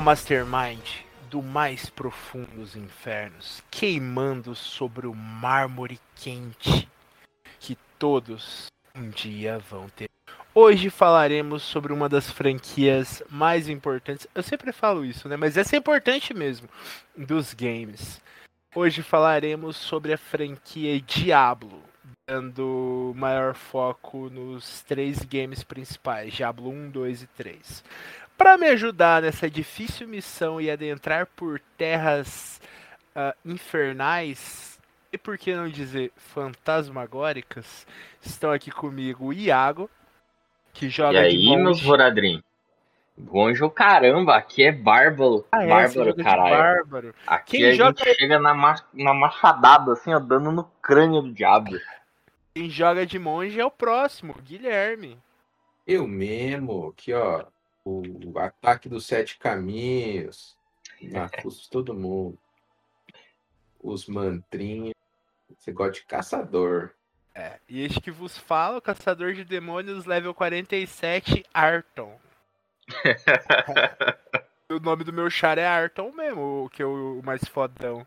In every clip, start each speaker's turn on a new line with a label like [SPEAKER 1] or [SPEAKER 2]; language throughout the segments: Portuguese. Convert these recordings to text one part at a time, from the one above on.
[SPEAKER 1] O Mastermind do mais profundo dos infernos, queimando sobre o mármore quente que todos um dia vão ter. Hoje falaremos sobre uma das franquias mais importantes. Eu sempre falo isso, né? Mas essa é importante mesmo dos games. Hoje falaremos sobre a franquia Diablo, dando maior foco nos três games principais, Diablo 1, 2 e 3. Para me ajudar nessa difícil missão e adentrar por terras uh, infernais, e por que não dizer fantasmagóricas, estão aqui comigo o Iago, que joga
[SPEAKER 2] E aí, meus Voradrim? Gonjo, caramba, aqui é bárbaro.
[SPEAKER 1] Ah, é,
[SPEAKER 2] bárbaro, caralho.
[SPEAKER 1] bárbaro.
[SPEAKER 2] Aqui
[SPEAKER 1] Quem
[SPEAKER 2] a
[SPEAKER 1] joga-
[SPEAKER 2] gente chega na, ma- na machadada, assim, ó, dando no crânio do diabo.
[SPEAKER 1] Quem joga de monge é o próximo, Guilherme.
[SPEAKER 3] Eu mesmo, aqui ó, o ataque dos sete caminhos, na custo de todo mundo. Os mantrinhos, você gosta de caçador.
[SPEAKER 1] É, e este que vos fala, o caçador de demônios level 47, Arton. o nome do meu char é Arton mesmo, o que é o mais fodão.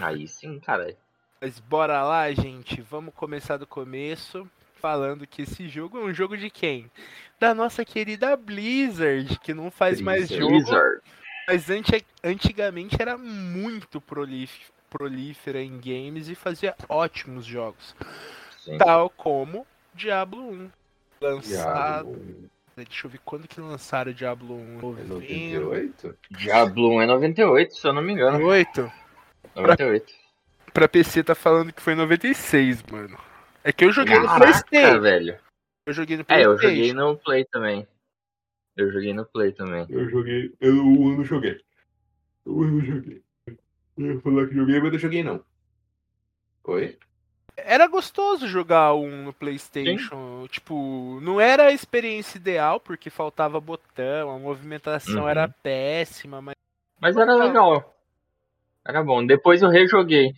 [SPEAKER 2] Aí sim, cara.
[SPEAKER 1] Mas bora lá, gente. Vamos começar do começo. Falando que esse jogo é um jogo de quem? Da nossa querida Blizzard, que não faz mais
[SPEAKER 3] Blizzard.
[SPEAKER 1] jogo.
[SPEAKER 2] Blizzard.
[SPEAKER 1] Mas anti- antigamente era muito prolif- prolífera em games e fazia ótimos jogos.
[SPEAKER 2] Sim.
[SPEAKER 1] Tal como Diablo 1. Lançado.
[SPEAKER 3] Diablo
[SPEAKER 1] Deixa eu ver quando que lançaram o Diablo 1.
[SPEAKER 3] é
[SPEAKER 1] Novembro.
[SPEAKER 3] 98?
[SPEAKER 2] Diablo 1 é 98, se eu não me engano.
[SPEAKER 1] 8?
[SPEAKER 2] 98.
[SPEAKER 1] Pra PC tá falando que foi 96, mano. É que eu joguei no
[SPEAKER 2] Caraca,
[SPEAKER 1] Playstation.
[SPEAKER 2] velho.
[SPEAKER 1] Eu joguei no
[SPEAKER 2] É,
[SPEAKER 1] Playstation.
[SPEAKER 2] eu joguei no Play também. Eu joguei no Play também.
[SPEAKER 3] Eu joguei, eu não joguei. Eu não joguei. Eu ia falar que joguei, mas não joguei não. Oi?
[SPEAKER 1] Era gostoso jogar um no PlayStation. Tipo, não era a experiência ideal, porque faltava botão, a movimentação
[SPEAKER 2] Uhum.
[SPEAKER 1] era péssima, mas
[SPEAKER 2] Mas era legal. Era bom. Depois eu rejoguei.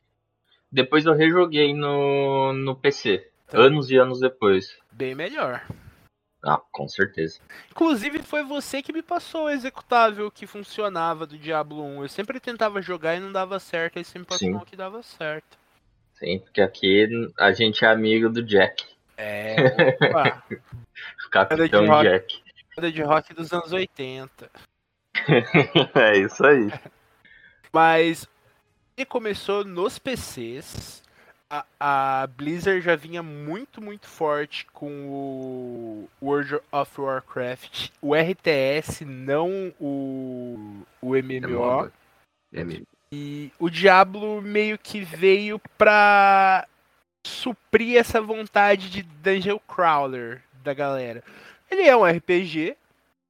[SPEAKER 2] Depois eu rejoguei no, no PC.
[SPEAKER 1] Então.
[SPEAKER 2] Anos e anos depois.
[SPEAKER 1] bem melhor.
[SPEAKER 2] Ah, com certeza.
[SPEAKER 1] Inclusive, foi você que me passou o executável que funcionava do Diablo 1. Eu sempre tentava jogar e não dava certo, aí você me passou um que dava certo.
[SPEAKER 2] Sim, porque aqui a gente é amigo do Jack.
[SPEAKER 1] É, opa,
[SPEAKER 2] O Capitão
[SPEAKER 1] rock.
[SPEAKER 2] Jack.
[SPEAKER 1] banda de rock dos anos 80.
[SPEAKER 2] é isso aí.
[SPEAKER 1] Mas ele começou nos PCs. A, a Blizzard já vinha muito, muito forte com o World of Warcraft, o RTS, não o, o MMO.
[SPEAKER 3] É.
[SPEAKER 1] E o Diablo meio que veio pra suprir essa vontade de Dungeon Crawler da galera. Ele é um RPG,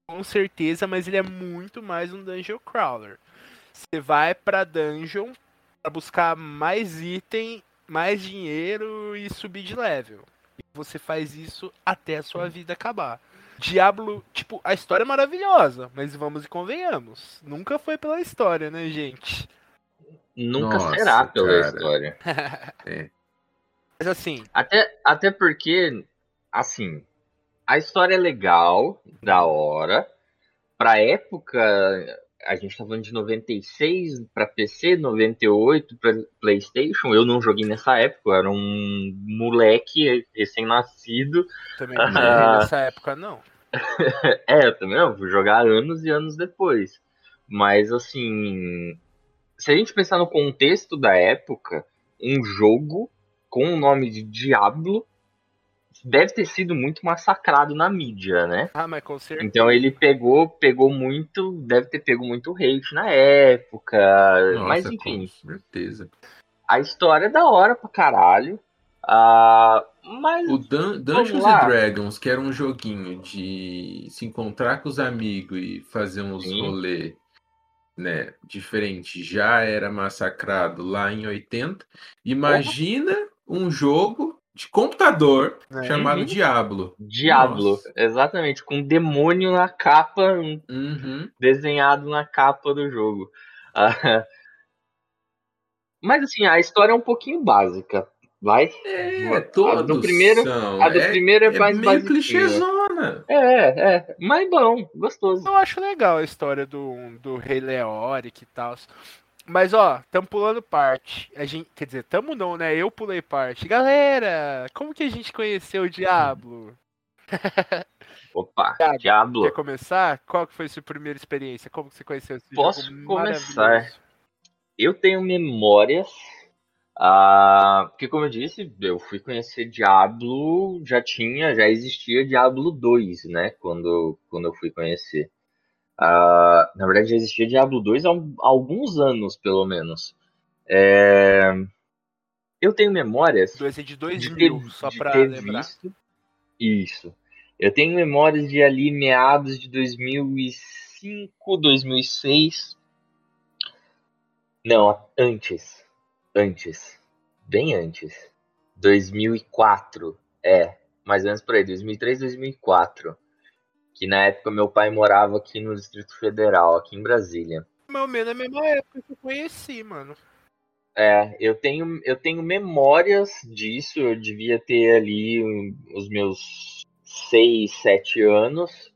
[SPEAKER 1] com certeza, mas ele é muito mais um Dungeon Crawler. Você vai pra dungeon buscar mais item, mais dinheiro e subir de level. E você faz isso até a sua vida acabar. Diablo, tipo, a história é maravilhosa, mas vamos e convenhamos. Nunca foi pela história, né, gente?
[SPEAKER 2] Nunca
[SPEAKER 3] Nossa,
[SPEAKER 2] será pela
[SPEAKER 3] cara.
[SPEAKER 2] história.
[SPEAKER 3] É.
[SPEAKER 1] Mas assim,
[SPEAKER 2] Até, até porque, assim, a história é legal, da hora. Pra época, a gente tá falando de 96 pra PC, 98 pra PlayStation. Eu não joguei nessa época, eu era um moleque recém-nascido.
[SPEAKER 1] também não joguei nessa época, não.
[SPEAKER 2] É, eu também não, vou jogar anos e anos depois. Mas assim, se a gente pensar no contexto da época, um jogo com o nome de Diablo deve ter sido muito massacrado na mídia, né?
[SPEAKER 1] Ah, mas com certeza.
[SPEAKER 2] Então ele pegou, pegou muito, deve ter pego muito hate na época,
[SPEAKER 3] Nossa,
[SPEAKER 2] mas enfim,
[SPEAKER 3] com certeza.
[SPEAKER 2] a história é da hora pra caralho. Ah, mas
[SPEAKER 3] O Dun Dungeons and Dragons, que era um joguinho de se encontrar com os amigos e fazer uns
[SPEAKER 2] Sim.
[SPEAKER 3] rolê, né, diferente, já era massacrado lá em 80. Imagina um jogo de computador
[SPEAKER 1] É.
[SPEAKER 3] chamado
[SPEAKER 2] Uhum.
[SPEAKER 3] Diablo.
[SPEAKER 2] Diablo,
[SPEAKER 3] Nossa.
[SPEAKER 2] exatamente, com um demônio na capa, um
[SPEAKER 3] Uhum.
[SPEAKER 2] desenhado na capa do jogo. Ah, Mas assim, a história é um pouquinho básica, vai?
[SPEAKER 3] É,
[SPEAKER 2] A
[SPEAKER 3] todos
[SPEAKER 2] do primeiro-
[SPEAKER 3] são.
[SPEAKER 2] A do
[SPEAKER 3] é,
[SPEAKER 2] primeiro é,
[SPEAKER 3] é
[SPEAKER 2] mais
[SPEAKER 3] meio clichêzona.
[SPEAKER 2] É, é, mas bom, gostoso.
[SPEAKER 1] Eu acho legal a história do, do Rei Leoric e tal. Mas ó, tamo pulando parte. A gente, quer dizer, tamo não, né? Eu pulei parte. Galera, como que a gente conheceu o Diablo?
[SPEAKER 2] Opa,
[SPEAKER 1] Thiago,
[SPEAKER 2] Diablo.
[SPEAKER 1] Quer começar? Qual que foi a sua primeira experiência? Como que você conheceu esse
[SPEAKER 2] Posso
[SPEAKER 1] jogo
[SPEAKER 2] começar.
[SPEAKER 1] maravilhoso?
[SPEAKER 2] Eu tenho memórias. ah, porque, como eu disse, eu fui conhecer Diablo, já tinha, já existia Diablo 2, né? Quando, quando eu fui conhecer. Ah, na verdade, já existia Diablo 2 há um- há alguns anos, pelo menos. É, eu tenho memórias
[SPEAKER 1] Dois é de
[SPEAKER 2] de
[SPEAKER 1] 2000,
[SPEAKER 2] ter,
[SPEAKER 1] só
[SPEAKER 2] de
[SPEAKER 1] pra
[SPEAKER 2] ter
[SPEAKER 1] lembrar.
[SPEAKER 2] visto. Isso. Eu tenho memórias de ali meados de 2005, 2006. Não, antes. Antes. Bem antes. 2004. É, mais ou menos por aí. 2003, 2004. Que na época meu pai morava aqui no Distrito Federal, aqui em Brasília.
[SPEAKER 1] Mais ou menos a mesma época que eu conheci, mano.
[SPEAKER 2] É, eu tenho, eu tenho memórias disso. Eu devia ter ali um, os meus 6, 7 anos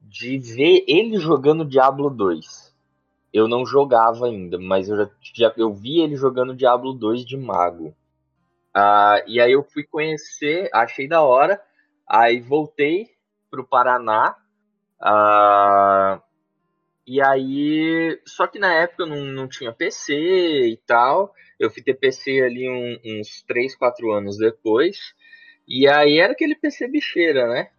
[SPEAKER 2] de ver ele jogando Diablo 2. Eu não jogava ainda, mas eu já, já eu vi ele jogando Diablo 2 de mago. Ah, e aí eu fui conhecer, achei da hora. Aí voltei pro Paraná. Ah, e aí, só que na época eu não, não tinha PC e tal. Eu fui ter PC ali um- uns 3, 4 anos depois. E aí era aquele PC bicheira, né?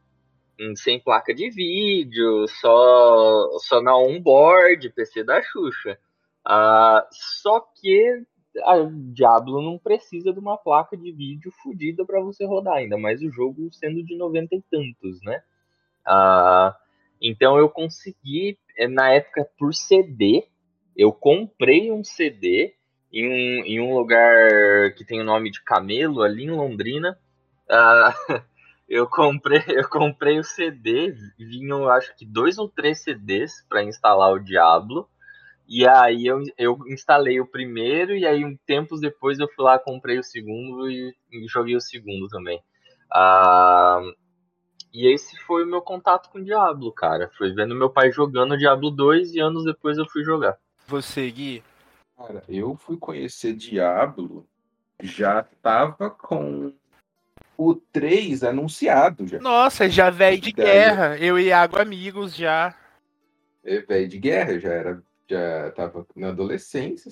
[SPEAKER 2] Hum, Sem placa de vídeo, só, só na onboard, PC da Xuxa. Ah, só que a Diablo não precisa de uma placa de vídeo fodida para você rodar, ainda mais o jogo sendo de 90 e tantos, né? Ah, então eu consegui, eh, na época, por CD, eu comprei um CD em um, em um lugar que tem o nome de Camelo, ali em Londrina. Ah, eu comprei eu comprei o CD, vinham acho que dois ou três CDs para instalar o Diablo. E aí eu, eu instalei o primeiro e aí tempos depois eu fui lá comprei o segundo e, e joguei o segundo também. Ah, e esse foi o meu contato com o Diablo, cara. Foi vendo meu pai jogando Diablo 2 e anos depois eu fui jogar.
[SPEAKER 1] Você, Gui?
[SPEAKER 3] Cara, eu fui conhecer Diablo, já tava com o 3 anunciado já.
[SPEAKER 1] Nossa, já velho de
[SPEAKER 3] Daí-
[SPEAKER 1] guerra. Eu e Iago amigos já.
[SPEAKER 3] É velho de guerra, já era, já tava na adolescência.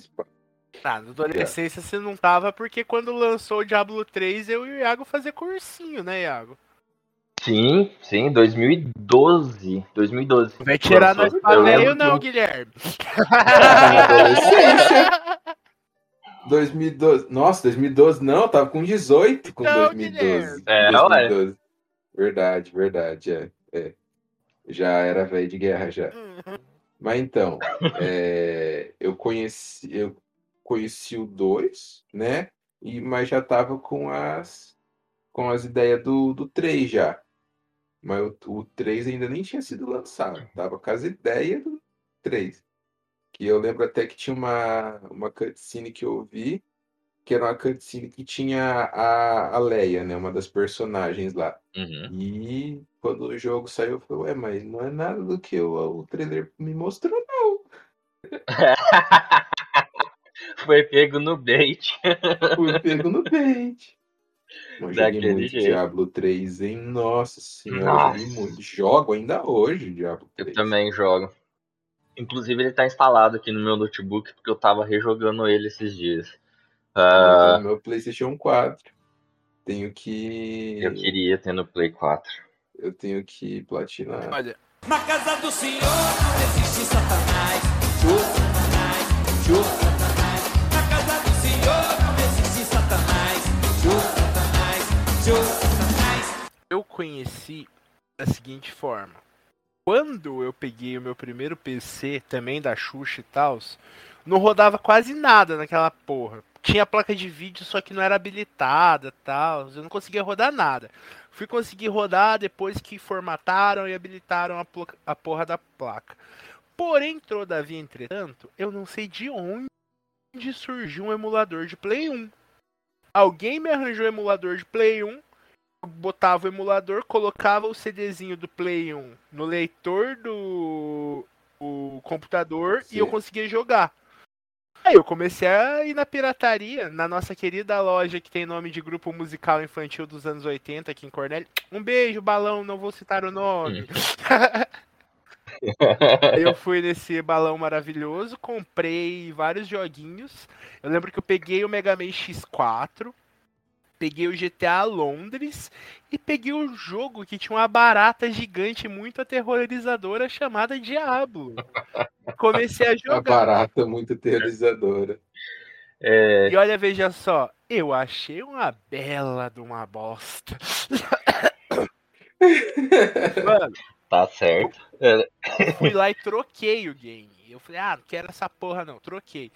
[SPEAKER 1] Ah, na adolescência você não tava, porque quando lançou o Diablo 3, eu e o Iago fazia cursinho, né, Iago?
[SPEAKER 2] Sim, sim, 2012. 2012.
[SPEAKER 1] Vai tirar nós pra
[SPEAKER 2] lembro
[SPEAKER 1] não,
[SPEAKER 2] que-
[SPEAKER 1] Guilherme.
[SPEAKER 3] Adolescência. 2012. Nossa, 2012 não, tava com 18 com
[SPEAKER 1] Não,
[SPEAKER 3] 2012.
[SPEAKER 2] É,
[SPEAKER 3] 2012. Verdade, verdade, é, é. Já era velho de guerra já. Mas então, é, eu conheci, eu conheci o 2, né? E, mas já tava com as com as ideias do, do 3 já. Mas o, o 3 ainda nem tinha sido lançado. Tava com as ideias do 3. Que eu lembro até que tinha uma, uma cutscene que eu vi, que era uma cutscene que tinha a, a Leia, né? Uma das personagens lá.
[SPEAKER 2] Uhum.
[SPEAKER 3] E quando o jogo saiu, eu falei, ué, mas não é nada do que o, o trailer me mostrou, não.
[SPEAKER 2] Foi pego no bait.
[SPEAKER 3] Fui pego no bait. Mas joguei muito
[SPEAKER 2] jeito.
[SPEAKER 3] Diablo 3, hein? Nossa senhora,
[SPEAKER 2] Nossa.
[SPEAKER 3] joguei muito. Jogo ainda hoje Diablo
[SPEAKER 2] Eu
[SPEAKER 3] 3.
[SPEAKER 2] também jogo. Inclusive ele tá instalado aqui no meu notebook porque eu tava rejogando ele esses dias.
[SPEAKER 3] No meu PlayStation 4. Tenho que.
[SPEAKER 2] eu queria ter no Play 4.
[SPEAKER 3] Eu tenho que platinar.
[SPEAKER 1] Olha,
[SPEAKER 4] Na casa do Senhor não existe Satanás. Jô, Satanás, Satanás.
[SPEAKER 1] Eu conheci da seguinte forma. Quando eu peguei o meu primeiro PC, também da Xuxa e tal, não rodava quase nada naquela porra. Tinha placa de vídeo, só que não era habilitada tal. Eu não conseguia rodar nada. Fui conseguir rodar depois que formataram e habilitaram a, a porra da placa. Porém, todavia, entretanto, eu não sei de onde surgiu um emulador de Play 1. Alguém me arranjou um emulador de Play 1, eu botava o emulador, colocava o CDzinho do Play 1 no leitor do o computador e eu
[SPEAKER 3] Sim.
[SPEAKER 1] conseguia jogar. Aí eu comecei a ir na pirataria, na nossa querida loja que tem nome de grupo musical infantil dos anos 80 aqui em Cornélio. Um beijo, balão, não vou citar o nome. eu fui nesse balão maravilhoso, comprei vários joguinhos. Eu lembro que eu peguei o Mega Man X4, peguei o GTA Londres e peguei o jogo que tinha uma barata gigante muito aterrorizadora chamada Diablo. Comecei a
[SPEAKER 3] Uma
[SPEAKER 1] jogar.
[SPEAKER 3] barata muito aterrorizadora.
[SPEAKER 2] É,
[SPEAKER 1] E olha, veja só, eu achei uma bela de uma bosta. Mano,
[SPEAKER 2] tá certo. É,
[SPEAKER 1] fui lá e troquei o game. Eu falei, ah, não quero essa porra não, troquei.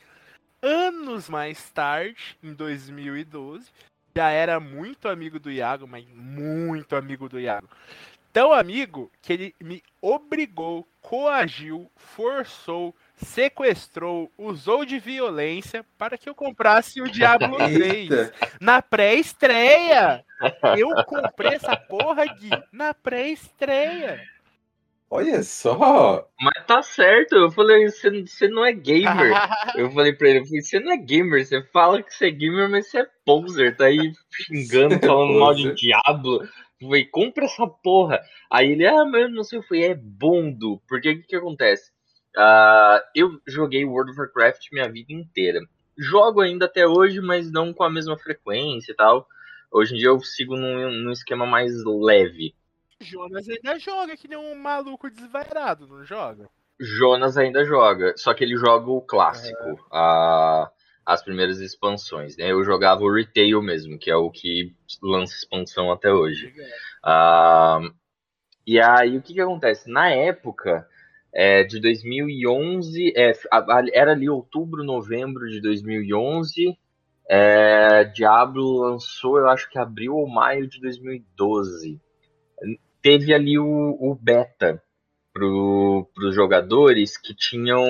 [SPEAKER 1] Anos mais tarde, em 2012, já era muito amigo do Iago, mas muito amigo do Iago. Tão amigo que ele me obrigou, coagiu, forçou, sequestrou, usou de violência para que eu comprasse o Diablo 3
[SPEAKER 3] Eita,
[SPEAKER 1] na pré-estreia. Eu comprei essa porra, Gui, na pré-estreia.
[SPEAKER 3] Olha só.
[SPEAKER 2] mas tá certo. Eu falei, você, você não é gamer. Eu falei pra ele, falei, você não é gamer, você fala que você é gamer, mas você é poser, tá aí xingando,
[SPEAKER 3] é
[SPEAKER 2] falando mal de. Diablo. Eu falei, compra essa porra. Aí ele, ah, mas eu não sei, eu falei, é bondo. Porque o que, que acontece? Ah, eu joguei World of Warcraft minha vida inteira. Jogo ainda até hoje, mas não com a mesma frequência e tal. Hoje em dia eu sigo num, num esquema mais leve.
[SPEAKER 1] Jonas ainda joga que nem um maluco desvairado, não joga?
[SPEAKER 2] Jonas ainda joga, só que ele joga o clássico, a- as primeiras expansões, né? Eu jogava o retail mesmo, que é o que lança expansão até hoje. Ah, e aí o que que acontece? Na época é, de 2011, é, era ali outubro, novembro de 2011. É, Diablo lançou, eu acho que abril ou maio de 2012. Teve ali o, o beta para os jogadores que tinham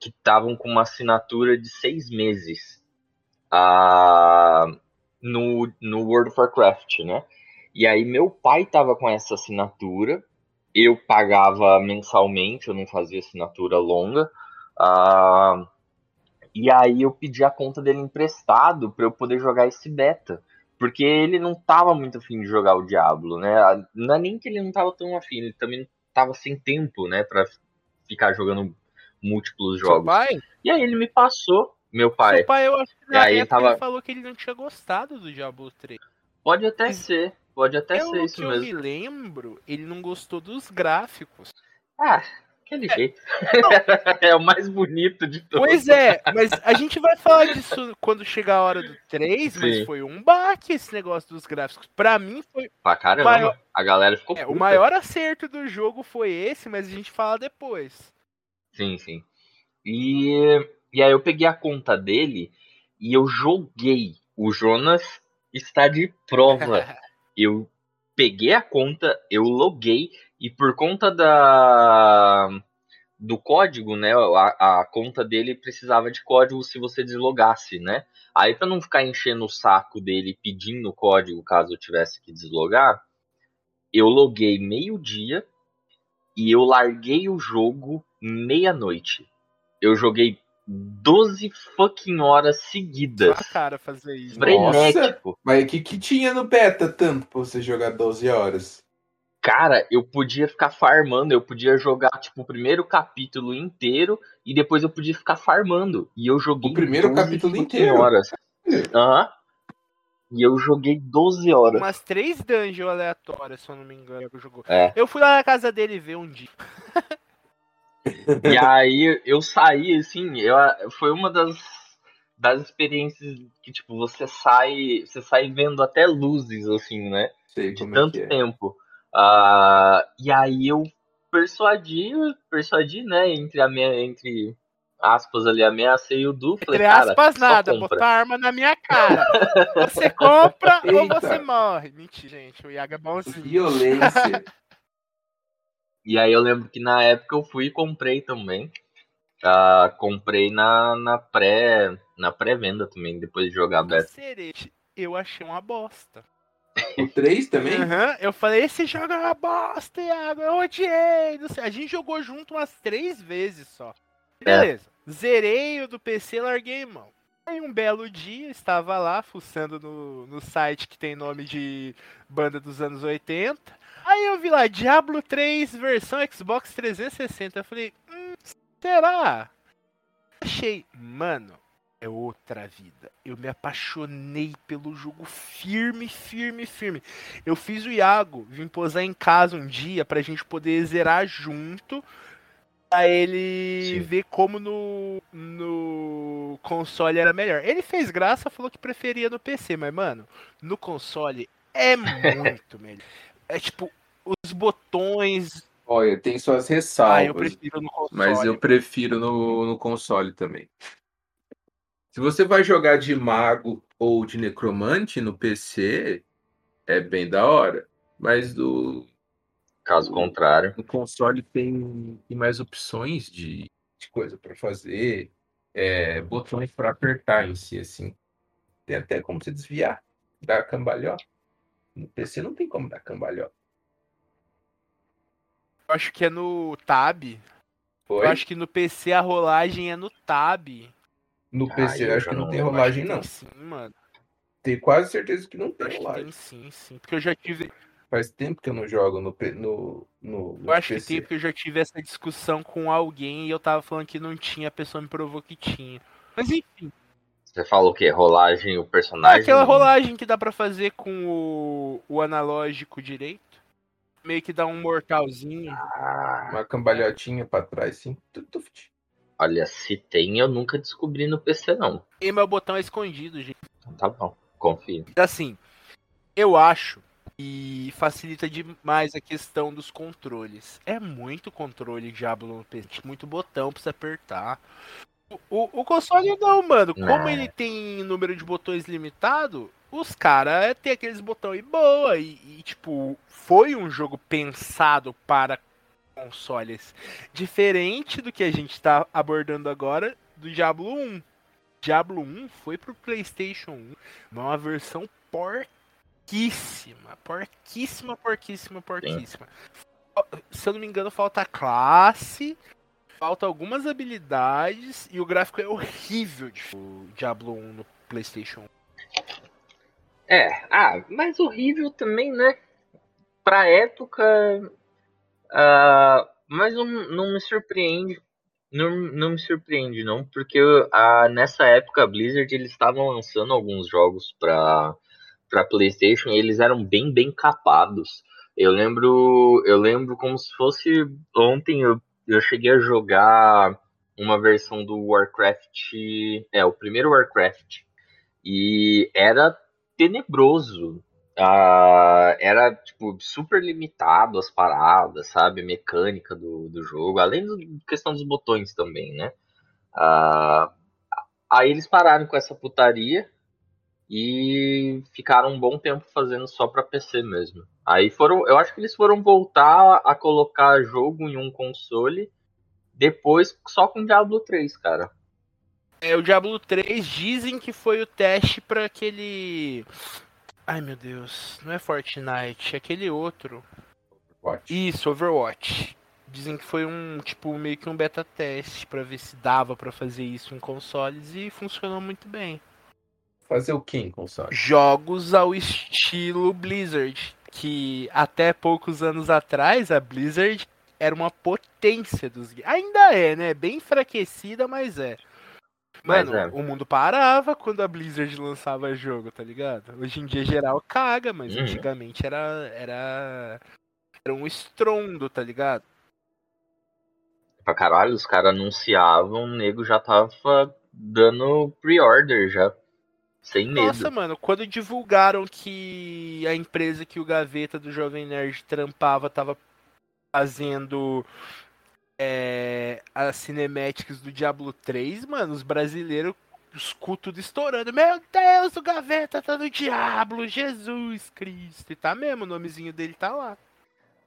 [SPEAKER 2] que estavam com uma assinatura de seis meses ah, no, no World of Warcraft, né? E aí meu pai tava com essa assinatura, eu pagava mensalmente, eu não fazia assinatura longa. ah, e aí eu pedi a conta dele emprestado para eu poder jogar esse beta. Porque ele não tava muito afim de jogar o Diablo, né? Não é nem que ele não tava tão afim, ele também não tava sem tempo, né, Pra ficar jogando múltiplos
[SPEAKER 1] Seu
[SPEAKER 2] jogos.
[SPEAKER 1] pai?
[SPEAKER 2] E aí ele me passou, meu pai.
[SPEAKER 1] Seu pai, eu acho que na época
[SPEAKER 2] tava-
[SPEAKER 1] ele falou que ele não tinha gostado do Diablo 3.
[SPEAKER 2] Pode até ser, pode até
[SPEAKER 1] Pelo
[SPEAKER 2] ser isso
[SPEAKER 1] que eu
[SPEAKER 2] mesmo.
[SPEAKER 1] me lembro, ele não gostou dos gráficos.
[SPEAKER 2] Ah, aquele jeito. é o mais bonito de todos.
[SPEAKER 1] Pois é, mas a gente vai falar disso quando chegar a hora do 3, mas foi um baque esse negócio dos gráficos. Pra mim foi.
[SPEAKER 2] Pra caramba,
[SPEAKER 1] Maior-
[SPEAKER 2] a galera ficou
[SPEAKER 1] é, o maior acerto do jogo foi esse, mas a gente fala depois.
[SPEAKER 2] Sim, sim. E, e aí eu peguei a conta dele e eu joguei. O Jonas está de prova. eu peguei a conta, eu loguei e por conta da do código, né, a, a conta dele precisava de código se você deslogasse, né? Aí para não ficar enchendo o saco dele pedindo código caso eu tivesse que deslogar, eu loguei meio-dia e eu larguei o jogo meia-noite. Eu joguei 12 fucking horas seguidas.
[SPEAKER 1] cara fazer isso.
[SPEAKER 2] Frenético.
[SPEAKER 3] Mas o que, que tinha no beta tanto pra você jogar 12 horas?
[SPEAKER 2] Cara, eu podia ficar farmando, eu podia jogar, tipo, o primeiro capítulo inteiro e depois eu podia ficar farmando. E eu joguei
[SPEAKER 3] O primeiro
[SPEAKER 2] 12
[SPEAKER 3] capítulo inteiro?
[SPEAKER 2] horas. Aham. E eu joguei 12 horas.
[SPEAKER 1] Umas três dungeons aleatórias, se eu não me engano, que jogou.
[SPEAKER 2] É.
[SPEAKER 1] Eu fui lá na casa dele ver um dia.
[SPEAKER 2] E aí eu saí, assim, eu, foi uma das, das experiências que, tipo, você sai. Você sai vendo até luzes, assim, né?
[SPEAKER 3] Sei
[SPEAKER 2] de
[SPEAKER 3] como
[SPEAKER 2] tanto
[SPEAKER 3] é é.
[SPEAKER 2] tempo. Ah, e aí eu persuadi, persuadi, né, entre a minha, entre aspas ali, ameacei o Du, falei,
[SPEAKER 1] Entre
[SPEAKER 2] cara,
[SPEAKER 1] aspas,
[SPEAKER 2] só
[SPEAKER 1] nada, botar arma na minha cara. Você compra ou
[SPEAKER 3] Eita.
[SPEAKER 1] você morre. Mentira, gente. O Iago é bonzinho.
[SPEAKER 3] Violência.
[SPEAKER 2] E aí eu lembro que na época eu fui e comprei também. Ah, comprei na, na pré na pré-venda também, depois de jogar beta.
[SPEAKER 1] Eu achei uma bosta.
[SPEAKER 3] o 3 também?
[SPEAKER 1] Aham, eu falei, esse jogo é uma bosta, Iago. Eu odiei. Não sei. A gente jogou junto umas três vezes só. Beleza. Zerei o do PC larguei mão. Aí um belo dia, estava lá, fuçando no, no site que tem nome de banda dos anos 80. Aí eu vi lá, Diablo 3 versão Xbox 360. Eu falei, hum, será? Achei, mano, é outra vida. Eu me apaixonei pelo jogo firme, firme, firme. Eu fiz o Iago vim posar em casa um dia pra gente poder zerar junto. Pra ele
[SPEAKER 2] Sim.
[SPEAKER 1] ver como no, no console era melhor. Ele fez graça, falou que preferia no PC, mas, mano, no console é muito melhor. É tipo, os botões.
[SPEAKER 3] Olha, tem suas ressalvas.
[SPEAKER 1] Ah, eu prefiro no console.
[SPEAKER 3] Mas eu prefiro no, no console também. Se você vai jogar de mago ou de necromante no PC, é bem da hora. Mas do,
[SPEAKER 2] Caso contrário.
[SPEAKER 3] no console tem, tem mais opções de, de coisa para fazer, é, botões para apertar em si, assim. Tem até como você desviar, dar cambalhota. No PC não tem como dar cambalhota.
[SPEAKER 1] Eu acho que é no Tab.
[SPEAKER 3] Foi?
[SPEAKER 1] Eu acho que no PC a rolagem é no Tab.
[SPEAKER 3] No
[SPEAKER 2] Ah,
[SPEAKER 3] PC eu acho que não
[SPEAKER 2] não-
[SPEAKER 3] tem rolagem,
[SPEAKER 1] Tem
[SPEAKER 3] não.
[SPEAKER 1] sim, mano.
[SPEAKER 3] Tenho quase certeza que não tem
[SPEAKER 1] acho que
[SPEAKER 3] rolagem.
[SPEAKER 1] tem sim, sim. Porque eu já tive.
[SPEAKER 3] Faz tempo que eu não jogo no, no, no, no
[SPEAKER 1] Eu acho que
[SPEAKER 3] PC.
[SPEAKER 1] tem porque eu já tive essa discussão com alguém e eu tava falando que não tinha, a pessoa me provou que tinha. Mas enfim,
[SPEAKER 2] Você fala o quê? Rolagem, o
[SPEAKER 1] é
[SPEAKER 2] personagem?
[SPEAKER 1] aquela rolagem que dá pra fazer com o, o analógico direito. Meio que dá um mortalzinho.
[SPEAKER 2] Ah,
[SPEAKER 3] Uma cambalhotinha pra trás, sim.
[SPEAKER 2] Olha, se tem, eu nunca descobri no PC, não.
[SPEAKER 1] E meu botão é escondido, gente.
[SPEAKER 2] Então tá bom, confio.
[SPEAKER 1] Assim, eu acho que facilita demais a questão dos controles. É muito controle Diablo no PC, muito botão pra você apertar. O, o, console não, mano. Como
[SPEAKER 2] Não.
[SPEAKER 1] ele tem número de botões limitado, os caras têm aqueles botões e boa. E, e, tipo, foi um jogo pensado para consoles. Diferente do que a gente tá abordando agora do Diablo 1. Diablo 1 foi pro PlayStation 1, mas uma versão porquíssima, porquíssima, porquíssima, porquíssima. Se eu não me engano, falta classe, falta algumas habilidades e o gráfico é horrível de o Diablo 1 no PlayStation 1.
[SPEAKER 2] É, ah, mas horrível também, né? Pra época. ah, mas não, não me surpreende. Não, não me surpreende, não, porque ah, nessa época a Blizzard eles estavam lançando alguns jogos pra, pra PlayStation e eles eram bem, bem capados. Eu lembro, eu lembro como se fosse ontem eu, eu cheguei a jogar uma versão do Warcraft, é, o primeiro Warcraft, e era tenebroso. Ah, era tipo super limitado as paradas, sabe? Mecânica do, do jogo, além da questão dos botões também, né? Ah, aí eles pararam com essa putaria e ficaram um bom tempo fazendo só pra PC mesmo. Aí foram, eu acho que eles foram voltar a colocar jogo em um console depois só com Diablo 3, cara.
[SPEAKER 1] É, o Diablo 3 dizem que foi o teste pra aquele. Ai meu Deus, não é Fortnite, é aquele outro.
[SPEAKER 3] Watch.
[SPEAKER 1] Isso, Overwatch. Dizem que foi um, tipo, meio que um beta teste pra ver se dava pra fazer isso em consoles e funcionou muito bem.
[SPEAKER 3] Fazer o que em console?
[SPEAKER 1] Jogos ao estilo Blizzard, que até poucos anos atrás a Blizzard era uma potência dos games. Ainda é, né? Bem enfraquecida, mas é.
[SPEAKER 2] Mas
[SPEAKER 1] Mano,
[SPEAKER 2] é.
[SPEAKER 1] o mundo parava quando a Blizzard lançava jogo, tá ligado? Hoje em dia geral caga, mas
[SPEAKER 2] Uhum.
[SPEAKER 1] antigamente era era era um estrondo, tá ligado?
[SPEAKER 2] Pra caralho, os caras anunciavam, o nego já tava dando pre-order já. Sem medo.
[SPEAKER 1] Nossa, mano, quando divulgaram que a empresa que o Gaveta do Jovem Nerd trampava tava fazendo é, as cinematics do Diablo 3, mano, os brasileiros, os cu tudo estourando. Meu Deus, o Gaveta tá no Diablo, Jesus Cristo. E tá mesmo, o nomezinho dele tá lá.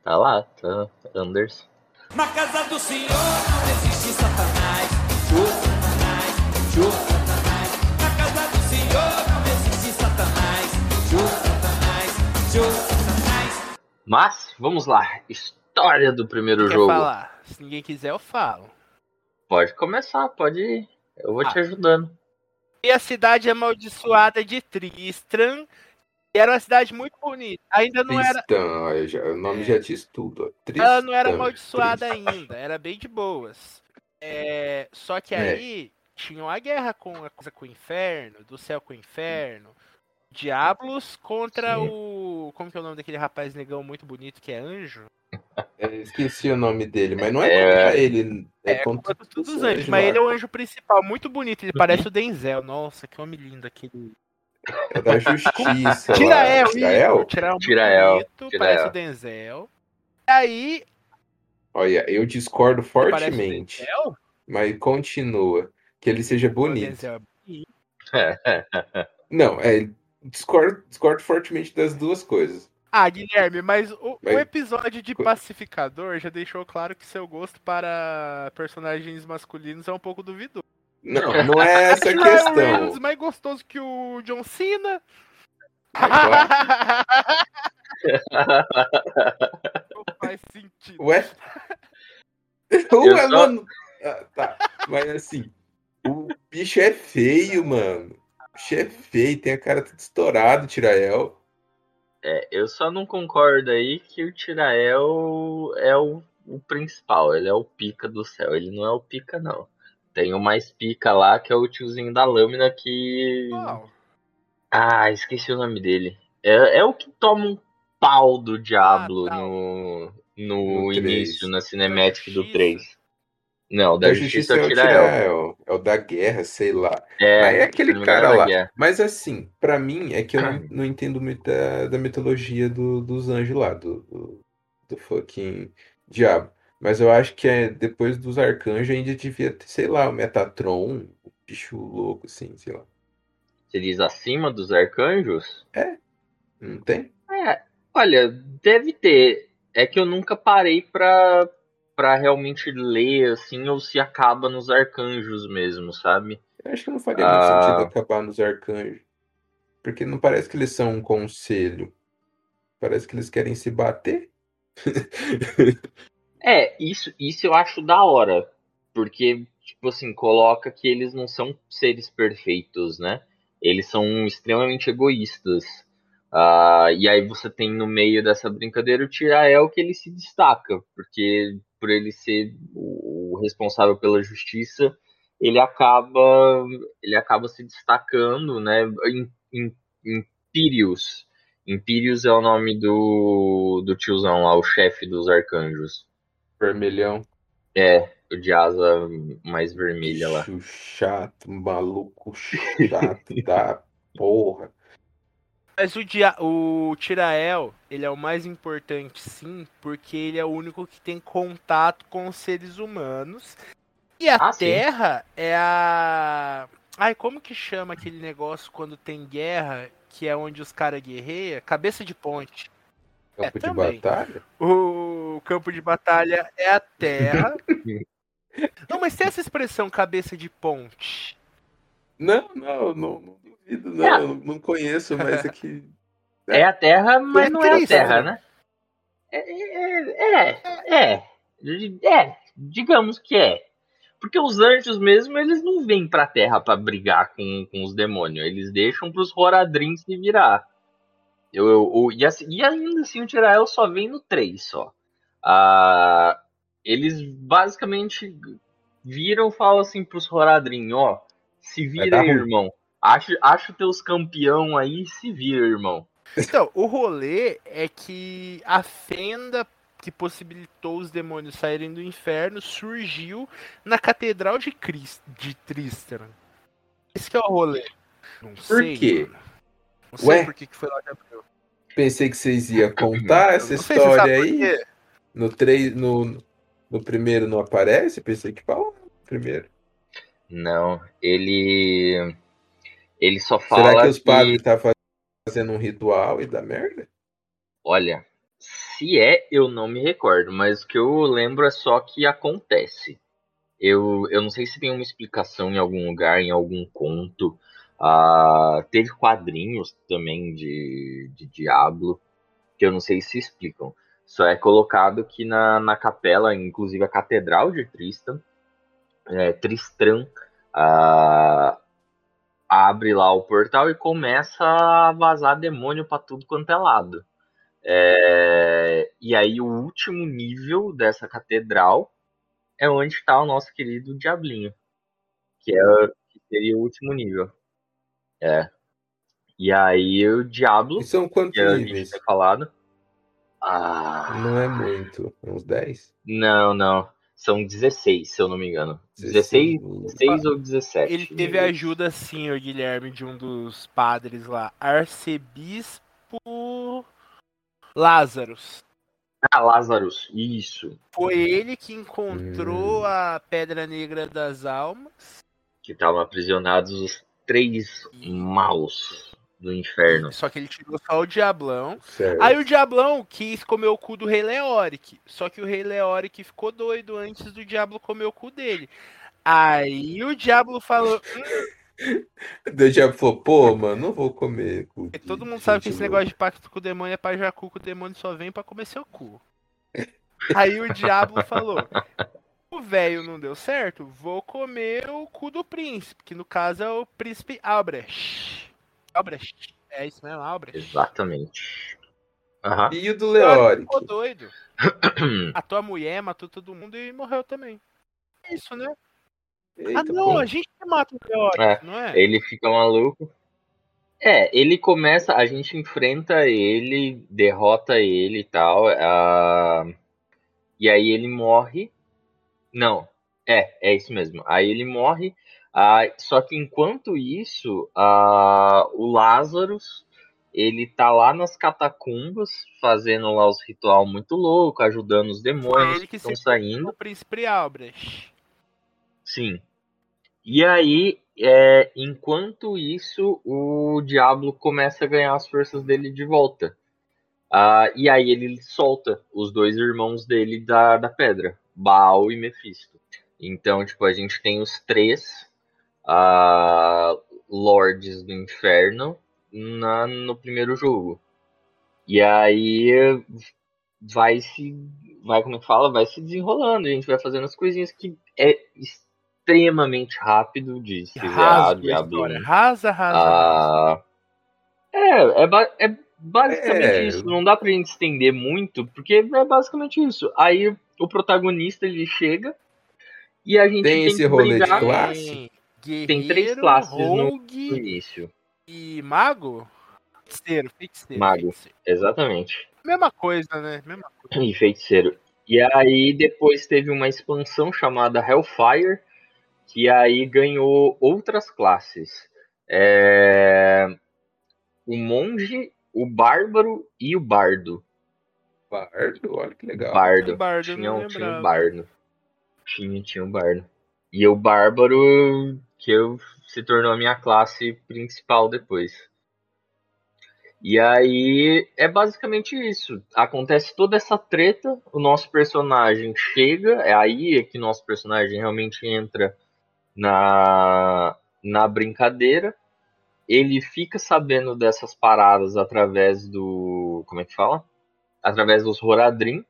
[SPEAKER 2] Tá lá, tá. Anderson.
[SPEAKER 4] Na casa do Senhor não existe Satanás. Satanás, Satanás.
[SPEAKER 2] Mas, vamos lá. História do primeiro
[SPEAKER 1] Quer
[SPEAKER 2] jogo.
[SPEAKER 1] falar? Se ninguém quiser, eu falo.
[SPEAKER 2] Pode começar, pode ir. Eu vou te
[SPEAKER 1] Ah.
[SPEAKER 2] ajudando.
[SPEAKER 1] E a cidade amaldiçoada de Tristram. E era uma cidade muito bonita. Ainda não era,
[SPEAKER 3] já- o nome já diz tudo. ó.
[SPEAKER 1] ela não era amaldiçoada ainda. Era bem de boas. É, só que
[SPEAKER 3] É.
[SPEAKER 1] aí tinha uma guerra com a coisa com o inferno, do céu com o inferno. Diablos contra
[SPEAKER 2] Sim.
[SPEAKER 1] o. Como que é o nome daquele rapaz negão muito bonito que é anjo?
[SPEAKER 3] É, esqueci o nome dele, mas não é,
[SPEAKER 2] É.
[SPEAKER 3] contra ele. É,
[SPEAKER 1] É,
[SPEAKER 3] contra
[SPEAKER 1] contra todos os anjos, mas ele é o anjo principal, muito bonito. Ele parece o Denzel. Nossa, que homem lindo aquele.
[SPEAKER 3] É da justiça.
[SPEAKER 1] Tirael,
[SPEAKER 3] Tirael?
[SPEAKER 1] Tirael,
[SPEAKER 2] Tirael,
[SPEAKER 1] parece o Denzel. E aí,
[SPEAKER 3] Olha, eu discordo
[SPEAKER 1] o
[SPEAKER 3] fortemente, mas continua. Que ele seja
[SPEAKER 1] O
[SPEAKER 3] bonito.
[SPEAKER 1] Denzel é bonito.
[SPEAKER 3] Não, é. Discordo, discordo fortemente das duas coisas.
[SPEAKER 1] Ah, Guilherme, mas o, o
[SPEAKER 3] Mas-
[SPEAKER 1] episódio de Pacificador já deixou claro que seu gosto para personagens masculinos é um pouco duvidoso.
[SPEAKER 3] Não, não é essa a
[SPEAKER 1] Reynolds
[SPEAKER 3] questão.
[SPEAKER 1] mais gostoso que o John Cena. Não faz sentido.
[SPEAKER 3] Ué?
[SPEAKER 2] Eu
[SPEAKER 3] Ué,
[SPEAKER 2] só-
[SPEAKER 3] mano. Ah, tá. Mas assim, o bicho é feio, mano. O bicho é feio, tem a cara toda estourada, Tirael.
[SPEAKER 2] É, eu só não concordo aí que o Tirael é o, o principal, ele é o pica do céu. Ele não é o pica, não. Tem o mais pica lá, que é o tiozinho da lâmina que.
[SPEAKER 1] Uau.
[SPEAKER 2] Ah, esqueci o nome dele. É, é o que toma um pau do Diablo
[SPEAKER 1] Ah, tá.
[SPEAKER 2] no,
[SPEAKER 3] No
[SPEAKER 2] no início, na cinematic do
[SPEAKER 1] Justiça?
[SPEAKER 2] 3. Não, da,
[SPEAKER 3] Da
[SPEAKER 2] Justiça,
[SPEAKER 3] justiça
[SPEAKER 2] é
[SPEAKER 3] é
[SPEAKER 2] o.
[SPEAKER 3] É o da guerra, sei lá.
[SPEAKER 2] É,
[SPEAKER 3] Aí é aquele cara
[SPEAKER 2] é
[SPEAKER 3] lá.
[SPEAKER 2] guerra.
[SPEAKER 3] Mas assim, pra mim é que eu não, não entendo muito da, da mitologia do- dos anjos lá, do, do, do fucking diabo. Mas eu acho que é depois dos arcanjos ainda devia ter, sei lá, o Metatron, o bicho louco, assim, sei lá.
[SPEAKER 2] Você diz acima dos arcanjos?
[SPEAKER 3] Não tem?
[SPEAKER 2] É, olha, deve ter. É que eu nunca parei pra, pra realmente ler, assim, ou se acaba nos arcanjos mesmo, sabe?
[SPEAKER 3] Eu acho que não faria muito
[SPEAKER 2] Ah.
[SPEAKER 3] sentido acabar nos arcanjos. Porque não parece que eles são um conselho. Parece que eles querem se bater.
[SPEAKER 2] É, isso, isso eu acho da hora. Porque, tipo assim, coloca que eles não são seres perfeitos, né? Eles são extremamente egoístas. Ah, e aí você tem no meio dessa brincadeira o Tirael que ele se destaca, porque por ele ser o, responsável pela justiça, ele acaba ele acaba se destacando, né? Im- Im- Imperius. Imperius é o nome do, do tiozão lá, o chefe dos arcanjos.
[SPEAKER 3] Vermelhão.
[SPEAKER 2] É, o de asa mais vermelha lá.
[SPEAKER 3] Chato, maluco chato da porra.
[SPEAKER 1] Mas o, dia, o Tirael, ele é o mais importante, sim, porque ele é o único que tem contato com os seres humanos. E a
[SPEAKER 2] Ah, sim.
[SPEAKER 1] Terra é a. Ai, como que chama aquele negócio quando tem guerra, que é onde os caras guerreiam? Cabeça de ponte.
[SPEAKER 3] Campo de
[SPEAKER 1] também.
[SPEAKER 3] batalha?
[SPEAKER 1] O campo de batalha é a Terra. Não, mas tem essa expressão cabeça de ponte.
[SPEAKER 3] Não, não, não, não duvido, não.
[SPEAKER 2] É.
[SPEAKER 3] Eu não, conheço, mas é que.
[SPEAKER 2] É a Terra, mas
[SPEAKER 1] É
[SPEAKER 2] não é a Terra,
[SPEAKER 1] né?
[SPEAKER 2] né? É, é, é, é, é, digamos que é. Porque os anjos mesmo, eles não vêm pra Terra pra brigar com, com os demônios. Eles deixam pros Horadrim se virar. Eu, eu, eu- e, assim- e ainda assim o Tirael só vem no 3 só. Ah, eles basicamente viram e falam assim pros Horadrim, ó. Se vira aí,
[SPEAKER 3] ruim.
[SPEAKER 2] Acha, acha teus campeão aí e se vira, irmão.
[SPEAKER 1] Então, o rolê é que a fenda que possibilitou os demônios saírem do inferno surgiu na Catedral de, Cris, de Tristram. Esse que é o rolê. Não
[SPEAKER 3] Por
[SPEAKER 1] sei,
[SPEAKER 3] quê?
[SPEAKER 1] mano. Não sei
[SPEAKER 3] Ué?
[SPEAKER 1] por que que foi lá que abriu.
[SPEAKER 3] Pensei que vocês iam contar essa
[SPEAKER 1] sei
[SPEAKER 3] história aí. No, três, no, no primeiro não aparece? Pensei que no primeiro.
[SPEAKER 2] Não, ele. Ele só
[SPEAKER 3] Será
[SPEAKER 2] fala
[SPEAKER 3] que os padres tá fazendo um ritual e dá merda?
[SPEAKER 2] Olha, se é, eu não me recordo, mas o que eu lembro é só que acontece. Eu, eu não sei se tem uma explicação em algum lugar, em algum conto. Ah, teve quadrinhos também de, de Diablo, que eu não sei se explicam. Só é colocado que na, na capela, inclusive a Catedral de Tristan, é, Tristram, ah, abre lá o portal e começa a vazar demônio pra tudo quanto é lado. É, e aí o último nível dessa catedral é onde está o nosso querido Diablinho, que é que seria o último nível. É. E aí o Diablo,
[SPEAKER 3] E são quantos
[SPEAKER 2] que
[SPEAKER 3] níveis?
[SPEAKER 2] falado. Ah,
[SPEAKER 3] Não é muito. Uns 10?
[SPEAKER 2] não, não. São 16, se eu não me engano. 16, 16 ou 17.
[SPEAKER 1] Ele teve ajuda, sim, o Guilherme, de um dos padres lá. Arcebispo Lázaros.
[SPEAKER 2] Ah, Lazarus, isso.
[SPEAKER 1] Foi ele que encontrou
[SPEAKER 3] Hum.
[SPEAKER 1] a Pedra Negra das Almas.
[SPEAKER 2] Que estavam aprisionados os três maus do inferno.
[SPEAKER 1] Só que ele tirou só o Diablão.
[SPEAKER 3] Certo.
[SPEAKER 1] Aí o Diablão quis comer o cu do Rei Leoric. Só que o Rei Leoric ficou doido antes do Diablo comer o cu dele. Aí o Diablo falou. "Hum,
[SPEAKER 3] O diabo falou, pô, mano, não vou comer. cu
[SPEAKER 1] porque
[SPEAKER 3] de
[SPEAKER 1] todo mundo sabe que esse
[SPEAKER 3] louca."
[SPEAKER 1] negócio de pacto com o demônio é pra jacu, que o demônio só vem pra comer seu cu. Aí o Diablo falou: O velho não deu certo, vou comer o cu do príncipe, que no caso é o príncipe Albrecht. Albrecht. É isso mesmo, Albrecht.
[SPEAKER 2] Exatamente. Aham.
[SPEAKER 3] E o do
[SPEAKER 1] Leoric ficou doido. A mulher, matou todo mundo e morreu também. É isso, né?
[SPEAKER 3] Eita,
[SPEAKER 1] ah, não,
[SPEAKER 3] pô.
[SPEAKER 1] a gente que mata o Leoric,
[SPEAKER 2] É,
[SPEAKER 1] não é?
[SPEAKER 2] Ele fica maluco. É, ele começa, a gente enfrenta ele, derrota ele e tal. ah, e aí ele morre. Não, é, é isso mesmo. Aí ele morre. Ah, só que enquanto isso, ah, o Lazarus ele tá lá nas catacumbas fazendo lá os ritual muito louco, ajudando os demônios
[SPEAKER 1] ele
[SPEAKER 2] que estão saindo.
[SPEAKER 1] o príncipe Albrecht.
[SPEAKER 2] Sim. E aí, é, enquanto isso, o Diablo começa a ganhar as forças dele de volta. Ah, e aí ele solta os dois irmãos dele da, da pedra, Baal e Mephisto. Então, tipo, a gente tem os três ah, Lords do Inferno na, no primeiro jogo. E aí vai se. Vai, como é que fala? Vai se desenrolando. A gente vai fazendo as coisinhas que é extremamente rápido de se zerar
[SPEAKER 1] Rasa a
[SPEAKER 2] Diablo. 1.
[SPEAKER 1] Rasa, rasa, rasa.
[SPEAKER 2] Ah, é, é, ba- é basicamente
[SPEAKER 3] É.
[SPEAKER 2] isso. Não dá pra gente estender muito, porque é basicamente isso. Aí o protagonista ele chega e a gente
[SPEAKER 3] Tem
[SPEAKER 2] tem,
[SPEAKER 3] esse
[SPEAKER 2] que
[SPEAKER 3] rolê de
[SPEAKER 2] brigar
[SPEAKER 3] classe?
[SPEAKER 1] Tem,
[SPEAKER 2] Tem três
[SPEAKER 1] guerreiro,
[SPEAKER 2] classes no- no
[SPEAKER 1] rogue
[SPEAKER 2] início.
[SPEAKER 1] e mago? Feiticeiro, feiticeiro.
[SPEAKER 2] Mago.
[SPEAKER 1] feiticeiro.
[SPEAKER 2] Exatamente.
[SPEAKER 1] Mesma coisa, né? Mesma coisa.
[SPEAKER 2] E feiticeiro. E aí depois teve uma expansão chamada Hellfire, que aí ganhou outras classes. É, O monge, o bárbaro e o bardo.
[SPEAKER 3] Bardo, olha que legal.
[SPEAKER 2] Bardo.
[SPEAKER 1] Bardo
[SPEAKER 2] tinha, um- tinha um bardo. Tinha, tinha um bardo. E o bárbaro, que eu, se tornou a minha classe principal depois. E aí é basicamente isso. Acontece toda essa treta, o nosso personagem chega, é aí que nosso personagem realmente entra na, na brincadeira. Ele fica sabendo dessas paradas através do. Como é que fala? Através dos Horadrim.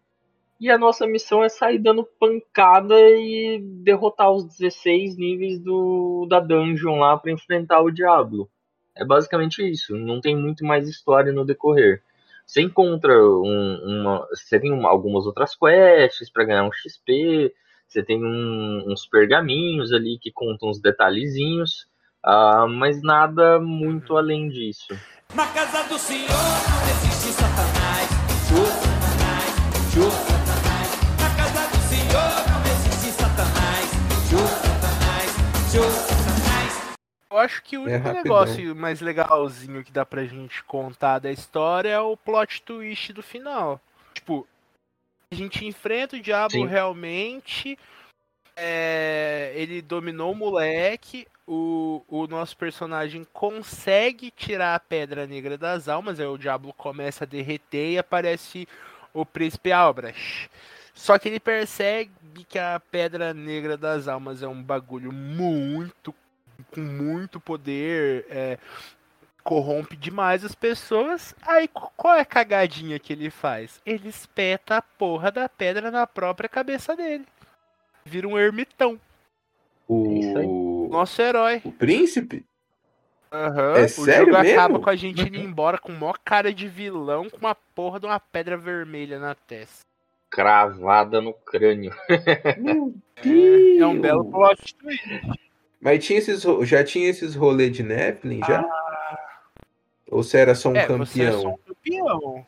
[SPEAKER 2] E a nossa missão é sair dando pancada e derrotar os 16 níveis do, da dungeon lá para enfrentar o Diablo. É basicamente isso. Não tem muito mais história no decorrer. Você encontra um- uma. Você tem uma- algumas outras quests para ganhar um XP. Você tem um- uns pergaminhos ali que contam uns detalhezinhos. ah, mas nada muito além disso.
[SPEAKER 4] Na casa do Senhor não existe Satanás. Show Satanás, show
[SPEAKER 1] Eu acho que o único
[SPEAKER 3] rapidão.
[SPEAKER 1] negócio mais legalzinho que dá pra gente contar da história é o plot twist do final. Tipo, a gente enfrenta o diabo
[SPEAKER 2] Sim.
[SPEAKER 1] realmente. é, ele dominou o moleque. O, o nosso personagem consegue tirar a pedra negra das almas. Aí o diabo começa a derreter e aparece o príncipe Albrecht. Só que ele percebe que a pedra negra das almas é um bagulho muito com muito poder, é, corrompe demais as pessoas. Aí qu- qual é a cagadinha que ele faz? Ele espeta a porra da pedra na própria cabeça dele. Vira um ermitão.
[SPEAKER 3] O,
[SPEAKER 1] Nosso herói.
[SPEAKER 3] o príncipe?
[SPEAKER 1] Aham.
[SPEAKER 3] É
[SPEAKER 1] o
[SPEAKER 3] sério
[SPEAKER 1] jogo
[SPEAKER 3] mesmo?
[SPEAKER 1] acaba com a gente indo embora com maior cara de vilão com uma porra de uma pedra vermelha na testa.
[SPEAKER 2] Cravada no crânio.
[SPEAKER 3] Meu
[SPEAKER 1] É, é um belo plot twist.
[SPEAKER 3] Mas tinha esses, já tinha esses rolês de Nephilim já? Ou você era só um
[SPEAKER 1] É, você é
[SPEAKER 3] campeão?
[SPEAKER 1] só um campeão.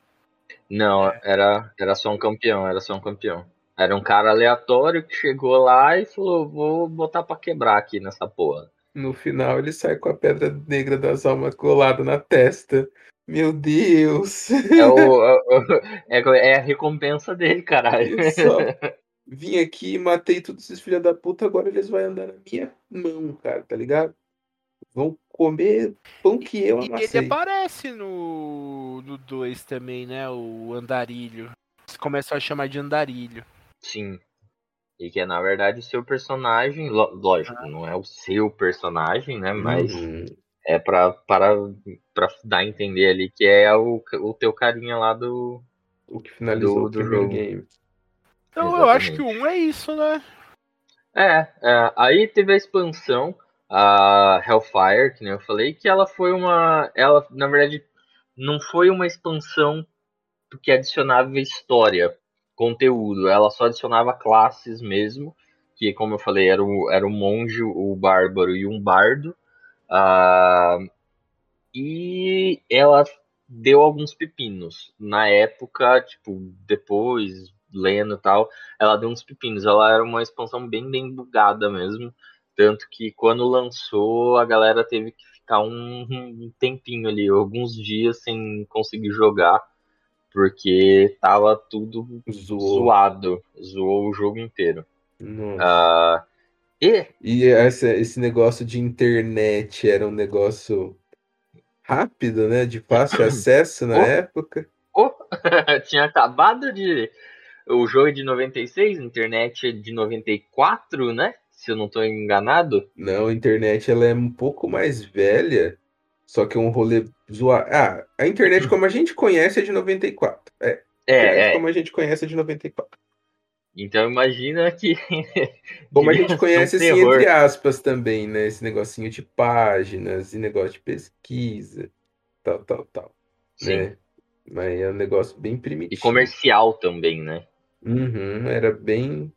[SPEAKER 2] Não, era, era só um campeão, era só um campeão. Era um cara aleatório que chegou lá e falou, vou botar pra quebrar aqui nessa porra.
[SPEAKER 3] No final ele sai com a pedra negra das almas colada na testa. Meu Deus!
[SPEAKER 2] É, o, é, o- é, é a recompensa dele, caralho.
[SPEAKER 3] Só vim aqui e matei todos esses filhos da puta, agora eles vão andar na minha mão, cara, tá ligado? Vão comer pão que eu
[SPEAKER 1] E ele
[SPEAKER 3] amassei.
[SPEAKER 1] aparece no 2 também, né? O andarilho. Eles começam a chamar de andarilho.
[SPEAKER 2] Sim. E que é, na verdade, o seu personagem, lógico, não é o seu personagem, né? Mas
[SPEAKER 3] Uhum.
[SPEAKER 2] É pra, para, pra dar a entender ali que é o, o teu carinha lá do.
[SPEAKER 3] O que finalizou
[SPEAKER 2] Do-
[SPEAKER 3] o
[SPEAKER 2] do
[SPEAKER 3] primeiro
[SPEAKER 2] jogo.
[SPEAKER 3] game.
[SPEAKER 1] Então eu acho que o 1 é isso, né?
[SPEAKER 2] É, é, aí teve a expansão, a Hellfire, que nem eu falei, que ela foi uma. Ela, na verdade, não foi uma expansão que adicionava história, conteúdo. Ela só adicionava classes mesmo, que como eu falei, era o, era o monge, o bárbaro e um bardo. Ah, e ela deu alguns pepinos. Na época, tipo, depois, lendo e tal, ela deu uns pepinos. Ela era uma expansão bem, bem bugada mesmo. Tanto que quando lançou, a galera teve que ficar um, um tempinho ali, alguns dias sem conseguir jogar, porque tava tudo
[SPEAKER 3] Zoou.
[SPEAKER 2] zoado. Zoou o jogo inteiro.
[SPEAKER 3] Nossa.
[SPEAKER 2] E
[SPEAKER 3] E essa- esse negócio de internet era um negócio rápido, né? De fácil acesso na
[SPEAKER 2] Oh.
[SPEAKER 3] época.
[SPEAKER 2] Oh, tinha acabado de. O jogo é de 96, a internet é de 94, né? Se eu não tô enganado.
[SPEAKER 3] Não, a internet ela é um pouco mais velha, só que é um rolê zoado. Ah, a internet como a gente conhece é de 94. É, a internet
[SPEAKER 2] É, é.
[SPEAKER 3] como a gente conhece é de 94.
[SPEAKER 2] Então imagina que.
[SPEAKER 3] Como a gente
[SPEAKER 2] ser um
[SPEAKER 3] conhece, assim,
[SPEAKER 2] terror.
[SPEAKER 3] entre aspas também, né? Esse negocinho de páginas e negócio de pesquisa, tal, tal, tal,
[SPEAKER 2] Sim.
[SPEAKER 3] né? Mas é um negócio bem
[SPEAKER 2] E
[SPEAKER 3] primitivo.
[SPEAKER 2] comercial também, né?
[SPEAKER 3] Uhum, era bem.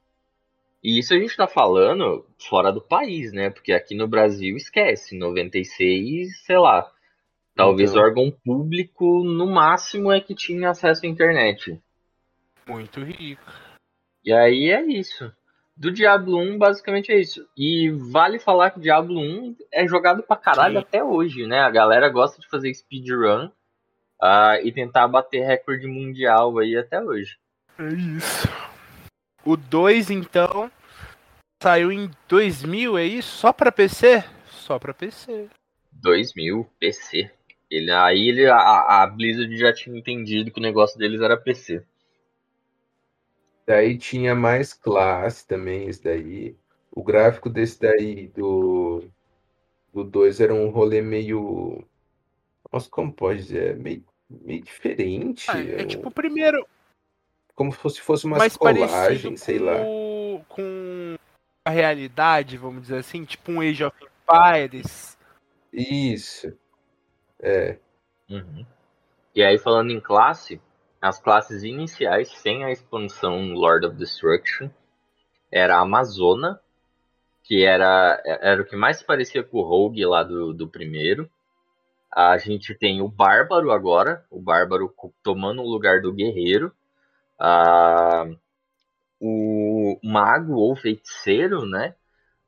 [SPEAKER 2] E isso a gente tá falando fora do país, né? Porque aqui no Brasil, esquece. 96, sei lá. Talvez
[SPEAKER 3] Então.
[SPEAKER 2] órgão público, no máximo, é que tinha acesso à internet.
[SPEAKER 1] Muito rico.
[SPEAKER 2] E aí é isso. Do Diablo 1, basicamente é isso. E vale falar que o Diablo 1 é jogado pra caralho
[SPEAKER 1] Sim.
[SPEAKER 2] até hoje, né? A galera gosta de fazer speedrun ah, e tentar bater recorde mundial aí até hoje.
[SPEAKER 1] É isso. O 2, então, saiu em 2000, é isso? Só pra PC? Só pra PC.
[SPEAKER 2] 2000, PC. Ele, aí ele, a, a Blizzard já tinha entendido que o negócio deles era PC.
[SPEAKER 3] Daí tinha mais classe também, esse daí. O gráfico desse daí do do 2 era um rolê meio. Nossa, como pode dizer? É Meio, meio diferente.
[SPEAKER 1] Ah, é
[SPEAKER 3] um-
[SPEAKER 1] tipo o primeiro,
[SPEAKER 3] Como se fosse, fosse
[SPEAKER 1] parecido
[SPEAKER 3] colagens, sei
[SPEAKER 1] com,
[SPEAKER 3] lá.
[SPEAKER 1] com a realidade, vamos dizer assim, tipo um Age of Empires.
[SPEAKER 3] Isso. É.
[SPEAKER 2] Uhum. E aí, falando em classe, as classes iniciais, sem a expansão Lord of Destruction, era a Amazona, que era, era o que mais parecia com o Rogue lá do, do primeiro. A gente tem o Bárbaro agora, o Bárbaro tomando o lugar do Guerreiro. Ah, o Mago ou Feiticeiro, né?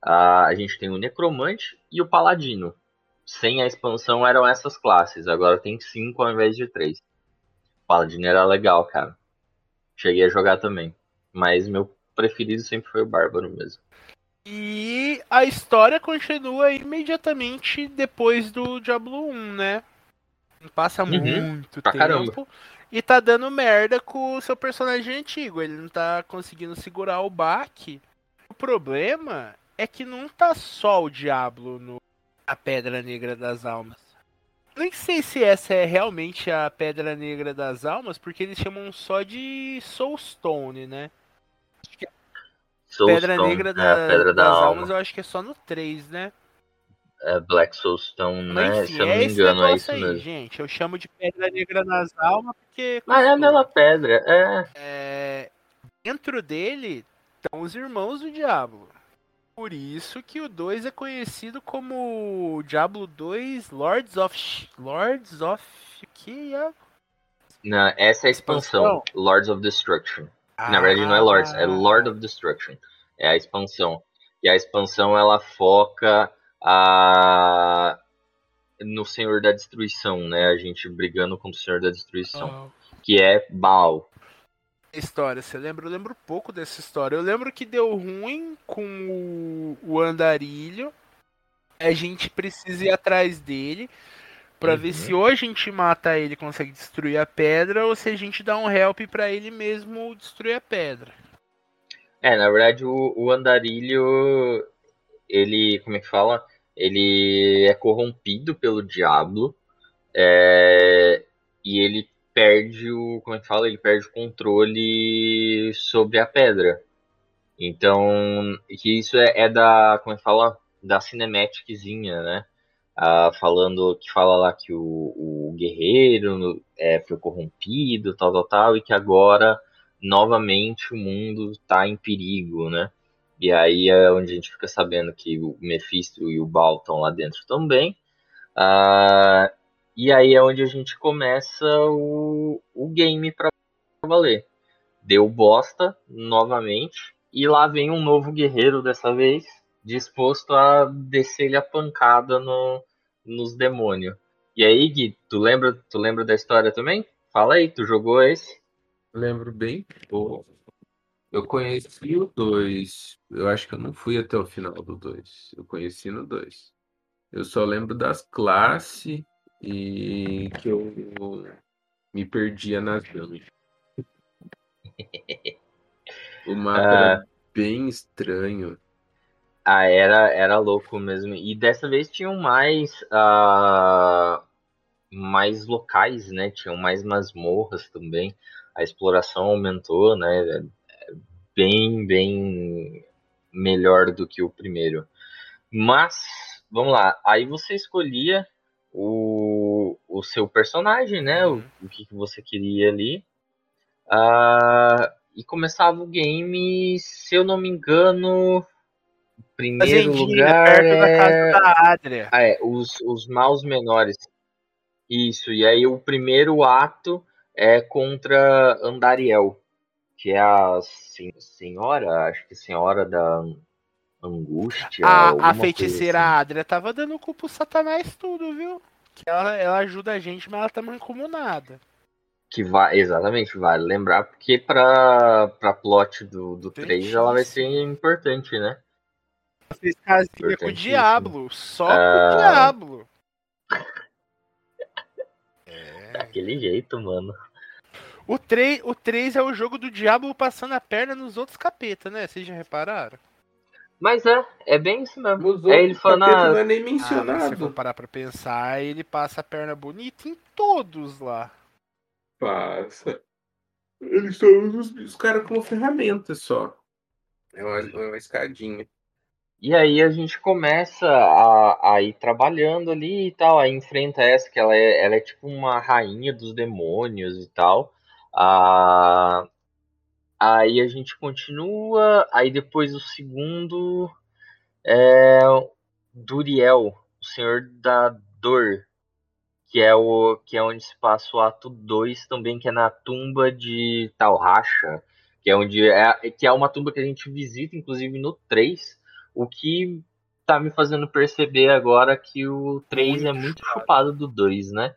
[SPEAKER 2] Ah, a gente tem o Necromante e o Paladino. sem a expansão eram essas classes. Agora tem cinco ao invés de três. Paladino era legal, cara. Cheguei a jogar também. Mas meu preferido sempre foi o Bárbaro mesmo.
[SPEAKER 1] E a história continua imediatamente depois do Diablo 1, né? Passa
[SPEAKER 2] Uhum,
[SPEAKER 1] muito tempo.
[SPEAKER 2] caramba.
[SPEAKER 1] E tá dando merda com o seu personagem antigo. Ele não tá conseguindo segurar o baque. O problema é que não tá só o Diablo no a Pedra Negra das Almas. Nem sei se essa é realmente a Pedra Negra das Almas, porque eles chamam só de Soulstone, né? Pedra Negra
[SPEAKER 2] é,
[SPEAKER 1] da-
[SPEAKER 2] a Pedra da
[SPEAKER 1] das
[SPEAKER 2] Alma.
[SPEAKER 1] Almas eu acho que é só no 3, né?
[SPEAKER 2] É Black Soulstone,
[SPEAKER 1] Mas
[SPEAKER 2] né?
[SPEAKER 1] enfim,
[SPEAKER 2] Se eu não
[SPEAKER 1] é
[SPEAKER 2] me engano, é isso
[SPEAKER 1] aí,
[SPEAKER 2] mesmo.
[SPEAKER 1] gente. Eu chamo de Pedra Negra nas Almas porque.
[SPEAKER 2] Mas é a
[SPEAKER 1] costume.
[SPEAKER 2] mesma pedra, é.
[SPEAKER 1] É, dentro dele estão os irmãos do Diablo. Por isso que o 2 é conhecido como Diablo 2 Lords of Lords of que é?
[SPEAKER 2] Não, essa é a expansão,
[SPEAKER 1] Expansão?
[SPEAKER 2] Lords of Destruction. Na verdade não é Lords, é
[SPEAKER 1] Ah,
[SPEAKER 2] Lord of Destruction. É a expansão. E a expansão ela foca a... no Senhor da Destruição, né? A gente brigando com o Senhor da Destruição.
[SPEAKER 1] ah.
[SPEAKER 2] Que é Baal.
[SPEAKER 1] História, você lembra? Eu lembro pouco dessa história. Eu lembro que deu ruim com o, o andarilho. A gente precisa ir atrás dele pra ver
[SPEAKER 2] Uhum.
[SPEAKER 1] se ou a gente mata ele e consegue destruir a pedra ou se a gente dá um help pra ele mesmo destruir a pedra.
[SPEAKER 2] É, na verdade o, o andarilho, ele, como é que fala? Ele é corrompido pelo diabo. é, e ele perde o, como é que fala? Ele perde o controle sobre a pedra. Então, que isso é, é da, como é que fala? Da cinematiczinha, né? Ah, falando que fala lá que o, o guerreiro é, foi corrompido, tal, tal, tal, e que agora novamente o mundo está em perigo, né? E aí é onde a gente fica sabendo que o Mephisto e o Baal estão lá dentro também. Ah, e aí é onde a gente começa o, o game para valer. Deu bosta novamente. E lá vem um novo guerreiro dessa vez, disposto a descer-lhe a pancada no, nos demônios. E aí, Gui, tu lembra, tu lembra da história também? Fala aí, tu jogou esse?
[SPEAKER 3] Lembro bem pouco. Eu conheci o 2. Eu acho que eu não fui até o final do 2. Eu conheci no 2. Eu só lembro das classes e que eu me perdia nas dungeons. O mapa era bem estranho.
[SPEAKER 2] Ah, era, era louco mesmo. E dessa vez tinham mais, ah, mais locais, né? Tinham mais masmorras também. A exploração aumentou, né? Bem, bem melhor do que o primeiro. Mas, vamos lá. Aí você escolhia o, o seu personagem, né? O, o que, que você queria ali. Ah, e começava o game, se eu não me engano, primeiro lugar
[SPEAKER 1] perto da
[SPEAKER 2] é...
[SPEAKER 1] casa da Adria.
[SPEAKER 2] Ah, é, os, os maus menores. Isso, e aí o primeiro ato é contra Andariel, que é a sen- senhora, acho que senhora da angústia.
[SPEAKER 1] A, a feiticeira
[SPEAKER 2] assim.
[SPEAKER 1] Adria tava dando culpa pro Satanás tudo, viu? Que ela, ela ajuda a gente, mas ela tá mancomunada.
[SPEAKER 2] Que vai, exatamente, vale lembrar, porque pra, pra plot do, do 3 ela vai ser importante, né?
[SPEAKER 1] Ela fez casinha com o diabo, só com
[SPEAKER 2] Ah.
[SPEAKER 1] o diabo.
[SPEAKER 2] Daquele jeito, mano.
[SPEAKER 1] O 3, o 3 é o jogo do diabo passando a perna nos outros capeta, né? Vocês já repararam?
[SPEAKER 2] Mas é, é bem isso mesmo.
[SPEAKER 3] Os
[SPEAKER 2] É ele falando, ah,
[SPEAKER 3] não é nem
[SPEAKER 1] Ah, mas se for
[SPEAKER 3] mencionado.
[SPEAKER 1] parar pra pensar, ele passa a perna bonita em todos lá.
[SPEAKER 3] Passa. Eles só usam os, os caras como ferramenta só. É uma, é uma escadinha.
[SPEAKER 2] E aí a gente começa a, a ir trabalhando ali e tal, aí enfrenta essa que ela é, ela é tipo uma rainha dos demônios e tal. Ah, aí a gente continua, aí depois o segundo é Duriel, o Senhor da Dor, que é o que é onde se passa o ato 2 também, que é na tumba de Talracha, que é onde é, que é uma tumba que a gente visita inclusive no 3 o que tá me fazendo perceber agora que o 3 é
[SPEAKER 1] Muito
[SPEAKER 2] muito chupado do 2, né?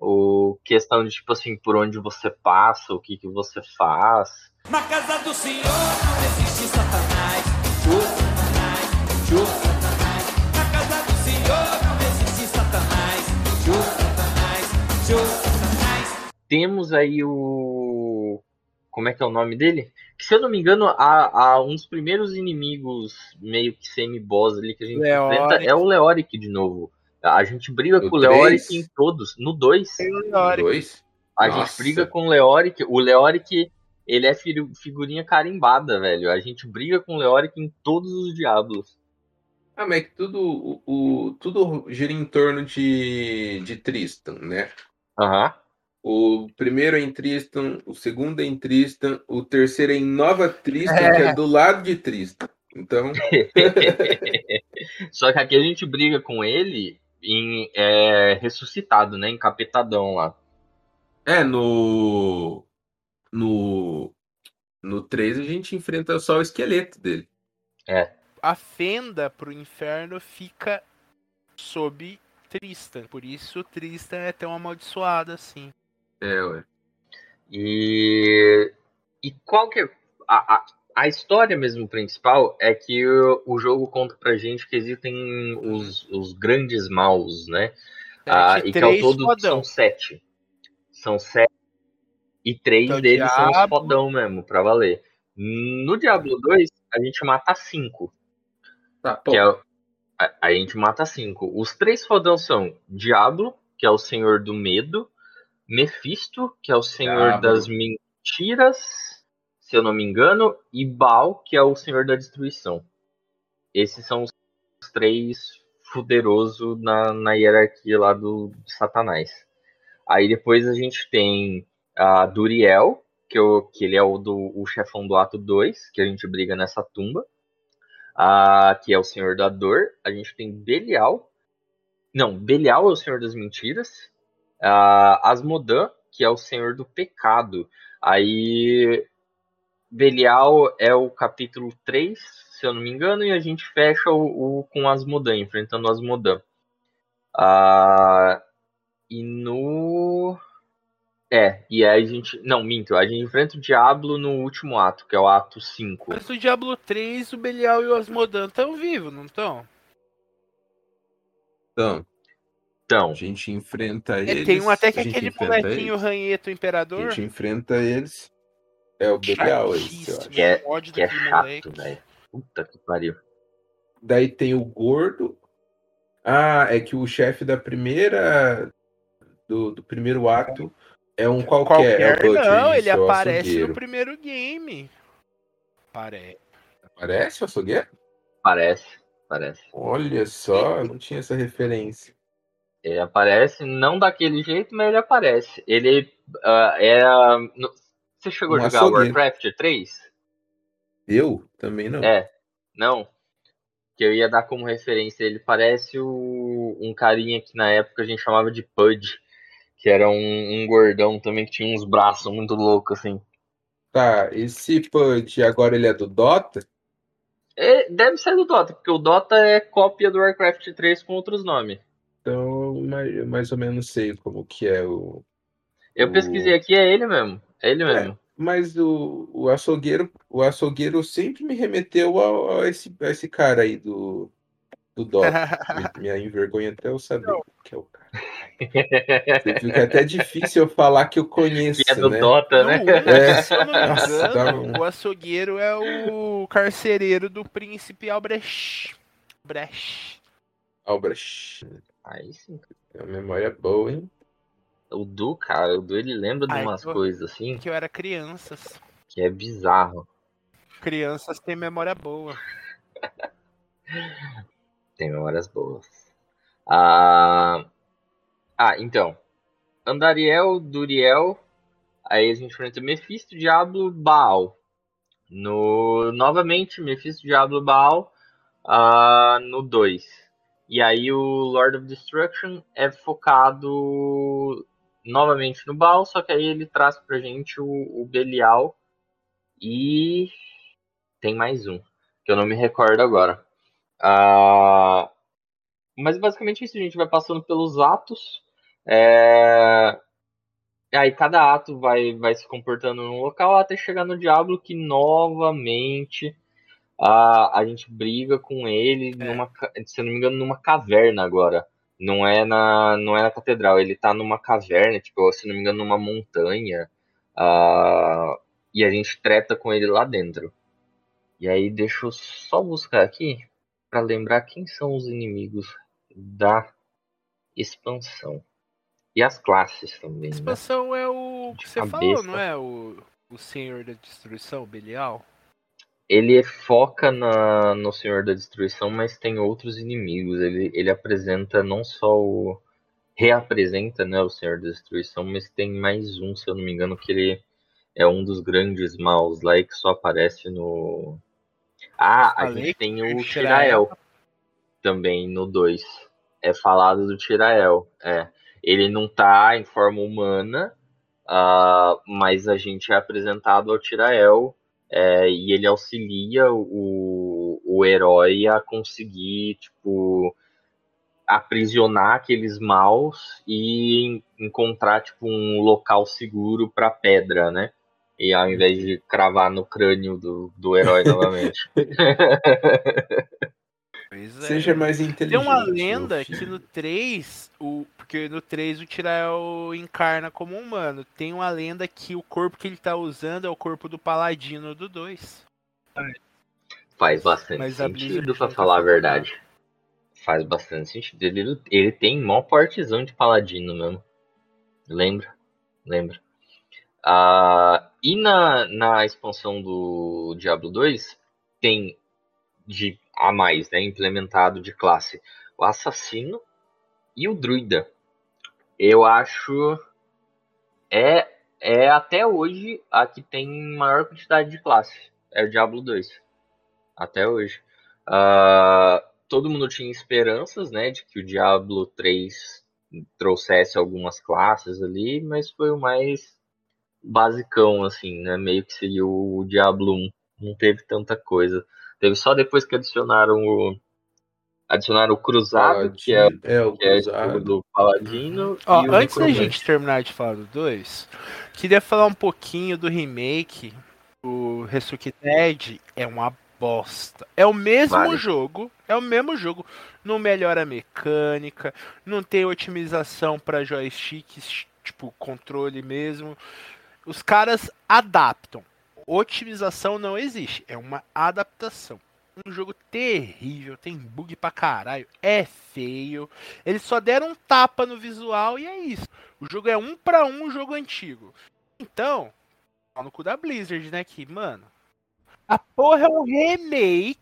[SPEAKER 2] O questão de, tipo assim, por onde você passa, o que, que você faz.
[SPEAKER 4] Na casa do Senhor não existe Satanás. Show Satanás, show Satanás. Na casa do Senhor não existe Satanás. Show Satanás, show Satanás.
[SPEAKER 2] Temos aí o. Como é que é o nome dele? Que se eu não me engano, há, há um dos primeiros inimigos meio que semi-boss ali que a gente
[SPEAKER 1] Leoric.
[SPEAKER 2] enfrenta é o Leoric de novo. A gente briga
[SPEAKER 3] No
[SPEAKER 2] com o Leoric em todos. No 2,
[SPEAKER 3] Dois?
[SPEAKER 2] a
[SPEAKER 3] Nossa.
[SPEAKER 2] gente briga com o Leoric. O Leoric, ele é fi- figurinha carimbada, velho. A gente briga com o Leoric em todos os Diablos.
[SPEAKER 3] Ah, mas é que tudo, o, o- tudo gira em torno de, de Tristan, né?
[SPEAKER 2] Aham.
[SPEAKER 3] O primeiro é em Tristan, o segundo é em Tristan, o terceiro é em Nova Tristan, que é do lado de Tristan. Então,
[SPEAKER 2] Só que aqui a gente briga com ele em é, ressuscitado, né? Encapetadão lá.
[SPEAKER 3] é, no. No. No 3 a gente enfrenta só o esqueleto dele.
[SPEAKER 1] A fenda pro inferno fica sob Tristan. Por isso Tristan é tão amaldiçoado assim.
[SPEAKER 3] É, ué.
[SPEAKER 2] E, e qual que é. A, a, a história mesmo principal é que o, o jogo conta pra gente que existem os, os grandes maus, né? Ah,
[SPEAKER 1] Sete,
[SPEAKER 2] e que ao todo
[SPEAKER 1] fodão.
[SPEAKER 2] são sete. São sete. E três
[SPEAKER 1] Que é o
[SPEAKER 2] deles são os fodão mesmo, pra valer. No Diablo 2, a gente mata cinco.
[SPEAKER 3] Tá,
[SPEAKER 2] Que é, a, a gente mata cinco. Os três fodão são Diablo, que é o senhor do medo, Mephisto, que é o senhor
[SPEAKER 3] Diablo.
[SPEAKER 2] das mentiras, se eu não me engano, e Baal, que é o senhor da destruição. Esses são os três fuderosos na, na hierarquia lá do Satanás. Aí depois a gente tem a Duriel, que, eu, que ele é o, do, o chefão do ato 2, que a gente briga nessa tumba. Ah, que é o Senhor da Dor. A gente tem Belial. Não, Belial é o Senhor das Mentiras. Ah, Asmodan, que é o Senhor do Pecado. Aí Belial é o capítulo 3, se eu não me engano, e a gente fecha o, o com Asmodan, enfrentando Asmodan. Ah, e no. É, e aí a gente. Não, minto, a gente enfrenta o Diablo no último ato, que é o ato 5.
[SPEAKER 1] Mas no Diablo 3, o Belial e o Asmodan estão vivos, não estão?
[SPEAKER 3] Então,
[SPEAKER 2] Então,
[SPEAKER 3] a gente enfrenta eles.
[SPEAKER 1] tem um até que
[SPEAKER 3] a
[SPEAKER 1] aquele
[SPEAKER 3] eles,
[SPEAKER 1] ranheto
[SPEAKER 3] A
[SPEAKER 1] imperador.
[SPEAKER 3] gente enfrenta eles. É o Belial, esse, eu acho.
[SPEAKER 2] Que é- que é chato, velho. Puta que pariu.
[SPEAKER 3] Daí tem o gordo. Ah, é que o chefe da primeira. Do, do primeiro ato é um qualquer. é o
[SPEAKER 1] não, ele aparece
[SPEAKER 3] açougueiro.
[SPEAKER 1] no primeiro game. Parece.
[SPEAKER 3] Aparece o açougueiro?
[SPEAKER 2] Parece, parece.
[SPEAKER 3] Olha só, eu não tinha essa referência.
[SPEAKER 2] Ele aparece, não daquele jeito, mas ele aparece. Ele ah, é. ah, no- Você chegou
[SPEAKER 3] Um
[SPEAKER 2] a jogar
[SPEAKER 3] açougueiro.
[SPEAKER 2] Warcraft 3?
[SPEAKER 3] Eu também não.
[SPEAKER 2] É. Não. Que eu ia dar como referência. Ele parece o, um carinha que na época a gente chamava de Pudge. Que era um, um gordão também que tinha uns braços muito loucos, assim.
[SPEAKER 3] Tá, esse Pudge agora ele é do Dota?
[SPEAKER 2] É, deve ser do Dota, porque o Dota é cópia do Warcraft 3 com outros nomes.
[SPEAKER 3] Então, mais, mais ou menos sei como que é o.
[SPEAKER 2] Eu
[SPEAKER 3] O-
[SPEAKER 2] pesquisei aqui, é ele mesmo. É ele mesmo.
[SPEAKER 3] Mas o, o açougueiro, o açougueiro sempre me remeteu a, a esse, a esse cara aí do, do Dota. me, me envergonha até eu saber que é o cara. Fica até difícil eu falar que eu conheço,
[SPEAKER 2] Que é do
[SPEAKER 3] né?
[SPEAKER 2] Dota, né?
[SPEAKER 3] É.
[SPEAKER 1] se eu não me
[SPEAKER 3] dá
[SPEAKER 1] engano,
[SPEAKER 3] um-
[SPEAKER 1] o açougueiro é o carcereiro do príncipe Albrecht. Brecht.
[SPEAKER 3] Albrecht.
[SPEAKER 2] Aí sim.
[SPEAKER 3] É uma memória boa, hein?
[SPEAKER 2] O Du, cara, o Du ele lembra de
[SPEAKER 1] Ai,
[SPEAKER 2] umas
[SPEAKER 1] eu-
[SPEAKER 2] coisas assim
[SPEAKER 1] Que eu era crianças.
[SPEAKER 2] que é bizarro.
[SPEAKER 1] Crianças têm memória boa.
[SPEAKER 2] Tem memórias boas. Ah, ah então. Andariel, Duriel. Aí a gente enfrenta Mephisto, Diablo, Baal. No, novamente, Mephisto, Diablo, Baal. ah, no 2. E aí o Lord of Destruction é focado novamente no Baal, só que aí ele traz pra gente o, o Belial. E tem mais um, que eu não me recordo agora. Ah, mas basicamente é isso, a gente vai passando pelos atos. É... Aí cada ato vai, vai se comportando num local até chegar no Diablo que novamente a, a gente briga com ele
[SPEAKER 1] É.
[SPEAKER 2] numa, se eu não me engano, numa caverna agora. Não é na, não é na catedral, ele tá numa caverna, tipo, se não me engano, numa montanha. Ah, e a gente treta com ele lá dentro. E aí deixa eu só buscar aqui pra lembrar quem são os inimigos da expansão. E as classes também,
[SPEAKER 1] A
[SPEAKER 2] né?
[SPEAKER 1] expansão é o que
[SPEAKER 2] De
[SPEAKER 1] você
[SPEAKER 2] cabeça.
[SPEAKER 1] falou, não é? O, o Senhor da Destruição, Belial?
[SPEAKER 2] Ele foca na, no Senhor da Destruição, mas tem outros inimigos. Ele, ele apresenta não só o. Reapresenta né, o Senhor da Destruição, mas tem mais um, se eu não me engano, que ele é um dos grandes maus lá e que só aparece no. Ah, a
[SPEAKER 1] Falei
[SPEAKER 2] gente tem
[SPEAKER 1] que
[SPEAKER 2] o Tirael também no 2. É falado do Tirael. É. Ele não tá em forma humana, ah, mas a gente é apresentado ao Tirael é, e ele auxilia o, o herói a conseguir, tipo, aprisionar aqueles maus e en- encontrar, tipo, um local seguro pra pedra, né? E ao invés de cravar no crânio do, do herói novamente.
[SPEAKER 1] Pois é.
[SPEAKER 3] Seja mais inteligente.
[SPEAKER 1] Tem uma lenda que no 3, o, porque no 3 o Tirael encarna como humano. Tem uma lenda que o corpo que ele tá usando é o corpo do paladino do 2.
[SPEAKER 2] Faz bastante
[SPEAKER 1] Mas
[SPEAKER 2] sentido, pra
[SPEAKER 1] nunca
[SPEAKER 2] falar a verdade. Faz bastante sentido. Ele, ele tem mó portezão de paladino mesmo. Lembra? Lembra. Ah, e na, na expansão do Diablo 2, tem de a mais, né? Implementado de classe o assassino e o druida. Eu acho. É, é até hoje a que tem maior quantidade de classe. É o Diablo 2 até hoje. Ah, todo mundo tinha esperanças, né, de que o Diablo 3 trouxesse algumas classes ali, mas foi o mais basicão, assim, né, meio que seria o Diablo 1. Não teve tanta coisa. Teve só depois que adicionaram o adicionaram o Cruzado, que é,
[SPEAKER 3] Paladino- é o
[SPEAKER 2] que é
[SPEAKER 3] cruzado.
[SPEAKER 2] do Paladino,
[SPEAKER 1] Ó,
[SPEAKER 2] e o
[SPEAKER 1] antes da gente terminar de falar do 2, queria falar um pouquinho do remake. O Resukted é uma bosta. É o mesmo
[SPEAKER 2] Vale.
[SPEAKER 1] jogo, é o mesmo jogo. Não melhora a mecânica, não tem otimização para joysticks, tipo controle mesmo. Os caras adaptam. Otimização não existe, é uma adaptação. Um jogo terrível, tem bug pra caralho, é feio. Eles só deram um tapa no visual e é isso. O jogo é um pra um jogo antigo. Então, pau no cu da Blizzard, né? Que, mano, a porra é um remake.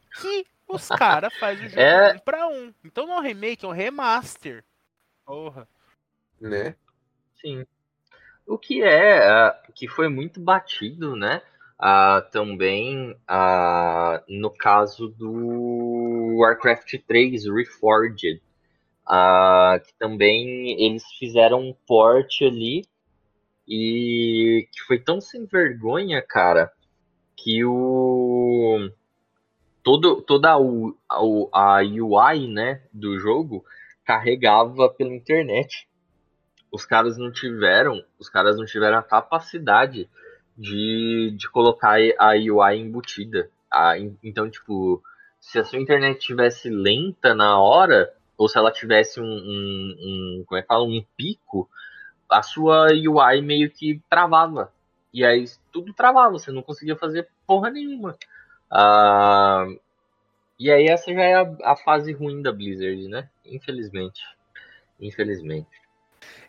[SPEAKER 1] Os caras fazem o jogo
[SPEAKER 2] É.
[SPEAKER 1] um pra um. Então não é um remake, é um remaster. Porra.
[SPEAKER 3] Né?
[SPEAKER 2] Sim. O que é, ah, que foi muito batido, né? Ah, também ah, no caso do Warcraft 3 Reforged, ah, que também eles fizeram um port ali e que foi tão sem vergonha, cara, que o todo, toda a, a, a UI, né, do jogo carregava pela internet. Os caras não tiveram, os caras não tiveram a capacidade de, de colocar a UI embutida. En- então, tipo, se a sua internet tivesse lenta na hora, ou se ela tivesse um, um, um como é que fala, um pico, a sua UI meio que travava. E aí tudo travava, você não conseguia fazer porra nenhuma. Ah, e aí essa já é a, a fase ruim da Blizzard, né? Infelizmente. Infelizmente.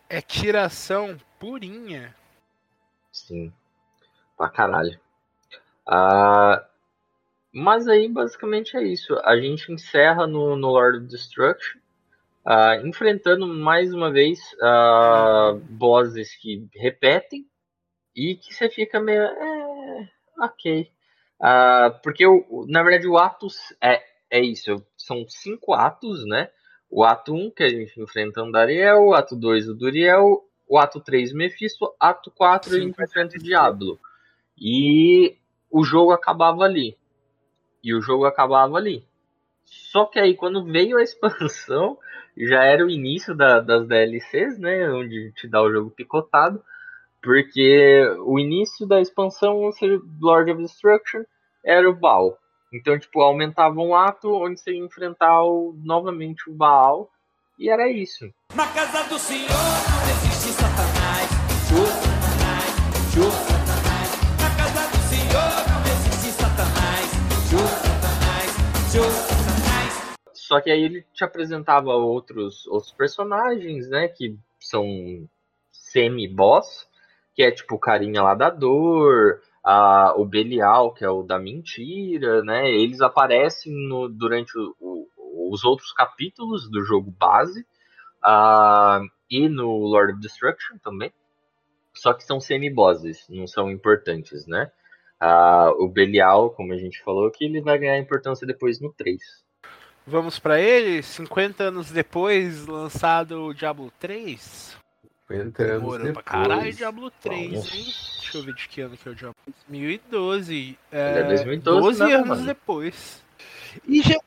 [SPEAKER 1] É tiração purinha.
[SPEAKER 2] Sim. Pra caralho. Ah, mas aí basicamente é isso. A gente encerra no, no Lord of Destruction. ah, enfrentando mais uma vez ah, bosses que repetem e que você fica meio. É, ok. Ah, porque o, o- na verdade o Atos é, é isso. São cinco atos, né? O ato 1, que a gente enfrenta o Dariel, o ato 2, o Duriel, o ato 3, o Mephisto, ato 4, a gente enfrenta o Diablo. E o jogo acabava ali. E o jogo acabava ali. Só que aí quando veio a expansão, já era o início da- das DLCs, né? Onde te dá o jogo picotado. Porque o início da expansão, ou seja, Lord of Destruction, era o Baal. Então, tipo, aumentava um ato onde você ia enfrentar o- novamente o Baal. E era isso.
[SPEAKER 4] Na casa do Senhor não existe Satanás. Show
[SPEAKER 2] Só que aí ele te apresentava outros, outros personagens, né? Que são semi-boss, que é tipo o carinha lá da dor, a, o Belial, que é o da mentira, né? Eles aparecem no, durante o- o- os outros capítulos do jogo base e no Lord of Destruction também. Só que são semi-bosses, não são importantes, né? Ah, o Belial, como a gente falou, que ele vai ganhar importância depois no 3.
[SPEAKER 1] Vamos pra ele? 50 anos depois, lançado o Diablo 3?
[SPEAKER 3] 50 anos
[SPEAKER 1] Demorou pra
[SPEAKER 3] depois.
[SPEAKER 1] caralho Diablo 3,
[SPEAKER 2] Vamos.
[SPEAKER 1] hein? Deixa eu ver de que ano que é o Diablo. 2012. É,
[SPEAKER 2] é 2012
[SPEAKER 1] 12
[SPEAKER 2] mesmo,
[SPEAKER 1] anos
[SPEAKER 2] mano.
[SPEAKER 1] depois. E, já-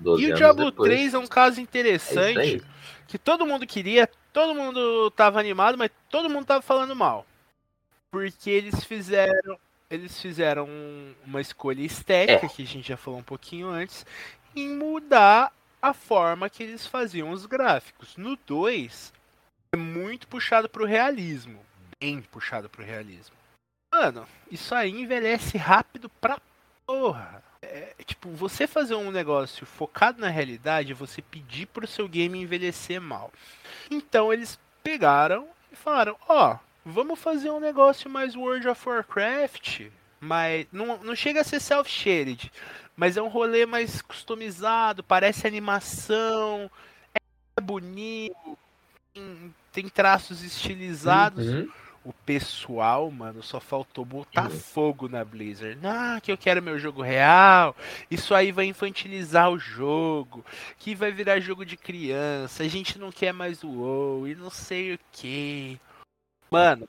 [SPEAKER 2] 12
[SPEAKER 1] e o Diablo
[SPEAKER 2] depois.
[SPEAKER 1] 3 é um caso
[SPEAKER 2] É
[SPEAKER 1] interessante
[SPEAKER 2] aí.
[SPEAKER 1] que todo mundo queria, todo mundo tava animado, mas todo mundo tava falando mal. Porque eles fizeram, eles fizeram uma escolha estética,
[SPEAKER 2] É.
[SPEAKER 1] que a gente já falou um pouquinho antes, em mudar a forma que eles faziam os gráficos. No 2 é muito puxado pro realismo, bem puxado pro realismo. Mano, isso aí envelhece rápido pra porra. É, tipo, você fazer um negócio focado na realidade você pedir pro seu game envelhecer mal. Então eles pegaram e falaram, ó, vamos fazer um negócio mais World of Warcraft, mas não, não chega a ser self-shaded, mas é um rolê mais customizado, parece animação, é bonito, tem, tem traços estilizados.
[SPEAKER 3] Uhum.
[SPEAKER 1] O pessoal, mano, só faltou botar
[SPEAKER 2] Uhum.
[SPEAKER 1] fogo na Blizzard. Ah, que eu quero meu jogo real. Isso aí vai infantilizar o jogo. Que vai virar jogo de criança. A gente não quer mais o WoW e não sei o que. Mano,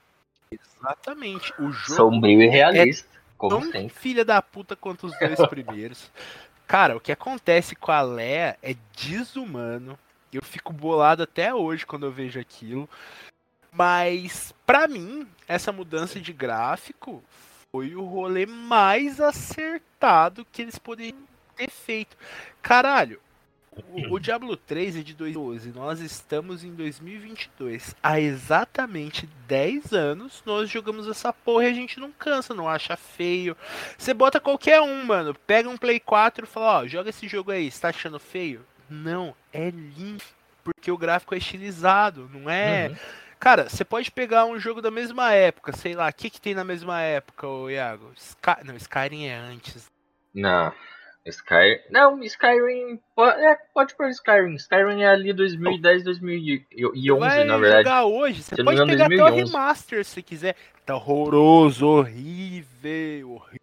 [SPEAKER 1] exatamente. O jogo
[SPEAKER 2] Sombrio e realista, como
[SPEAKER 1] tão
[SPEAKER 2] sempre.
[SPEAKER 1] filha da puta quanto os dois primeiros. Cara, o que acontece com a Leia é desumano. Eu fico bolado até hoje quando eu vejo aquilo. Mas, pra mim, essa mudança de gráfico foi o rolê mais acertado que eles poderiam ter feito. Caralho, o, o Diablo 3 é de 2012, nós estamos em 2022. Há exatamente 10 anos nós jogamos essa porra e a gente não cansa, não acha feio. Você bota qualquer um, mano, pega um Play 4 e fala, ó, joga esse jogo aí, você tá achando feio? Não, é lindo, porque o gráfico é estilizado, não é...
[SPEAKER 2] Uhum.
[SPEAKER 1] Cara, você pode pegar um jogo da mesma época, sei lá, o que que tem na mesma época, ô Iago? Sky... Não, Skyrim é antes.
[SPEAKER 2] Não. Sky... Não, Skyrim. po- É, pode pôr Skyrim. Skyrim é ali 2010, 2011,
[SPEAKER 1] vai
[SPEAKER 2] na verdade.
[SPEAKER 1] jogar hoje, você pode
[SPEAKER 2] engano,
[SPEAKER 1] pegar até o
[SPEAKER 2] 2011.
[SPEAKER 1] remaster se quiser. Tá horroroso, horrível, horrível.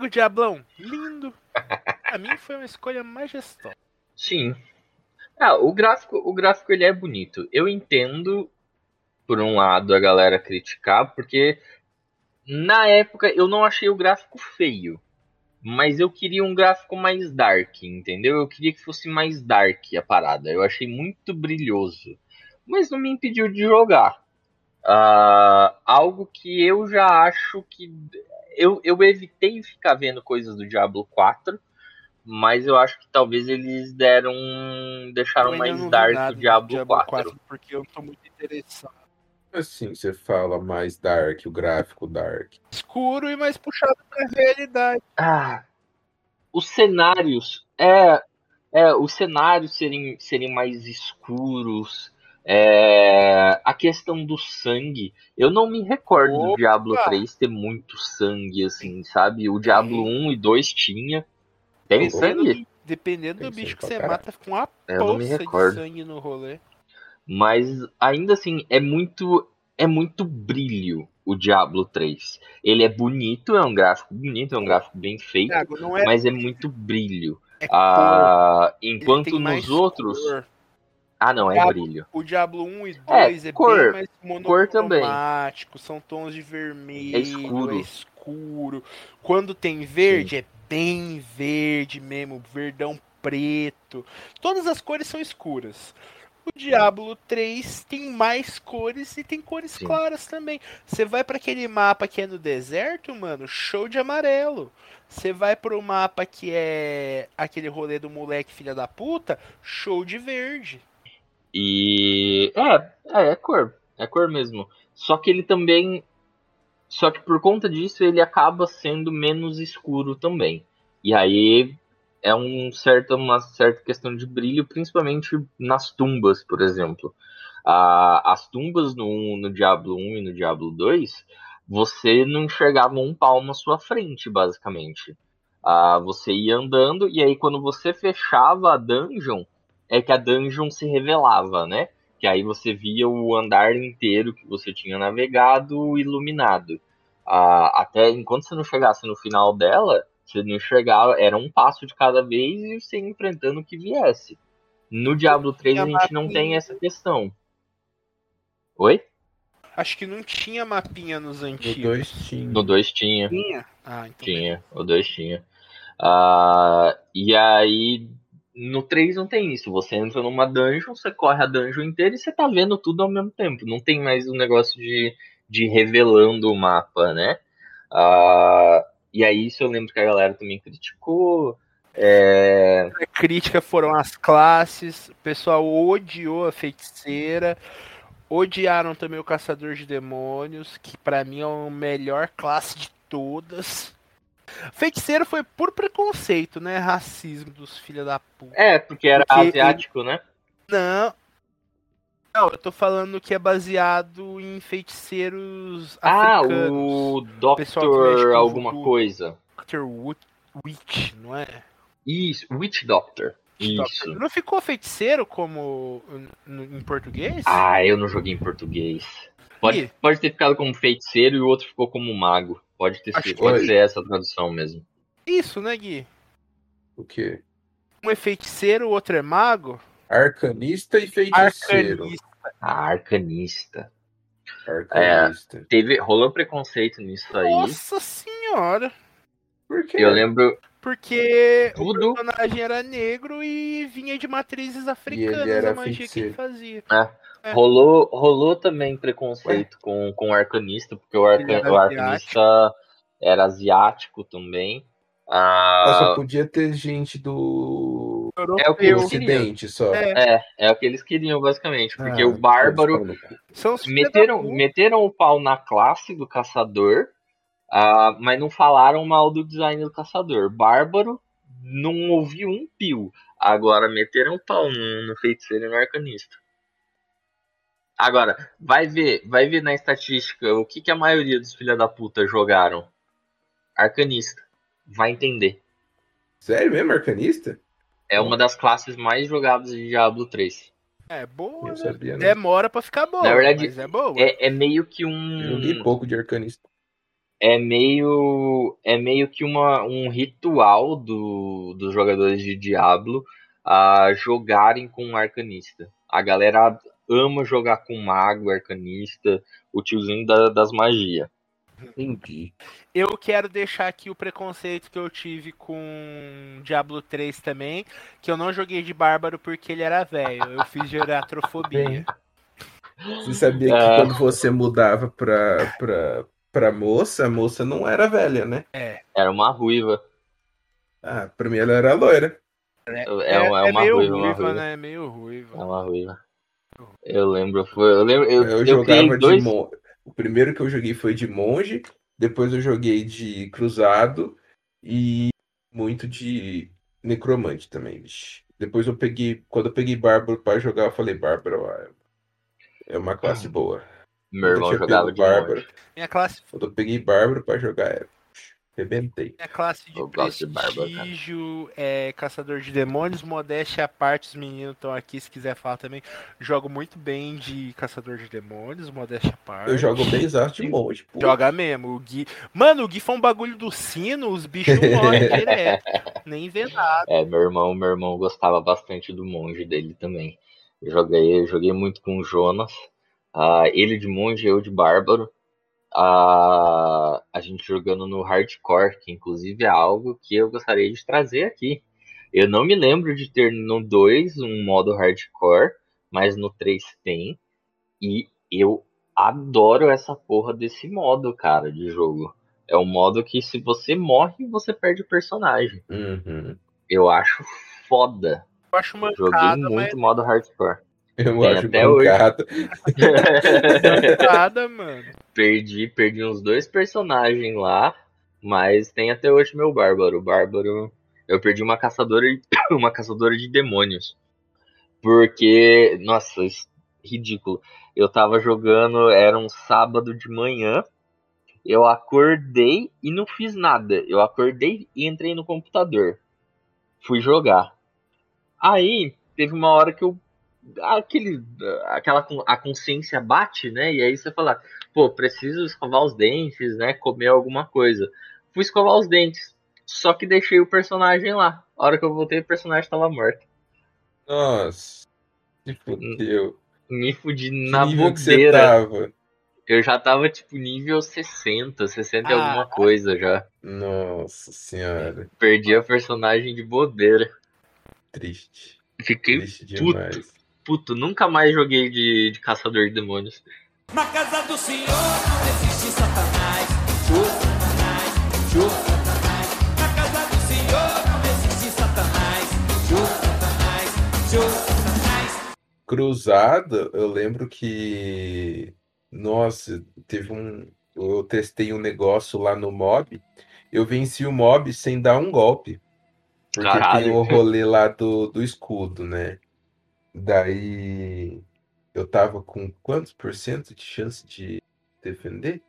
[SPEAKER 1] O Diablão, lindo. Pra mim foi uma escolha majestosa.
[SPEAKER 2] Sim. Ah, o gráfico, o gráfico ele é bonito. Eu entendo, por um lado, a galera criticar, porque na época eu não achei o gráfico feio. Mas eu queria um gráfico mais dark, entendeu? Eu queria que fosse mais dark a parada. Eu achei muito brilhoso. Mas não me impediu de jogar. Ah, algo que eu já acho que. Eu, eu evitei ficar vendo coisas do Diablo 4. Mas eu acho que talvez eles deram. deixaram mais dark o
[SPEAKER 1] do
[SPEAKER 2] Diablo, 4.
[SPEAKER 1] porque eu não tô muito interessado.
[SPEAKER 3] Assim, você fala mais dark, o gráfico dark.
[SPEAKER 1] Escuro e mais puxado pra realidade.
[SPEAKER 2] Ah, os cenários. É, é os cenários serem, serem mais escuros. É, a questão do sangue. Eu não me recordo do
[SPEAKER 1] Opa!
[SPEAKER 2] Diablo 3 ter muito sangue, assim, sabe? O Diablo 1 e 2 tinha. Tem
[SPEAKER 1] Dependendo
[SPEAKER 2] sangue?
[SPEAKER 1] do- Dependendo
[SPEAKER 3] Tem
[SPEAKER 1] do bicho que você
[SPEAKER 3] caralho.
[SPEAKER 1] mata com uma
[SPEAKER 2] me
[SPEAKER 1] poça de sangue no rolê.
[SPEAKER 2] Mas ainda assim, é muito é muito brilho o Diablo 3. Ele é bonito, é um gráfico bonito, é um gráfico bem feito,
[SPEAKER 1] é,
[SPEAKER 2] mas é muito brilho.
[SPEAKER 1] é
[SPEAKER 2] Ah, enquanto nos outros.
[SPEAKER 1] cor.
[SPEAKER 2] Ah, não, é
[SPEAKER 1] Diablo-
[SPEAKER 2] brilho.
[SPEAKER 1] O Diablo 1 e
[SPEAKER 2] É,
[SPEAKER 1] 2 é,
[SPEAKER 2] cor.
[SPEAKER 1] bem mais
[SPEAKER 2] Cor também.
[SPEAKER 1] são tons de vermelho,
[SPEAKER 2] É escuro.
[SPEAKER 1] é escuro. Quando tem verde, é bem verde mesmo, verdão preto. Todas as cores são escuras. O Diablo 3 tem mais cores e tem cores
[SPEAKER 2] Sim.
[SPEAKER 1] claras também. Você vai pra aquele mapa que é no deserto, mano, show de amarelo. Você vai pro mapa que é aquele rolê do moleque filha da puta, show de verde.
[SPEAKER 2] E. É, é, é cor. É cor mesmo. Só que ele também. Só que por conta disso ele acaba sendo menos escuro também. E aí é um certo, uma certa questão de brilho, principalmente nas tumbas, por exemplo. As tumbas no, no Diablo 1 e no Diablo 2, você não enxergava um palmo à sua frente, basicamente. Você ia andando, e aí quando você fechava a dungeon, é que a dungeon se revelava, né? Que aí você via o andar inteiro que você tinha navegado iluminado. Até enquanto você não chegasse no final dela, você não enxergava, era um passo de cada vez e você enfrentando o que viesse. No Diablo 3 a gente não tem essa questão. Oi?
[SPEAKER 1] Acho que não tinha mapinha nos
[SPEAKER 3] No
[SPEAKER 1] antigos.
[SPEAKER 3] 2 tinha.
[SPEAKER 2] No 2 tinha.
[SPEAKER 1] Tinha? Ah, então.
[SPEAKER 2] Tinha, o 2 tinha. Ah, e aí, no 3 não tem isso. Você entra numa dungeon, você corre a dungeon inteira e você tá vendo tudo ao mesmo tempo. Não tem mais o negócio de, de revelando o mapa, né? Ah, e aí, isso eu lembro que a galera também criticou. É,
[SPEAKER 1] A crítica foram as classes, o pessoal odiou a feiticeira, odiaram também o caçador de demônios, que pra mim é a melhor classe de todas. Feiticeiro foi por preconceito, né? Racismo dos filha da puta.
[SPEAKER 2] é, porque era
[SPEAKER 1] Porque
[SPEAKER 2] asiático, né?
[SPEAKER 1] Não. Não, eu tô falando que é baseado em feiticeiros
[SPEAKER 2] Ah,
[SPEAKER 1] africanos.
[SPEAKER 2] o
[SPEAKER 1] que mexe
[SPEAKER 2] Doctor alguma
[SPEAKER 1] voodoo.
[SPEAKER 2] coisa.
[SPEAKER 1] Dr. Wo- Witch, não é?
[SPEAKER 2] Isso, Witch Doctor. Isso.
[SPEAKER 1] Não ficou feiticeiro como em português?
[SPEAKER 2] Ah, eu não joguei em português. Pode, pode ter ficado como feiticeiro e o outro ficou como mago. Pode, ter sido, pode
[SPEAKER 3] foi.
[SPEAKER 2] ser essa a tradução mesmo.
[SPEAKER 1] Isso, né, Gui?
[SPEAKER 3] O quê?
[SPEAKER 1] Um é feiticeiro, o outro é mago?
[SPEAKER 3] Arcanista e feiticeiro.
[SPEAKER 1] Arcanista.
[SPEAKER 2] A arcanista.
[SPEAKER 3] Arcanista.
[SPEAKER 2] Teve, rolou preconceito nisso aí.
[SPEAKER 1] Nossa senhora.
[SPEAKER 3] Por quê?
[SPEAKER 2] Eu lembro.
[SPEAKER 1] Porque
[SPEAKER 2] Tudo.
[SPEAKER 1] o personagem era negro e vinha de matrizes africanas
[SPEAKER 3] era
[SPEAKER 1] a magia que ele
[SPEAKER 3] feiticeiro.
[SPEAKER 1] fazia. É.
[SPEAKER 2] Rolou, rolou também preconceito com, com o arcanista, porque o, arca,
[SPEAKER 1] era
[SPEAKER 2] o arcanista era asiático também. Ah,
[SPEAKER 3] Nossa, podia ter gente do
[SPEAKER 2] É o que eu-
[SPEAKER 3] Ocidente só.
[SPEAKER 1] É.
[SPEAKER 2] é, é o que eles queriam, basicamente. Porque
[SPEAKER 3] Ah,
[SPEAKER 2] o bárbaro.
[SPEAKER 3] eles
[SPEAKER 2] meteram, meteram o pau na classe do caçador, ah, mas não falaram mal do design do caçador. Bárbaro não ouviu um pio. Agora meteram o pau no, no feiticeiro e no arcanista. Agora, vai ver, vai ver na estatística o que, que a maioria dos filha da puta jogaram. Arcanista. Vai entender.
[SPEAKER 3] Sério mesmo, arcanista?
[SPEAKER 2] É uma das classes mais jogadas de Diablo 3.
[SPEAKER 1] É boa,
[SPEAKER 3] Eu
[SPEAKER 1] né?
[SPEAKER 3] sabia, não.
[SPEAKER 1] Demora pra ficar boa,
[SPEAKER 2] Na verdade,
[SPEAKER 1] mas é boa.
[SPEAKER 2] É, é meio que
[SPEAKER 3] Eu
[SPEAKER 2] um.
[SPEAKER 3] Joguei pouco de arcanista.
[SPEAKER 2] é meio é meio que uma, um ritual do, dos jogadores de Diablo a jogarem com um arcanista. A galera ama jogar com mago, arcanista, o tiozinho da- das magias.
[SPEAKER 3] Entendi.
[SPEAKER 1] Eu quero deixar aqui o preconceito que eu tive com Diablo 3 também, que eu não joguei de bárbaro porque ele era velho. Eu fiz geratrofobia.
[SPEAKER 3] Você sabia que
[SPEAKER 2] Ah.
[SPEAKER 3] quando você mudava pra, pra, pra moça, a moça não era velha, né?
[SPEAKER 2] Era uma ruiva.
[SPEAKER 3] Ah, pra mim ela era loira.
[SPEAKER 2] É, é uma, é uma
[SPEAKER 1] meio
[SPEAKER 2] ruiva, uma
[SPEAKER 1] ruiva,
[SPEAKER 2] ruiva.
[SPEAKER 1] né? É meio ruiva.
[SPEAKER 2] É uma ruiva. Eu lembro, foi, eu lembro, eu,
[SPEAKER 3] Eu,
[SPEAKER 2] eu,
[SPEAKER 3] jogava
[SPEAKER 2] dois.
[SPEAKER 3] de monge. O primeiro que eu joguei foi de monge, depois eu joguei de cruzado e muito de necromante também, bicho. Depois eu peguei, quando eu peguei bárbaro pra jogar, eu falei, bárbaro ó, é uma classe boa.
[SPEAKER 2] Meu irmão jogava de
[SPEAKER 3] bárbaro.
[SPEAKER 2] monge.
[SPEAKER 1] Minha classe,
[SPEAKER 3] Quando eu peguei bárbaro pra jogar, é, rebentei.
[SPEAKER 1] minha classe de
[SPEAKER 2] Eu gosto de
[SPEAKER 1] prestígio é caçador de demônios, modéstia à parte, os meninos estão aqui, se quiser falar também. Jogo muito bem de caçador de demônios, modéstia à parte.
[SPEAKER 3] Eu jogo bem exato de monge, pô.
[SPEAKER 1] Joga mesmo. O Gui... Mano, o Gui foi um bagulho do sino, os bichos morrem direto. Nem vê nada.
[SPEAKER 2] É, meu irmão, meu irmão gostava bastante do monge dele também. Eu joguei, eu joguei muito com o Jonas. Ah, ele de monge, eu de bárbaro. Ah, a gente jogando no hardcore, que inclusive é algo que eu gostaria de trazer aqui. Eu não me lembro de ter no 2 um modo hardcore, mas no 3 tem. E eu adoro essa porra desse modo, cara, de jogo. É um modo que se você morre, você perde o personagem.
[SPEAKER 3] Uhum.
[SPEAKER 2] Eu acho foda.
[SPEAKER 1] Eu acho
[SPEAKER 2] Joguei
[SPEAKER 1] mancada, mas
[SPEAKER 2] muito modo hardcore.
[SPEAKER 3] Eu
[SPEAKER 2] Tem
[SPEAKER 3] acho
[SPEAKER 2] até hoje.
[SPEAKER 3] mancada.
[SPEAKER 1] mancada, mano.
[SPEAKER 2] perdi, perdi uns dois personagens lá, mas tem até hoje meu bárbaro. O bárbaro, eu perdi uma caçadora, uma caçadora de demônios. Porque, nossa, isso- ridículo. Eu tava jogando, era um sábado de manhã. Eu acordei e não fiz nada. Eu acordei e entrei no computador. Fui jogar. Aí teve uma hora que eu aquele aquela a consciência bate, né? E aí você fala, pô, preciso escovar os dentes, né? Comer alguma coisa. Fui escovar os dentes. Só que deixei o personagem lá. A hora que eu voltei, o personagem tava morto.
[SPEAKER 3] Nossa. Se fudeu.
[SPEAKER 2] Me fudi
[SPEAKER 3] Que
[SPEAKER 2] na bobeira. Eu já tava tipo nível 60, 60 e
[SPEAKER 1] Ah.
[SPEAKER 2] alguma coisa já.
[SPEAKER 3] Nossa senhora.
[SPEAKER 2] Perdi a personagem de bobeira.
[SPEAKER 3] Triste.
[SPEAKER 2] Fiquei
[SPEAKER 3] Triste
[SPEAKER 2] puto.
[SPEAKER 3] demais.
[SPEAKER 2] Puto. Nunca mais joguei de, de caçador de demônios.
[SPEAKER 4] Na casa do Senhor não existe Satanás. Show Satanás, show Satanás. Na casa do Senhor não existe Satanás. Show Satanás, show Satanás.
[SPEAKER 3] Cruzado, eu lembro que. Nossa, teve um. Eu testei um negócio lá no mob. Eu venci o mob sem dar um golpe. Porque
[SPEAKER 2] Caralho.
[SPEAKER 3] tem o rolê lá do, do escudo, né? Daí eu tava com quantos por cento de chance de defender?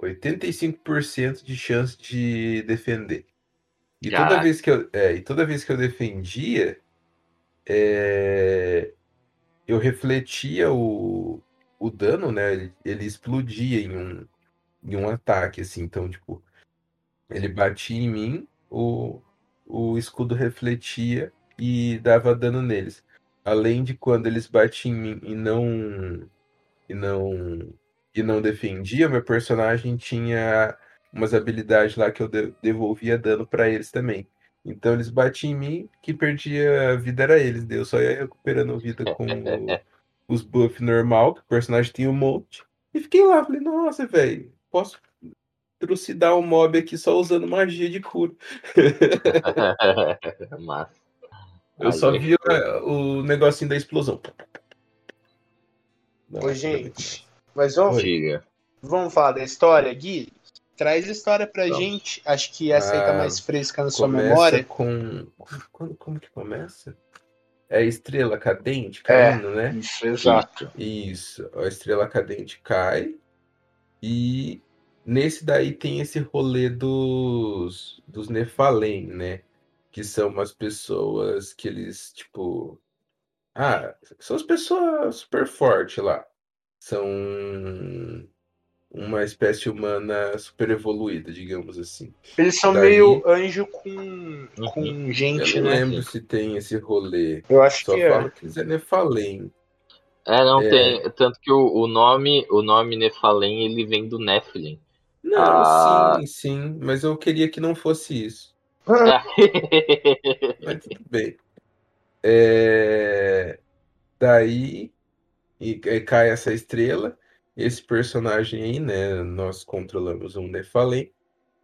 [SPEAKER 3] 85% de chance de defender. E toda vez que eu, é, e toda vez que eu defendia, é, eu refletia o, o dano, né? Ele, ele explodia em um, em um ataque, assim. Então, tipo, ele batia em mim, o, o escudo refletia e dava dano neles. Além de quando eles batiam em mim e não e não e não defendia, meu personagem tinha umas habilidades lá que eu de- devolvia dano pra eles também. Então eles batiam em mim, que perdia a vida era eles, daí eu só ia recuperando vida com o- os buffs normal, que o personagem tinha um monte. E fiquei lá, falei, nossa, velho, posso trucidar um mob aqui só usando magia de cura.
[SPEAKER 2] Massa.
[SPEAKER 3] Eu
[SPEAKER 2] Aí
[SPEAKER 3] só
[SPEAKER 2] é
[SPEAKER 3] vi o, o negocinho da explosão.
[SPEAKER 5] Ô, gente, mas vamos,
[SPEAKER 2] Diga.
[SPEAKER 5] vamos falar da história, Gui? Traz a história pra
[SPEAKER 3] Vamos.
[SPEAKER 5] gente. Acho que essa aí tá
[SPEAKER 3] Ah,
[SPEAKER 5] mais fresca na sua
[SPEAKER 3] Começa
[SPEAKER 5] memória.
[SPEAKER 3] com. Como, como que começa? É a estrela cadente
[SPEAKER 5] É.
[SPEAKER 3] caindo, né?
[SPEAKER 5] Isso, exato.
[SPEAKER 3] Isso. A estrela cadente cai. E nesse daí tem esse rolê dos, dos Nephalem, né? Que são umas pessoas que eles, tipo. Ah, são as pessoas super fortes lá. São uma espécie humana super evoluída, digamos assim.
[SPEAKER 5] Eles são
[SPEAKER 3] Daí-
[SPEAKER 5] meio anjo com, com gente,
[SPEAKER 3] Eu não
[SPEAKER 5] né?
[SPEAKER 3] lembro se tem esse rolê.
[SPEAKER 5] Eu acho
[SPEAKER 3] Só
[SPEAKER 5] que é.
[SPEAKER 3] falo que eles é Nephalem.
[SPEAKER 2] É, não
[SPEAKER 3] É.
[SPEAKER 2] tem. Tanto que o, o nome, o nome Nephalem, ele vem do Nephilim.
[SPEAKER 3] Não,
[SPEAKER 2] Ah.
[SPEAKER 3] sim, sim, mas eu queria que não fosse isso. Mas tudo bem. É, Daí e, e cai essa estrela. Esse personagem aí, né? Nós controlamos um Nephalem.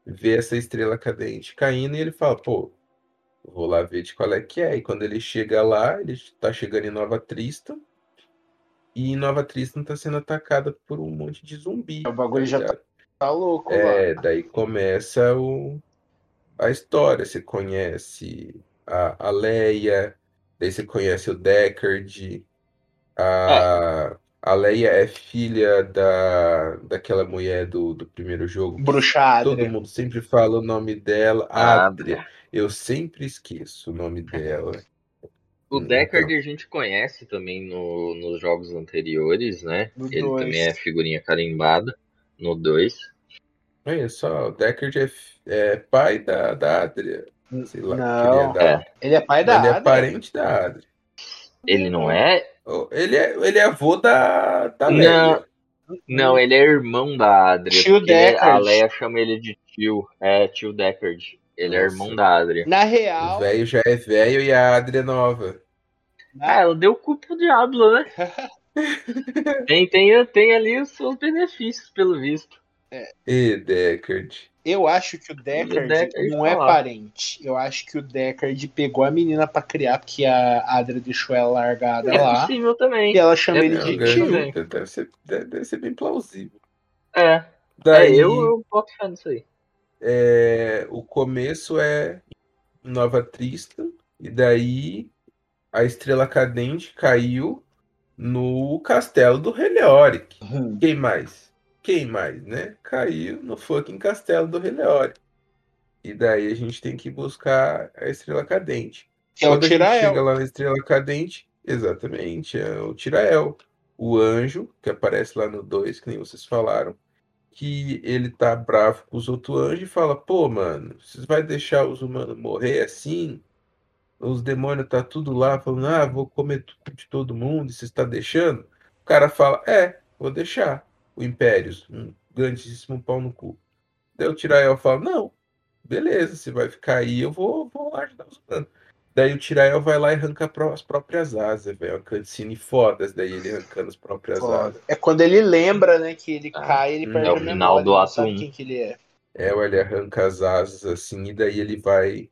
[SPEAKER 3] Vê essa estrela cadente caindo e ele fala, pô, vou lá ver de qual é que é. E quando ele chega lá, ele tá chegando em Nova Tristan. E Nova Tristan tá sendo atacada por um monte de zumbi.
[SPEAKER 5] O bagulho já
[SPEAKER 3] ligado?
[SPEAKER 5] Tá louco lá.
[SPEAKER 3] É, daí começa o, a história. Você conhece a, a Leia, daí você conhece o Deckard. A, a Leia é filha da, daquela mulher do, do primeiro jogo.
[SPEAKER 5] Bruxa
[SPEAKER 3] Todo mundo sempre fala o nome dela. Adria. Eu sempre esqueço o nome dela.
[SPEAKER 2] O
[SPEAKER 3] Hum,
[SPEAKER 2] Deckard
[SPEAKER 3] então.
[SPEAKER 2] a gente conhece também no- nos jogos anteriores, né?
[SPEAKER 5] No
[SPEAKER 2] Ele
[SPEAKER 5] dois.
[SPEAKER 2] também é figurinha carimbada no 2.
[SPEAKER 3] Olha só, o Deckard é, é pai da, da Adria. Sei lá,
[SPEAKER 5] Não,
[SPEAKER 3] que ele é da-
[SPEAKER 5] ele é pai da
[SPEAKER 3] ele é
[SPEAKER 5] Adria.
[SPEAKER 3] parente da Adria.
[SPEAKER 2] Ele não é?
[SPEAKER 3] Ele é, ele é avô da, da
[SPEAKER 2] Não.
[SPEAKER 3] Leia.
[SPEAKER 2] Não, ele é irmão da Adria.
[SPEAKER 5] Tio
[SPEAKER 2] porque ele- a
[SPEAKER 5] Deckard.
[SPEAKER 2] Leia chama ele de tio. É, tio Deckard. Ele é
[SPEAKER 3] Nossa.
[SPEAKER 2] irmão da Adria.
[SPEAKER 5] Na
[SPEAKER 3] O
[SPEAKER 5] real,
[SPEAKER 3] velho já é velho e a Adria é nova.
[SPEAKER 2] Ah, ela deu culpa pro Diablo, né? tem, tem, tem ali os seus benefícios, pelo visto.
[SPEAKER 3] E Deckard.
[SPEAKER 5] eu acho que o Deckard,
[SPEAKER 2] Deckard
[SPEAKER 5] não é
[SPEAKER 2] falar.
[SPEAKER 5] parente. Eu acho que o Deckard pegou a menina pra criar, porque a Adria deixou ela largada
[SPEAKER 2] É
[SPEAKER 5] lá.
[SPEAKER 2] possível também.
[SPEAKER 5] E ela chama
[SPEAKER 2] É
[SPEAKER 5] ele de tio.
[SPEAKER 3] Deve, ser, deve, deve ser bem plausível.
[SPEAKER 2] É, é
[SPEAKER 3] Daí,
[SPEAKER 2] eu, eu boto fé nisso aí.
[SPEAKER 3] é, o começo é Nova Tristan, e daí a estrela cadente caiu no castelo do Helioric.
[SPEAKER 5] Hum.
[SPEAKER 3] Quem mais? Quem mais, né? Caiu no fucking castelo do Helioric. E daí a gente tem que buscar a estrela cadente.
[SPEAKER 5] É o
[SPEAKER 3] gente chega
[SPEAKER 5] Tirael.
[SPEAKER 3] lá na estrela cadente, exatamente, é o Tirael. O anjo, que aparece lá no 2, que nem vocês falaram, que ele tá bravo com os outros anjos e fala: pô, mano, vocês vai deixar os humanos morrer assim? Os demônios tá tudo lá falando: ah, vou comer tudo de todo mundo, e você está deixando? O cara fala: é, vou deixar. O Impérios, um grandíssimo pau no cu. Daí o Tirael fala: não, beleza, você vai ficar aí, eu vou, vou lá ajudar os humanos. Daí o Tirael vai lá e arranca as próprias asas, velho. Uma cutscene foda, daí ele arrancando as próprias asas.
[SPEAKER 5] É quando ele lembra, né, que ele
[SPEAKER 2] Ah,
[SPEAKER 5] cai, ele
[SPEAKER 2] é
[SPEAKER 5] perde
[SPEAKER 2] o
[SPEAKER 5] a
[SPEAKER 2] final
[SPEAKER 5] memória,
[SPEAKER 2] do ato
[SPEAKER 5] sabe
[SPEAKER 2] um.
[SPEAKER 5] quem que ele é.
[SPEAKER 3] É, ele arranca as asas assim, e daí ele vai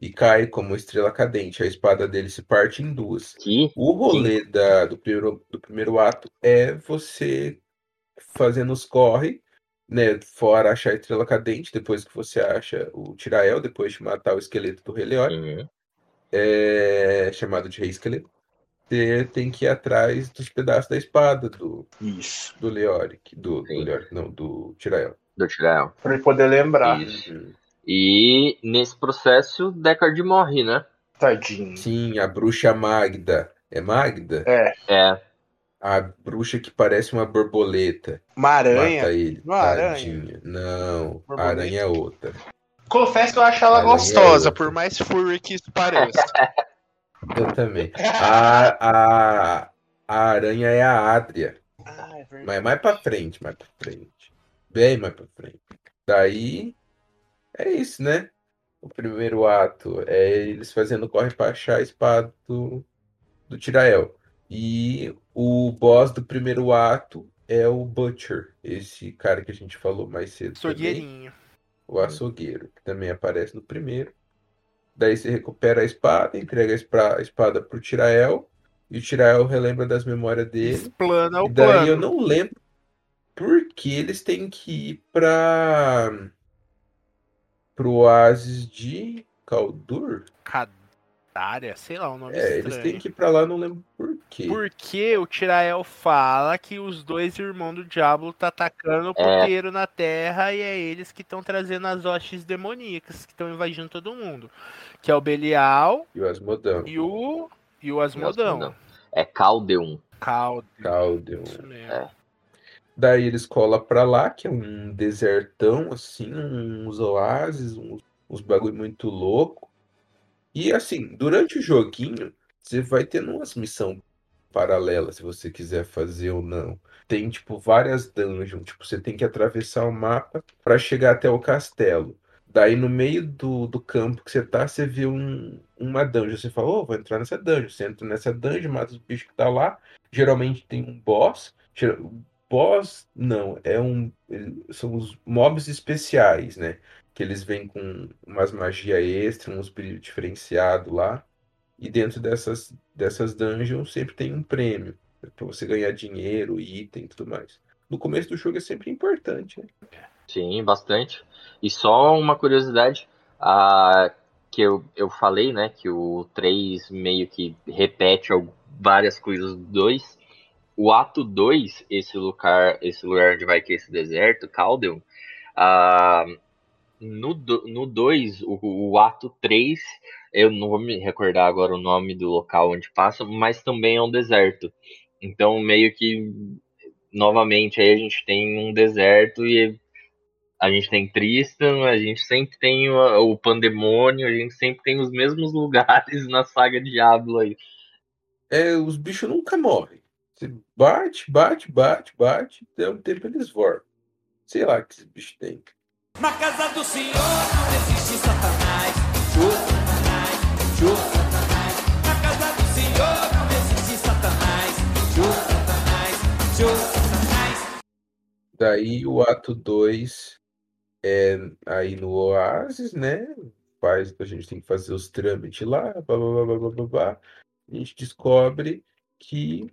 [SPEAKER 3] e cai como estrela cadente. A espada dele se parte em duas.
[SPEAKER 2] Que
[SPEAKER 3] O rolê da, do, primeiro, do primeiro ato é você fazendo os corre, né? Fora achar a estrela cadente, depois que você acha o Tirael, depois de matar o esqueleto do Rei Leório,
[SPEAKER 2] Uhum.
[SPEAKER 3] é chamado de Rei Esqueleto. Você tem que ir atrás dos pedaços da espada do,
[SPEAKER 5] Isso.
[SPEAKER 3] do Leoric, do, do. Leoric, não, do Tirael.
[SPEAKER 2] do Tirael.
[SPEAKER 5] Pra ele poder lembrar.
[SPEAKER 2] Isso. E nesse processo, Deckard morre, né?
[SPEAKER 5] Tadinho.
[SPEAKER 3] Sim, a bruxa Magda. É Magda?
[SPEAKER 5] É.
[SPEAKER 2] É.
[SPEAKER 3] A bruxa que parece uma borboleta.
[SPEAKER 5] Uma aranha.
[SPEAKER 3] Mata ele.
[SPEAKER 5] Uma aranha.
[SPEAKER 3] Não, a
[SPEAKER 5] Borboleta.
[SPEAKER 3] aranha é outra.
[SPEAKER 5] Confesso que eu acho ela
[SPEAKER 3] Aranha é
[SPEAKER 5] gostosa,
[SPEAKER 3] outra.
[SPEAKER 5] por mais furry que isso pareça.
[SPEAKER 3] Eu também. A, a, a aranha é a Adria.
[SPEAKER 5] ah, é verdade.
[SPEAKER 3] Mas mais pra frente, mais pra frente. Bem mais pra frente. Daí é isso, né? O primeiro ato é eles fazendo corre pra achar a espada do, do Tirael. E o boss do primeiro ato é o Butcher, esse cara que a gente falou mais cedo.
[SPEAKER 1] Açougueirinho.
[SPEAKER 3] O açougueiro, que também aparece no primeiro. Daí você recupera a espada, entrega a espa- a espada pro Tirael. E o Tirael relembra das memórias dele.
[SPEAKER 1] Explana o
[SPEAKER 3] E daí eu
[SPEAKER 1] plano.
[SPEAKER 3] não lembro por que eles têm que ir pra pro oásis de Kaldur.
[SPEAKER 1] Cadária, sei lá o nome
[SPEAKER 3] É, eles
[SPEAKER 1] estranho.
[SPEAKER 3] têm que ir pra lá, não lembro por quê.
[SPEAKER 1] Porque o Tirael fala que os dois irmãos do Diablo tá atacando o
[SPEAKER 2] É.
[SPEAKER 1] puteiro na Terra e é eles que estão trazendo as hostes demoníacas que estão invadindo todo mundo. Que é o Belial
[SPEAKER 3] E o Asmodão,
[SPEAKER 1] e o e o
[SPEAKER 2] Asmodão.
[SPEAKER 1] Asmodão.
[SPEAKER 2] É Caldeum.
[SPEAKER 1] Caldo.
[SPEAKER 3] Caldeon.
[SPEAKER 1] Isso mesmo.
[SPEAKER 2] É.
[SPEAKER 3] Daí eles colam pra lá, que é um desertão, assim, uns oásis, uns, uns bagulho muito louco. E assim, durante o joguinho, você vai tendo umas missões paralelas, se você quiser fazer ou não. Tem, tipo, várias dungeons. Tipo, você tem que atravessar o mapa pra chegar até o castelo. Daí, no meio do, do campo que você tá, você vê um, uma dungeon. Você fala, ô, vou entrar nessa dungeon. Você entra nessa dungeon, mata os bichos que tá lá. Geralmente tem um boss. Boss, não, é um. São os mobs especiais, né? Que eles vêm com umas magia extra, uns brilhos diferenciados lá. E dentro dessas, dessas dungeons sempre tem um prêmio. Pra você ganhar dinheiro, item e tudo mais. No começo do jogo é sempre importante, né?
[SPEAKER 2] Sim, bastante. E só uma curiosidade, a, que eu, eu falei, né, que o 3 meio que repete várias coisas do 2. O ato 2, esse lugar, esse lugar onde vai ter esse deserto, Caldeon, ah, no 2, no dois, o, o ato 3, eu não vou me recordar agora o nome do local onde passa, mas também é um deserto. Então, meio que, novamente, aí a gente tem um deserto e a gente tem Tristan, a gente sempre tem o, o Pandemônio, a gente sempre tem os mesmos lugares na saga Diablo aí.
[SPEAKER 3] É, os bichos nunca morrem. Você bate, bate, bate, bate, deu um tempo eles voam. Sei lá que esse bicho tem.
[SPEAKER 4] Na casa do Senhor não existe Satanás. Jô, Satanás, Jô, Satanás. Na casa do Senhor não existe Satanás. Jô, Satanás, Jô, Satanás.
[SPEAKER 3] Daí o ato 2 é aí no Oasis, né? Faz, a gente tem que fazer os trâmites lá, blá, blá, blá, blá, blá, blá. A gente descobre que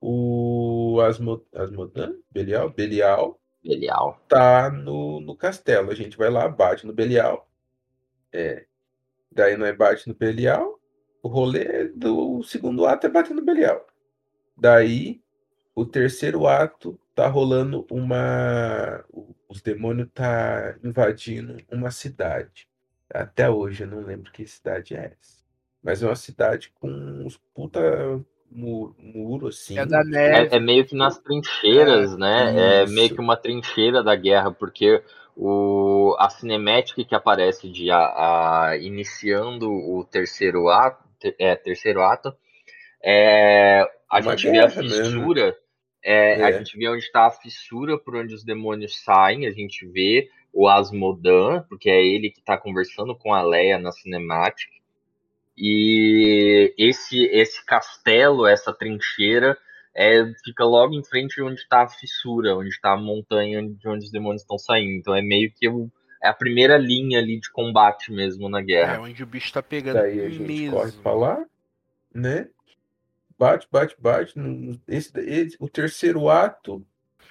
[SPEAKER 3] o Asmo, Asmodan, Belial, Belial
[SPEAKER 2] Belial.
[SPEAKER 3] tá no, no castelo. A gente vai lá, bate no Belial. É. Daí não é bate no Belial. O rolê do segundo ato é bater no Belial. Daí, o terceiro ato tá rolando uma. Os demônios tá invadindo uma cidade. Até hoje eu não lembro que cidade é essa. Mas é uma cidade com uns puta mu- muro assim.
[SPEAKER 1] É da neve.
[SPEAKER 2] É, é meio que nas trincheiras, né? É
[SPEAKER 3] Isso.
[SPEAKER 2] meio que uma trincheira da guerra, porque o, a cinemática que aparece de a, a- iniciando o terceiro ato, te- é, terceiro ato, é, a
[SPEAKER 3] Uma
[SPEAKER 2] gente vê a
[SPEAKER 3] mesmo.
[SPEAKER 2] fissura, é, a
[SPEAKER 3] É.
[SPEAKER 2] gente vê onde está a fissura por onde os demônios saem, a gente vê o Asmodan, porque é ele que está conversando com a Leia na cinemática. E esse esse castelo, essa trincheira, é, fica logo em frente onde está a fissura, onde está a montanha de onde os demônios estão saindo. Então é meio que o- é a primeira linha ali de combate mesmo na
[SPEAKER 1] É
[SPEAKER 2] guerra.
[SPEAKER 1] onde o bicho tá pegando
[SPEAKER 3] Daí a gente corre
[SPEAKER 1] mesmo.
[SPEAKER 3] pra lá, né? Bate, bate, bate. no- Esse, esse- o terceiro ato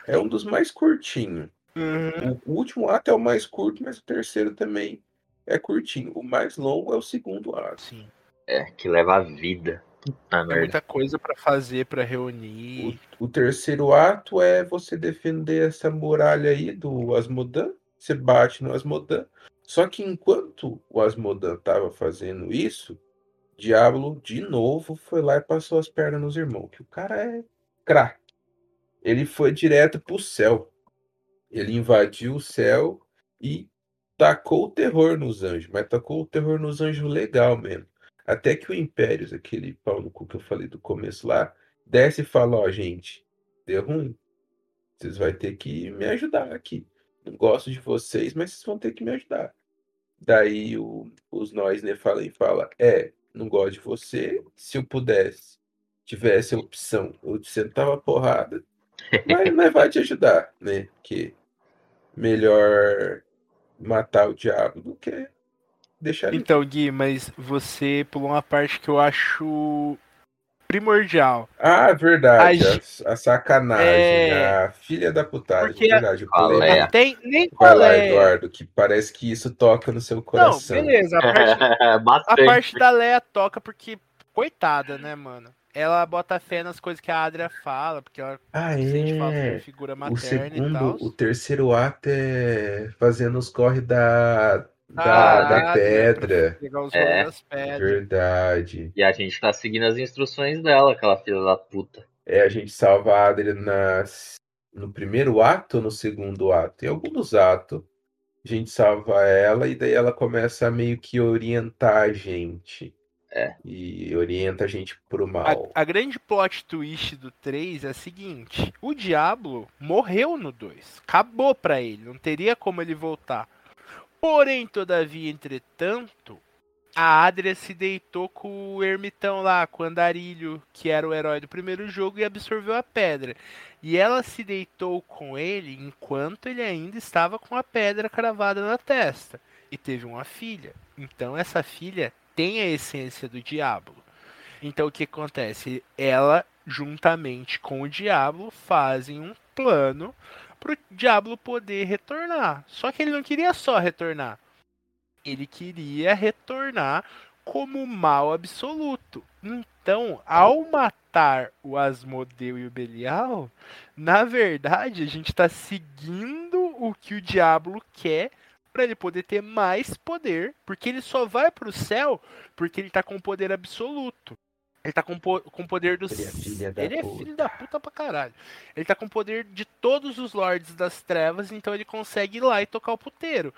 [SPEAKER 3] é um dos mais curtinhos.
[SPEAKER 1] Uhum.
[SPEAKER 3] O último ato é o mais curto, mas o terceiro também é curtinho. O mais longo é o segundo ato.
[SPEAKER 1] Sim.
[SPEAKER 2] É, que leva a vida. Puta
[SPEAKER 1] É
[SPEAKER 2] merda.
[SPEAKER 1] muita coisa pra fazer, pra reunir.
[SPEAKER 3] O, o terceiro ato é você defender essa muralha aí do Asmodan. Você bate no Asmodan. Só que enquanto o Asmodan tava fazendo isso, Diablo de novo foi lá e passou as pernas nos irmãos. Que o cara é craque. Ele foi direto pro céu. Ele invadiu o céu e tacou o terror nos anjos. Mas tacou o terror nos anjos legal mesmo. Até que o Impérios, aquele pau no cu que eu falei do começo lá, desce e fala, ó, gente, deu ruim. Vocês vão ter que me ajudar aqui. Não gosto de vocês, mas vocês vão ter que me ajudar. Daí o- os nós né, falam e fala, é, não gosto de você. Se eu pudesse, tivesse a opção, eu sentava a porrada, mas não vai te ajudar, né? Porque melhor matar o diabo do que deixar ele.
[SPEAKER 1] Então, Gui, mas você pulou uma parte que eu acho primordial.
[SPEAKER 3] Ah, verdade.
[SPEAKER 1] A
[SPEAKER 3] A, a sacanagem.
[SPEAKER 1] É.
[SPEAKER 3] A filha da putagem.
[SPEAKER 1] Porque-
[SPEAKER 3] verdade. Eu
[SPEAKER 2] Fala,
[SPEAKER 3] pulei.
[SPEAKER 2] É.
[SPEAKER 1] Não tem nem
[SPEAKER 3] Vai lá,
[SPEAKER 1] é.
[SPEAKER 3] Eduardo, que parece que isso toca no seu
[SPEAKER 1] Não,
[SPEAKER 3] coração.
[SPEAKER 1] beleza. A parte, a parte da Leia toca porque, coitada, né, mano? Ela bota fé nas coisas que a Adria fala, porque ela
[SPEAKER 3] Ah,
[SPEAKER 1] sente falta de
[SPEAKER 3] é.
[SPEAKER 1] figura
[SPEAKER 3] O
[SPEAKER 1] materna e
[SPEAKER 3] segundo,
[SPEAKER 1] tal.
[SPEAKER 3] o terceiro ato é fazendo os corre da, da, da pedra.
[SPEAKER 1] Pegar os
[SPEAKER 2] É.
[SPEAKER 1] rolês das pedras.
[SPEAKER 3] Verdade.
[SPEAKER 2] E a gente tá seguindo as instruções dela, aquela filha da puta.
[SPEAKER 3] É, a gente salva a Adria nas, no primeiro ato ou no segundo ato? Em algum dos atos, a gente salva ela e daí ela começa a meio que orientar a gente.
[SPEAKER 2] É.
[SPEAKER 3] E orienta a gente pro mal.
[SPEAKER 1] A, a grande plot twist do 3 é a seguinte: o Diablo morreu no 2. Acabou pra ele, não teria como ele voltar. Porém, todavia, entretanto, a Adria se deitou com o ermitão lá, com o Andarilho, que era o herói do primeiro jogo, e absorveu a pedra. E ela se deitou com ele enquanto ele ainda estava com a pedra cravada na testa. E teve uma filha. Então, essa filha tem a essência do Diablo. Então o que acontece? Ela, juntamente com o Diablo, fazem um plano pro Diablo poder retornar. Só que ele não queria só retornar. Ele queria retornar como mal absoluto. Então, ao matar o Asmodeu e o Belial, na verdade, a gente está seguindo o que o Diablo quer para ele poder ter mais poder, porque ele só vai pro céu porque ele tá com poder absoluto. Ele tá com, po com poder dos.
[SPEAKER 3] Ele é filha da
[SPEAKER 1] Ele é filho da puta pra caralho. Ele tá com poder de todos os lords das trevas, então ele consegue ir lá e tocar o puteiro.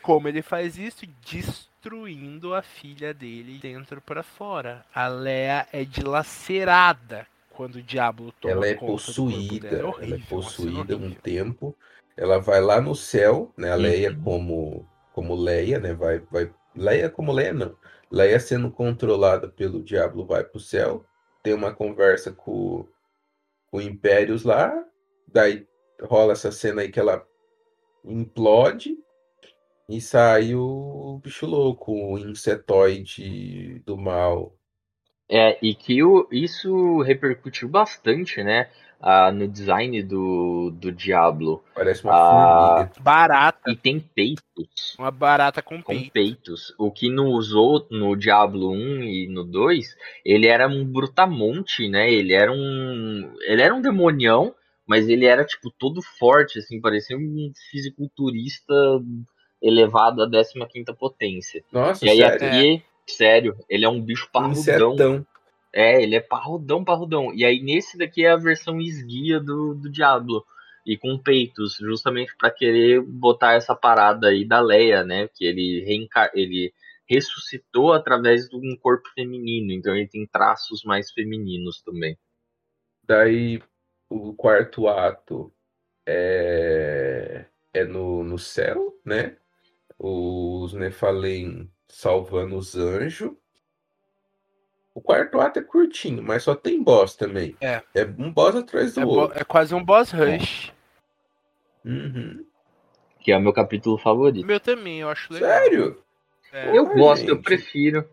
[SPEAKER 1] Como ele faz isso? Destruindo a filha dele dentro pra fora. A Leia é dilacerada quando o diabo toma
[SPEAKER 3] Ela é possuída, ela é
[SPEAKER 1] horrível, uma cena
[SPEAKER 3] possuída um tempo. ela vai lá no céu, né? A
[SPEAKER 2] Uhum.
[SPEAKER 3] Leia como, como Leia, né? Vai, vai... Leia como Leia, não. Leia sendo controlada pelo Diablo vai pro céu, tem uma conversa com, com o Impérios lá, daí rola essa cena aí que ela implode e sai o bicho louco, o insetoide do mal.
[SPEAKER 2] É, e que o, isso repercutiu bastante, né? Ah, no design do, do Diablo.
[SPEAKER 3] Parece uma
[SPEAKER 2] Ah.
[SPEAKER 1] Barata.
[SPEAKER 2] E tem peitos.
[SPEAKER 1] Uma barata com
[SPEAKER 2] com
[SPEAKER 1] peito.
[SPEAKER 2] peitos. O que no usou no Diablo 1 e no 2, ele era um brutamonte, né? Ele era um. Ele era um demonião, mas ele era, tipo, todo forte, assim, parecia um fisiculturista elevado à 15 potência.
[SPEAKER 3] Nossa,
[SPEAKER 2] E aí
[SPEAKER 3] sério?
[SPEAKER 2] aqui, sério, ele é um bicho parrudão.
[SPEAKER 3] insetão.
[SPEAKER 2] É, ele é parrudão, parrudão. E aí nesse daqui é a versão esguia do, do Diablo. E com peitos, justamente pra querer botar essa parada aí da Leia, né? Que ele, reencar ele ressuscitou através de um corpo feminino. Então ele tem traços mais femininos também.
[SPEAKER 3] Daí o quarto ato é, é no, no céu, né? Os Nephalem salvando os anjos. O quarto ato é curtinho, mas só tem boss também.
[SPEAKER 1] É.
[SPEAKER 3] É um boss atrás do
[SPEAKER 1] É,
[SPEAKER 3] outro.
[SPEAKER 1] é quase um boss rush.
[SPEAKER 3] Uhum.
[SPEAKER 2] Que é o meu capítulo favorito.
[SPEAKER 1] Meu também, eu acho legal.
[SPEAKER 3] Sério?
[SPEAKER 1] É.
[SPEAKER 2] Eu
[SPEAKER 3] Ai,
[SPEAKER 2] gosto, eu
[SPEAKER 3] gente.
[SPEAKER 2] prefiro.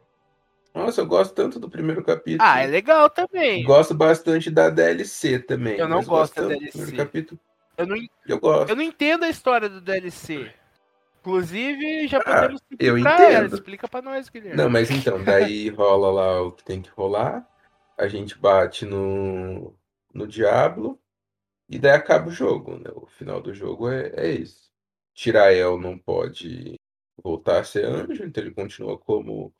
[SPEAKER 3] Nossa, eu gosto tanto do primeiro capítulo.
[SPEAKER 1] Ah, é legal também.
[SPEAKER 3] Gosto bastante da DLC também.
[SPEAKER 1] Eu não
[SPEAKER 3] mas
[SPEAKER 1] gosto da DLC.
[SPEAKER 3] primeiro capítulo.
[SPEAKER 1] Eu não,
[SPEAKER 3] Eu gosto.
[SPEAKER 1] eu não entendo a história do DLC. Inclusive, já
[SPEAKER 3] Ah,
[SPEAKER 1] podemos
[SPEAKER 3] eu
[SPEAKER 1] explicar ela.
[SPEAKER 3] entendo.
[SPEAKER 1] Explica pra nós, Guilherme.
[SPEAKER 3] Não, mas então, daí rola lá o que tem que rolar. A gente bate no, no Diablo. E daí acaba o jogo, né? O final do jogo é, é isso. Tirael não pode voltar a ser anjo, então ele continua como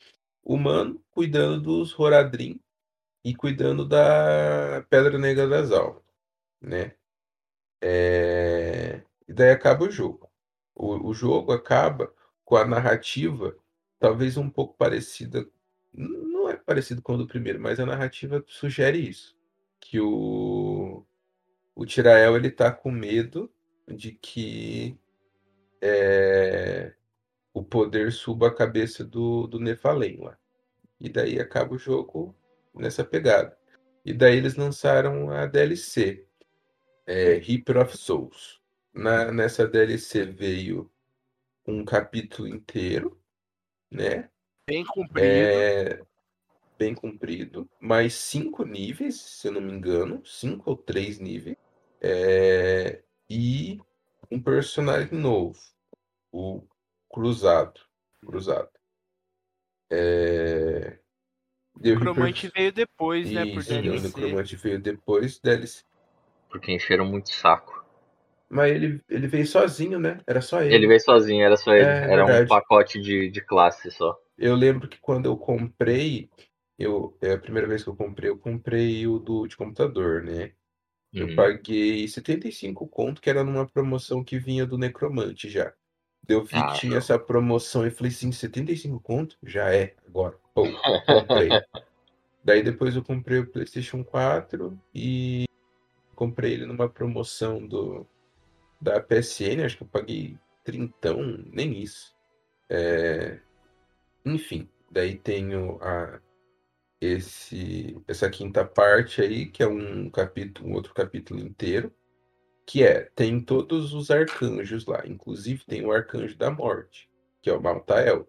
[SPEAKER 3] humano, cuidando dos Horadrim e cuidando da Pedra Negra das Almas, né? É, E daí acaba o jogo. O, o jogo acaba com a narrativa talvez um pouco parecida. Não é parecido com o do primeiro, mas a narrativa sugere isso. Que o, o Tirael ele tá com medo de que é, o poder suba a cabeça do, do Nephalem lá. E daí acaba o jogo nessa pegada. E daí eles lançaram a DLC, é, Reaper of Souls. Na, nessa DLC veio um capítulo inteiro, né?
[SPEAKER 1] Bem comprido.
[SPEAKER 3] É, bem comprido, mais cinco níveis, se eu não me engano, cinco ou três níveis, é, e um personagem novo, o Cruzado. Cruzado. É,
[SPEAKER 1] o Cromante
[SPEAKER 3] reper-
[SPEAKER 1] veio depois, né? Por
[SPEAKER 3] Isso, o
[SPEAKER 1] DLC.
[SPEAKER 3] Necromante veio depois DLC.
[SPEAKER 2] Porque encheram muito saco.
[SPEAKER 3] Mas ele, ele veio sozinho, né? Era só ele.
[SPEAKER 2] Ele veio sozinho, era só ele.
[SPEAKER 3] É,
[SPEAKER 2] era um
[SPEAKER 3] verdade.
[SPEAKER 2] pacote de, de classe só.
[SPEAKER 3] Eu lembro que quando eu comprei, eu, é a primeira vez que eu comprei, eu comprei o do de computador, né? Eu
[SPEAKER 2] Uhum.
[SPEAKER 3] paguei 75 conto, que era numa promoção que vinha do Necromante já. Eu vi
[SPEAKER 2] Ah,
[SPEAKER 3] que tinha
[SPEAKER 2] não.
[SPEAKER 3] essa promoção e falei assim, 75 conto? Já é, agora. Pô, comprei. Daí depois eu comprei o PlayStation 4 e comprei ele numa promoção do da PSN, acho que eu paguei trintão, nem isso. É, Enfim, daí tenho a esse essa quinta parte aí, que é um capítulo, um outro capítulo inteiro, que é, tem todos os arcanjos lá, inclusive tem o arcanjo da morte, que é o Maltael.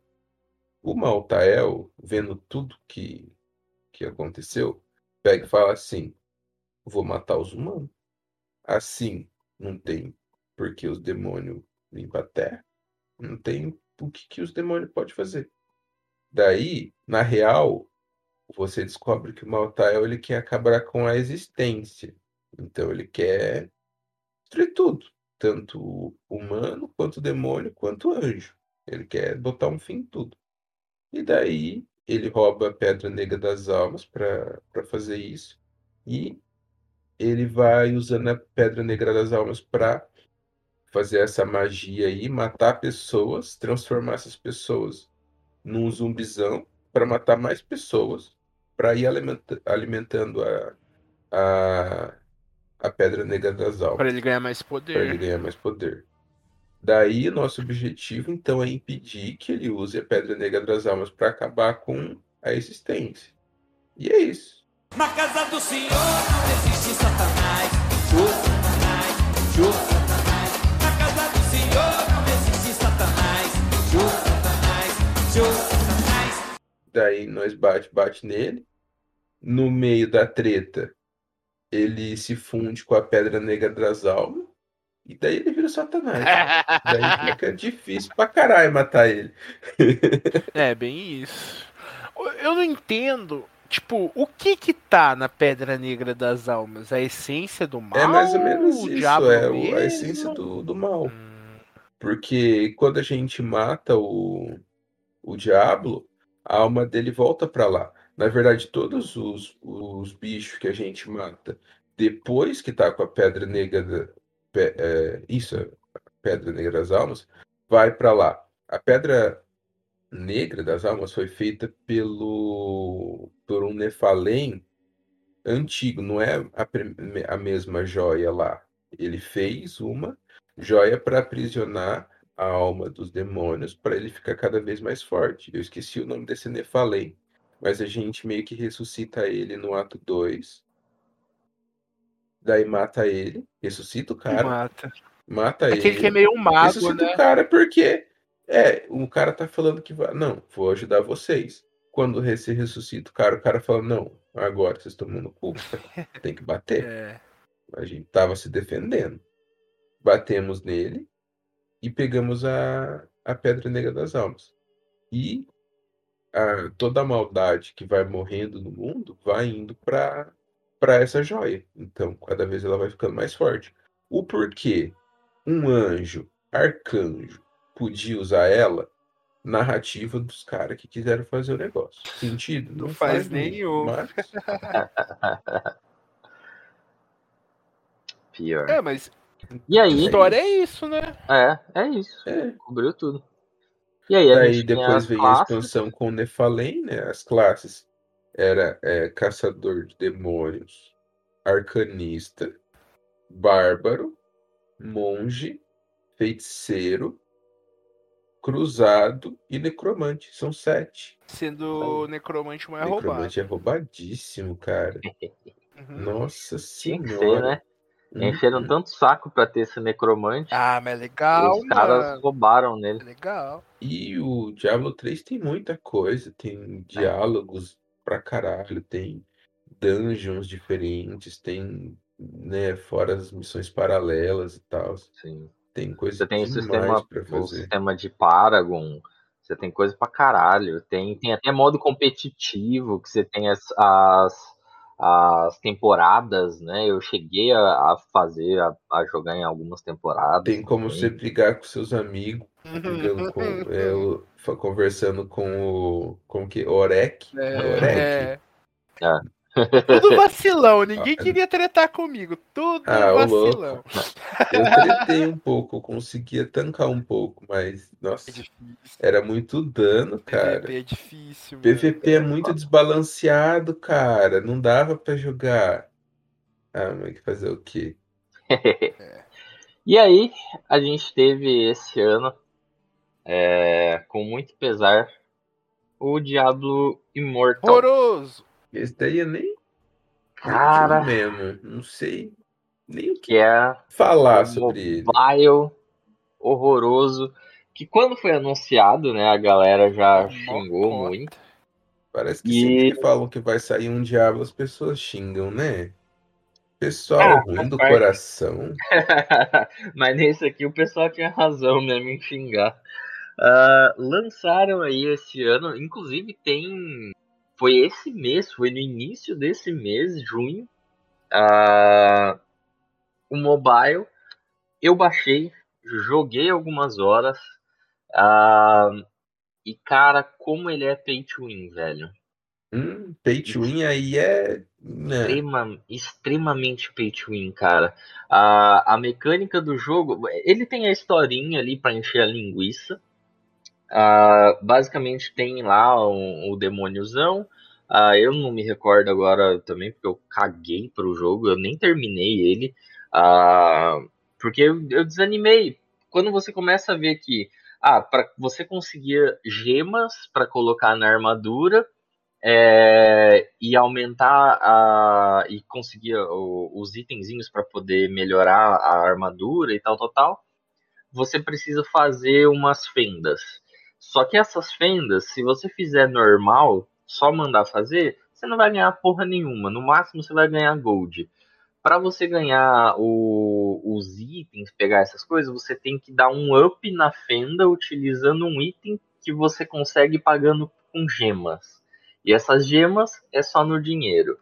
[SPEAKER 3] O Maltael, vendo tudo que que aconteceu, pega e fala assim: vou matar os humanos. Assim, não tem porque os demônios limpam a terra, não tem o que, que os demônios podem fazer. Daí, na real, você descobre que o Maltael ele quer acabar com a existência. Então ele quer destruir tudo, tanto humano, quanto demônio, quanto anjo. Ele quer botar um fim em tudo. E daí ele rouba a Pedra Negra das Almas para fazer isso. E ele vai usando a Pedra Negra das Almas para fazer essa magia aí, matar pessoas, transformar essas pessoas num zumbizão para matar mais pessoas, para ir alimenta- alimentando a, a, a Pedra Negra das Almas.
[SPEAKER 1] Pra ele ganhar mais
[SPEAKER 3] Pra ele
[SPEAKER 1] poder.
[SPEAKER 3] ganhar mais poder. Daí, nosso objetivo, então, é impedir que ele use a Pedra Negra das Almas para acabar com a existência. E é isso.
[SPEAKER 4] Na casa do Senhor não existe Satanás. Show Satanás, Satanás.
[SPEAKER 3] Daí nós bate, bate nele. No meio da treta, ele se funde com a Pedra Negra das Almas. E daí ele vira o Satanás. Daí fica difícil pra caralho matar ele.
[SPEAKER 1] É, bem isso. Eu não entendo, tipo, o que que tá na Pedra Negra das Almas? A essência do mal?
[SPEAKER 3] É mais ou menos isso.
[SPEAKER 1] diabo
[SPEAKER 3] É o- a
[SPEAKER 1] mesmo?
[SPEAKER 3] essência do, do mal.
[SPEAKER 1] Hum,
[SPEAKER 3] Porque quando a gente mata o, o Diablo, a alma dele volta pra lá. Na verdade, todos os, os bichos que a gente mata depois que tá com a Pedra Negra. pe- é, isso, Pedra Negra das Almas, vai pra lá. A Pedra Negra das Almas foi feita pelo por um Nefalém antigo, não é a, a mesma joia lá. Ele fez uma joia para aprisionar a alma dos demônios para ele ficar cada vez mais forte. Eu esqueci o nome desse Nefalém, mas a gente meio que ressuscita ele no ato 2. Daí mata ele, ressuscita o cara,
[SPEAKER 1] mata.
[SPEAKER 3] mata
[SPEAKER 1] Aquele
[SPEAKER 3] ele.
[SPEAKER 1] que é meio mago,
[SPEAKER 3] Ressuscita
[SPEAKER 1] né?
[SPEAKER 3] o cara porque é, o cara tá falando que vai, não, vou ajudar vocês. Quando você ressuscita o cara, o cara fala, não, agora vocês estão no cu, tem que bater.
[SPEAKER 1] É.
[SPEAKER 3] A gente tava se defendendo. Batemos nele e pegamos a, a Pedra Negra das Almas. E a- toda a maldade que vai morrendo no mundo vai indo para para essa joia. Então, cada vez ela vai ficando mais forte. O porquê um anjo, arcanjo, podia usar ela, narrativa dos caras que quiseram fazer o negócio. Sentido?
[SPEAKER 1] Não faz
[SPEAKER 3] muito,
[SPEAKER 1] nenhum.
[SPEAKER 3] Mas
[SPEAKER 2] Pior.
[SPEAKER 1] É, mas
[SPEAKER 2] E
[SPEAKER 1] a
[SPEAKER 2] aí?
[SPEAKER 1] história é isso, né?
[SPEAKER 2] É, é isso.
[SPEAKER 3] é.
[SPEAKER 2] Cobriu tudo. E aí, a
[SPEAKER 3] Daí
[SPEAKER 2] tem
[SPEAKER 3] depois
[SPEAKER 2] as
[SPEAKER 3] vem a
[SPEAKER 2] classes.
[SPEAKER 3] expansão com o Nefalém, né? As classes era é, caçador de demônios, arcanista, bárbaro, monge, feiticeiro, cruzado e necromante. São sete.
[SPEAKER 1] Sendo o necromante o mais roubado.
[SPEAKER 3] necromante é roubadíssimo, cara.
[SPEAKER 1] Uhum.
[SPEAKER 3] Nossa
[SPEAKER 2] Tinha que ser,
[SPEAKER 3] senhora.
[SPEAKER 2] né?
[SPEAKER 3] Hum,
[SPEAKER 2] Encheram tanto saco pra ter esse necromante.
[SPEAKER 1] Ah, mas é legal,
[SPEAKER 2] os caras
[SPEAKER 1] mano.
[SPEAKER 2] roubaram nele.
[SPEAKER 1] É legal.
[SPEAKER 3] E o Diablo 3 tem muita coisa, tem diálogos pra caralho, tem dungeons diferentes, tem, né, fora as missões paralelas e tal.
[SPEAKER 2] Sim.
[SPEAKER 3] Tem coisa
[SPEAKER 2] Você tem o
[SPEAKER 3] demais
[SPEAKER 2] sistema,
[SPEAKER 3] pra
[SPEAKER 2] o sistema de Paragon. Você tem coisa pra caralho. Tem, tem até modo competitivo, que você tem as, as, as temporadas, né? Eu cheguei a, a fazer, a, a jogar em algumas temporadas.
[SPEAKER 3] Tem como
[SPEAKER 2] também.
[SPEAKER 3] você brigar com seus amigos, brigando com, é, conversando com o, com que, Orek, Orek.
[SPEAKER 1] É,
[SPEAKER 2] É.
[SPEAKER 1] Tudo vacilão, ninguém queria tretar comigo. Tudo
[SPEAKER 3] Ah,
[SPEAKER 1] vacilão.
[SPEAKER 3] Eu tretei um pouco, eu conseguia tancar um pouco, mas,
[SPEAKER 1] É
[SPEAKER 3] nossa,
[SPEAKER 1] difícil.
[SPEAKER 3] era muito dano, cara.
[SPEAKER 1] PVP é difícil. mano.
[SPEAKER 3] PVP é muito desbalanceado, cara. Não dava pra jogar. Ah, mas fazer o quê?
[SPEAKER 2] E aí, a gente teve esse ano, é, com muito pesar, o Diablo Immortal.
[SPEAKER 1] Horroroso.
[SPEAKER 3] Esse daí eu nem.
[SPEAKER 2] Cara,
[SPEAKER 3] mesmo. Não sei nem o que
[SPEAKER 2] que é
[SPEAKER 3] falar
[SPEAKER 2] um
[SPEAKER 3] sobre ele.
[SPEAKER 2] mobile horroroso. Que quando foi anunciado, né, a galera já xingou muito.
[SPEAKER 3] Parece que
[SPEAKER 2] E-
[SPEAKER 3] sempre que falam que vai sair um diabo, as pessoas xingam, né? Pessoal
[SPEAKER 2] Ah,
[SPEAKER 3] ruim do
[SPEAKER 2] parte.
[SPEAKER 3] coração.
[SPEAKER 2] Mas nesse aqui o pessoal tinha razão mesmo em xingar. Ah, lançaram aí esse ano, inclusive tem. Foi esse mês, foi no início desse mês, junho. ah, o mobile. Eu baixei, joguei algumas horas. ah, e cara, como ele é pay to win, velho.
[SPEAKER 3] Hum, pay to win aí é. Né?
[SPEAKER 2] Extrema, extremamente pay to win, cara. A, a mecânica do jogo, ele tem a historinha ali pra encher a linguiça. Ah, basicamente tem lá um- o demôniozão. Ah, eu não me recordo agora também, porque eu caguei pro jogo, eu nem terminei ele. Ah, porque eu, eu desanimei. Quando você começa a ver que ah, para você conseguir gemas para colocar na armadura é, e aumentar a, e conseguir o, os itenzinhos para poder melhorar a armadura e tal, tal, tal, você precisa fazer umas fendas. Só que essas fendas, se você fizer normal, só mandar fazer, você não vai ganhar porra nenhuma. No máximo você vai ganhar gold. Para você ganhar o, os itens, pegar essas coisas, você tem que dar um up na fenda utilizando um item que você consegue pagando com gemas. E essas gemas é só no dinheiro.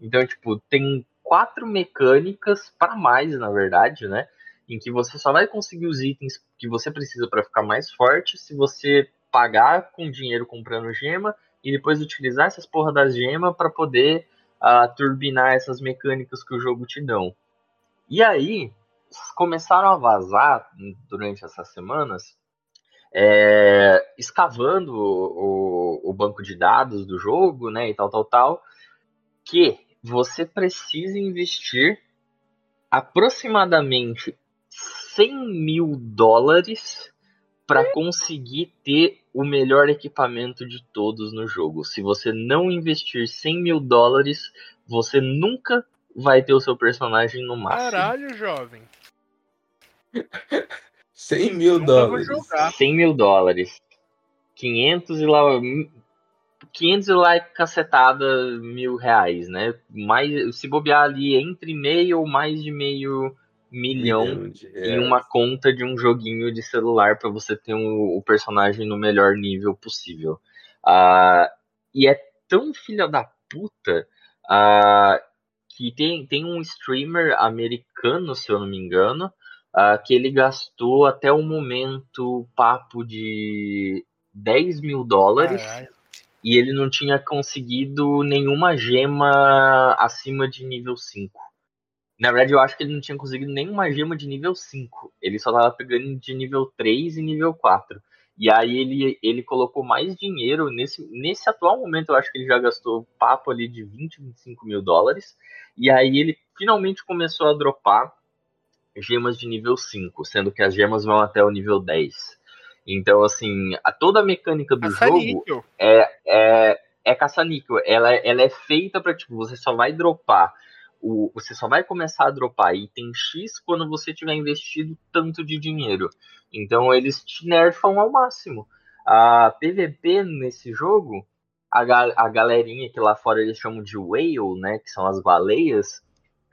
[SPEAKER 2] Então, tipo, tem quatro mecânicas para mais, na verdade, né? Em que você só vai conseguir os itens que você precisa para ficar mais forte se você pagar com dinheiro comprando gema e depois utilizar essas porra das gemas para poder uh, turbinar essas mecânicas que o jogo te dão. E aí começaram a vazar durante essas semanas, é, escavando o, o, banco de dados do jogo, né, e tal, tal, tal, que você precisa investir aproximadamente 100 mil dólares para conseguir ter o melhor equipamento de todos no jogo. Se você não investir 100 mil dólares, você nunca vai ter o seu personagem no máximo.
[SPEAKER 1] Caralho, jovem.
[SPEAKER 3] 100 mil
[SPEAKER 1] Nunca vou
[SPEAKER 3] dólares.
[SPEAKER 1] jogar.
[SPEAKER 2] 100 mil dólares. 500 e lá. 500 e lá é cacetada mil reais, né? Mais, se bobear ali entre meio ou mais de meio milhão
[SPEAKER 3] Milhão
[SPEAKER 2] em
[SPEAKER 3] reais.
[SPEAKER 2] uma conta de um joguinho de celular para você ter um- o personagem no melhor nível possível. Ah, e é tão filha da puta ah, que tem, tem um streamer americano, se eu não me engano, ah, que ele gastou até o momento papo de 10 mil dólares
[SPEAKER 1] Caralho.
[SPEAKER 2] e ele não tinha conseguido nenhuma gema acima de nível 5. Na verdade, eu acho que ele não tinha conseguido nenhuma gema de nível 5. Ele só tava pegando de nível 3 e nível 4. E aí ele, ele colocou mais dinheiro. Nesse, nesse atual momento, eu acho que ele já gastou papo ali de 20, 25 mil dólares. E aí ele finalmente começou a dropar gemas de nível 5, sendo que as gemas vão até o nível 10. Então, assim, a, toda a mecânica do
[SPEAKER 1] Caça
[SPEAKER 2] jogo
[SPEAKER 1] níquel.
[SPEAKER 2] é, é caça-níquel. Ela, ela é feita para tipo, você só vai dropar. O, você só vai começar a dropar item X quando você tiver investido tanto de dinheiro. Então eles te nerfam ao máximo. A PVP nesse jogo, a, ga- a galerinha que lá fora eles chamam de whale, né? Que são as baleias,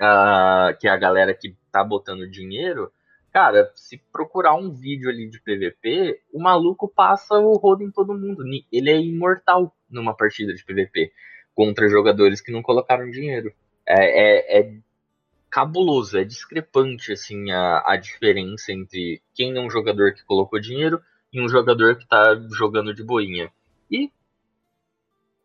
[SPEAKER 2] ah, que é a galera que tá botando dinheiro. Cara, se procurar um vídeo ali de PVP, o maluco passa o rodo em todo mundo. Ele é imortal numa partida de PVP contra jogadores que não colocaram dinheiro. É, é- é cabuloso, é discrepante assim a, a diferença entre quem é um jogador que colocou dinheiro e um jogador que tá jogando de boinha. E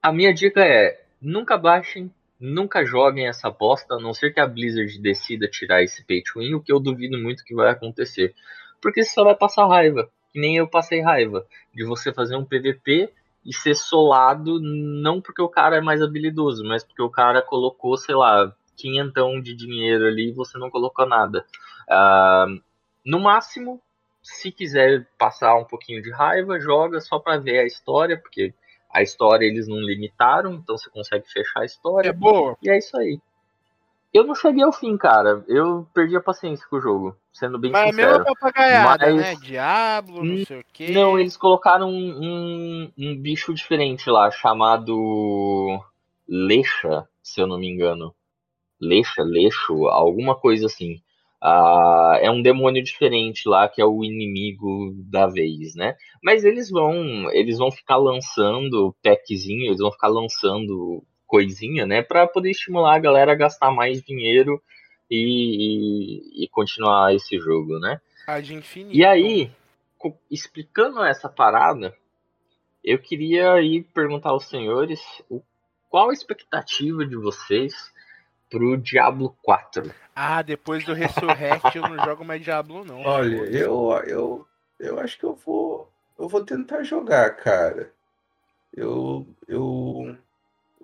[SPEAKER 2] a minha dica é: nunca baixem, nunca joguem essa aposta, a não ser que a Blizzard decida tirar esse pay to win, o que eu duvido muito que vai acontecer. Porque você só vai passar raiva, que nem eu passei raiva, de você fazer um PVP e ser solado, não porque o cara é mais habilidoso, mas porque o cara colocou, sei lá, quinhentão de dinheiro ali e você não colocou nada. Ah, no máximo, se quiser passar um pouquinho de raiva, joga só pra ver a história, porque a história eles não limitaram, então você consegue fechar a história.
[SPEAKER 1] É boa.
[SPEAKER 2] E é isso aí. Eu não cheguei ao fim, cara. Eu perdi a paciência com o jogo, sendo bem
[SPEAKER 1] Mas é
[SPEAKER 2] sincero.
[SPEAKER 1] meio papagaiada,
[SPEAKER 2] Mas-
[SPEAKER 1] né? Diablo, não sei o quê.
[SPEAKER 2] Não, eles colocaram um, um, um bicho diferente lá, chamado Lecha, se eu não me engano. Lecha, Leixo, alguma coisa assim. Ah, é um demônio diferente lá que é o inimigo da vez, né? Mas eles vão, eles vão ficar lançando packzinho, eles vão ficar lançando coisinha, né, Pra poder estimular a galera a gastar mais dinheiro e, e- e continuar esse jogo, né?
[SPEAKER 1] A de infinito.
[SPEAKER 2] E aí, co- explicando essa parada, eu queria aí perguntar aos senhores o, qual a expectativa de vocês pro Diablo 4?
[SPEAKER 1] Ah, depois do Resurrect eu não jogo mais Diablo, não.
[SPEAKER 3] Olha, eu, eu, eu acho que eu vou, eu vou tentar jogar, cara. Eu, eu,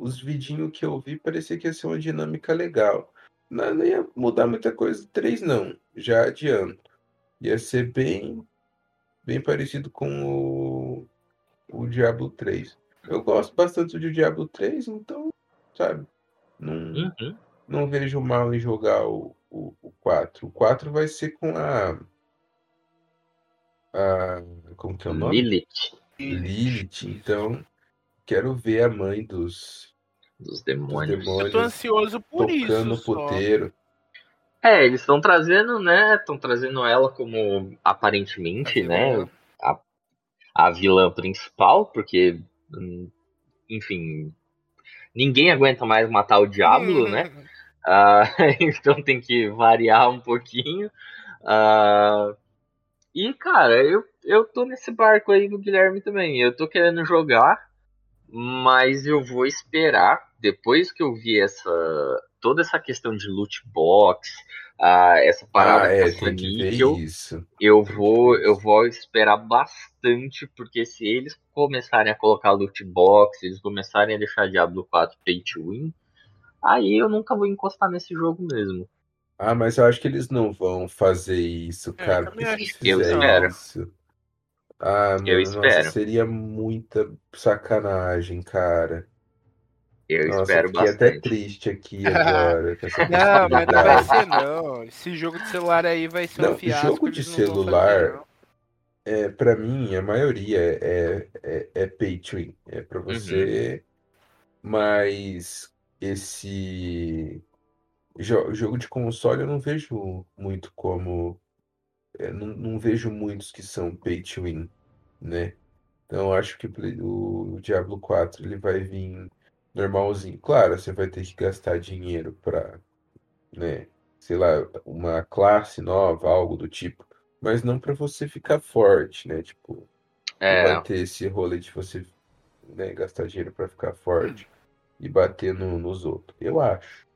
[SPEAKER 3] os vidinhos que eu vi parecia que ia ser uma dinâmica legal. Não, não ia mudar muita coisa 3, não. Já adianto. Ia ser bem, bem parecido com o, o Diablo 3. Eu gosto bastante do Diablo 3, então, sabe? Não,
[SPEAKER 2] Uhum.
[SPEAKER 3] não vejo mal em jogar o, o, o 4. O 4 vai ser com a. a como que é o nome?
[SPEAKER 2] Lilith
[SPEAKER 3] Lilith. Então, quero ver a mãe dos,
[SPEAKER 2] dos
[SPEAKER 3] dos
[SPEAKER 2] demônios.
[SPEAKER 1] Eu tô
[SPEAKER 3] demônios
[SPEAKER 1] ansioso por
[SPEAKER 3] tocando
[SPEAKER 1] isso.
[SPEAKER 3] o
[SPEAKER 1] Só.
[SPEAKER 3] puteiro.
[SPEAKER 2] É, eles estão trazendo, né? Estão trazendo ela como aparentemente,
[SPEAKER 1] A
[SPEAKER 2] né?
[SPEAKER 1] vilã.
[SPEAKER 2] A, a vilã principal, porque, hum, enfim, ninguém aguenta mais matar o Diablo, né? Ah, então tem que variar um pouquinho. Ah, e, cara, eu, eu tô nesse barco aí do Guilherme também. Eu tô querendo jogar, mas eu vou esperar. Depois que eu vi essa toda essa questão de loot box, ah, essa parada
[SPEAKER 3] Ah, é, tem
[SPEAKER 2] níquel,
[SPEAKER 3] isso.
[SPEAKER 2] eu vou eu vou esperar bastante, porque se eles começarem a colocar loot box, se eles começarem a deixar Diablo 4 pay to win, aí eu nunca vou encostar nesse jogo mesmo.
[SPEAKER 3] Ah, mas eu acho que eles não vão fazer isso,
[SPEAKER 1] É,
[SPEAKER 3] cara.
[SPEAKER 1] eu
[SPEAKER 3] Porque se eles fizerem isso. Ah,
[SPEAKER 2] Eu
[SPEAKER 3] mano, nossa,
[SPEAKER 2] espero.
[SPEAKER 3] seria muita sacanagem, cara.
[SPEAKER 2] Eu
[SPEAKER 3] Nossa,
[SPEAKER 2] espero
[SPEAKER 3] fiquei até
[SPEAKER 2] bastante.
[SPEAKER 3] triste aqui agora
[SPEAKER 1] Não, mas não vai ser não. Esse jogo de celular aí vai ser um
[SPEAKER 3] Não,
[SPEAKER 1] fiasco.
[SPEAKER 3] jogo de celular, é, para mim, a maioria é, é, é pay to win. É pra
[SPEAKER 2] Uhum.
[SPEAKER 3] você. Mas esse jo- jogo de console eu não vejo muito como. é, não, não vejo muitos que são pay to win, né? Então eu acho que o Diablo 4 ele vai vir normalzinho. Claro, você vai ter que gastar dinheiro pra, né, sei lá, uma classe nova, algo do tipo. Mas não pra você ficar forte, né? Tipo,
[SPEAKER 2] É,
[SPEAKER 3] vai ter esse rolê de você, né, gastar dinheiro pra ficar forte e bater no- nos outros. Eu acho.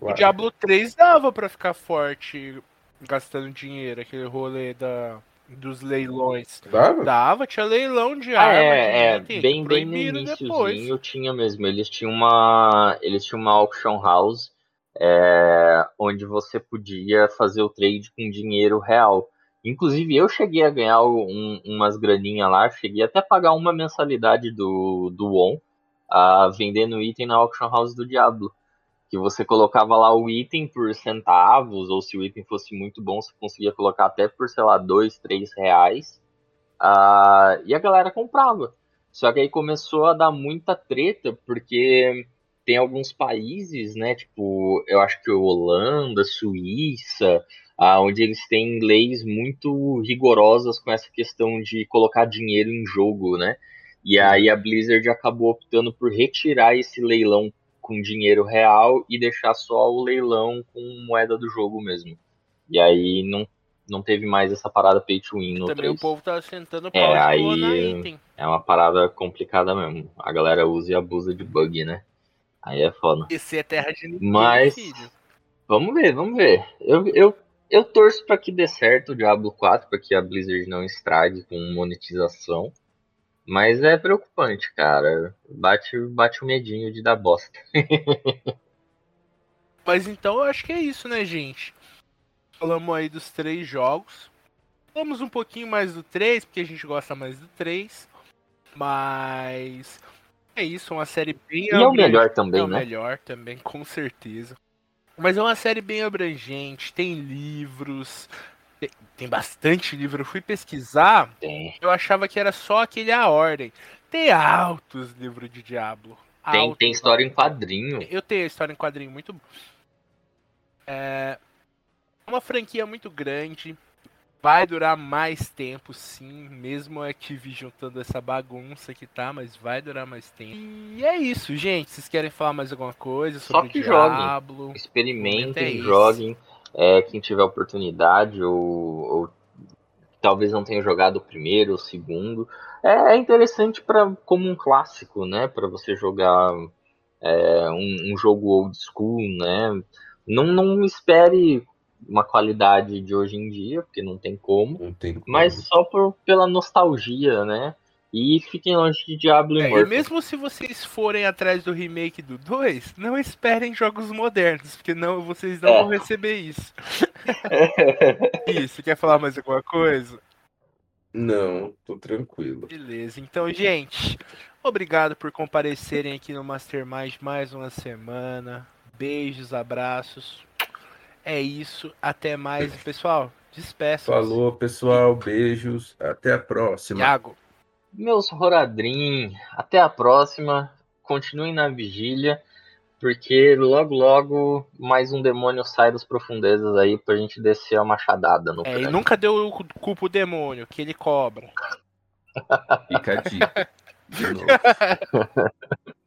[SPEAKER 3] Eu
[SPEAKER 1] O
[SPEAKER 3] acho.
[SPEAKER 1] Diablo 3 dava pra ficar forte gastando dinheiro, aquele rolê da, dos leilões.
[SPEAKER 3] Dava?
[SPEAKER 1] Dava, tinha leilão de
[SPEAKER 2] Ah,
[SPEAKER 1] arma,
[SPEAKER 2] é, é, bem, bem no iníciozinho tinha mesmo. Eles tinham uma, eles tinham uma auction house é, onde você podia fazer o trade com dinheiro real. Inclusive eu cheguei a ganhar um- umas graninhas lá, cheguei até a pagar uma mensalidade do, do WoW ah, vendendo item na auction house do Diablo. Que você colocava lá o item por centavos, ou se o item fosse muito bom, você conseguia colocar até por, sei lá, dois, três reais. Ah, e a galera comprava. Só que aí começou a dar muita treta, porque tem alguns países, né? Tipo, eu acho que Holanda, Suíça, ah, onde eles têm leis muito rigorosas com essa questão de colocar dinheiro em jogo, né? E aí a Blizzard acabou optando por retirar esse leilão com dinheiro real e deixar só o leilão com moeda do jogo mesmo. E aí não, não teve mais essa parada pay to win no
[SPEAKER 1] Também o
[SPEAKER 2] 3.
[SPEAKER 1] povo tá sentando
[SPEAKER 2] É,
[SPEAKER 1] pau de
[SPEAKER 2] aí-. É uma parada complicada mesmo. A galera usa e abusa de bug, né? Aí é foda.
[SPEAKER 1] Esse é terra de ninguém,
[SPEAKER 2] Mas
[SPEAKER 1] filho.
[SPEAKER 2] vamos ver, vamos ver. Eu, eu, eu torço pra que dê certo o Diablo 4, pra que a Blizzard não estrague com monetização. Mas é preocupante, cara. Bate, bate o medinho de dar bosta.
[SPEAKER 1] Mas então eu acho que é isso, né, gente? Falamos aí dos três jogos. Falamos um pouquinho mais do 3, porque a gente gosta mais do 3. Mas é isso, uma série bem
[SPEAKER 2] E é o melhor também,
[SPEAKER 1] É o
[SPEAKER 2] né?
[SPEAKER 1] melhor também, com certeza. Mas é uma série bem abrangente, tem livros, tem, tem bastante livro. Eu fui pesquisar,
[SPEAKER 2] Tem.
[SPEAKER 1] eu achava que era só aquele A Ordem. Tem altos livros de Diablo.
[SPEAKER 2] Tem,
[SPEAKER 1] altos,
[SPEAKER 2] tem história em quadrinho.
[SPEAKER 1] Eu tenho história em quadrinho muito. É uma franquia muito grande. Vai durar mais tempo, sim. Mesmo a Activision juntando essa bagunça que tá, mas vai durar mais tempo. E é isso, gente. Vocês querem falar mais alguma coisa
[SPEAKER 2] Só
[SPEAKER 1] sobre o
[SPEAKER 2] que joguem.
[SPEAKER 1] Diablo? é
[SPEAKER 2] Experimentem, joguem. É, quem tiver oportunidade ou, ou talvez não tenha jogado o primeiro ou o segundo. É, é interessante para como um clássico, né? Para você jogar é, um, um jogo old school, né? Não, não espere uma qualidade de hoje em dia, porque não tem como.
[SPEAKER 3] Não tem como.
[SPEAKER 2] Mas só por, pela nostalgia, né? E fiquem longe de Diablo
[SPEAKER 1] É, e mesmo se vocês forem atrás do remake do 2, não esperem jogos modernos, porque não, vocês não
[SPEAKER 2] É.
[SPEAKER 1] vão receber isso. Isso, quer falar mais alguma coisa?
[SPEAKER 3] Não, tô tranquilo.
[SPEAKER 1] Beleza, então, gente, obrigado por comparecerem aqui no Mastermind mais uma semana. Beijos, abraços. É isso, até mais, pessoal. Despeçam.
[SPEAKER 3] Falou, pessoal. Beijos. Até a próxima.
[SPEAKER 1] Iago.
[SPEAKER 2] Meus Roradrim, até a próxima. Continuem na vigília, porque logo logo mais um demônio sai das profundezas aí pra gente descer a machadada no
[SPEAKER 1] É, e nunca deu o cu pro demônio, que ele cobra.
[SPEAKER 3] Fica a dica. De novo.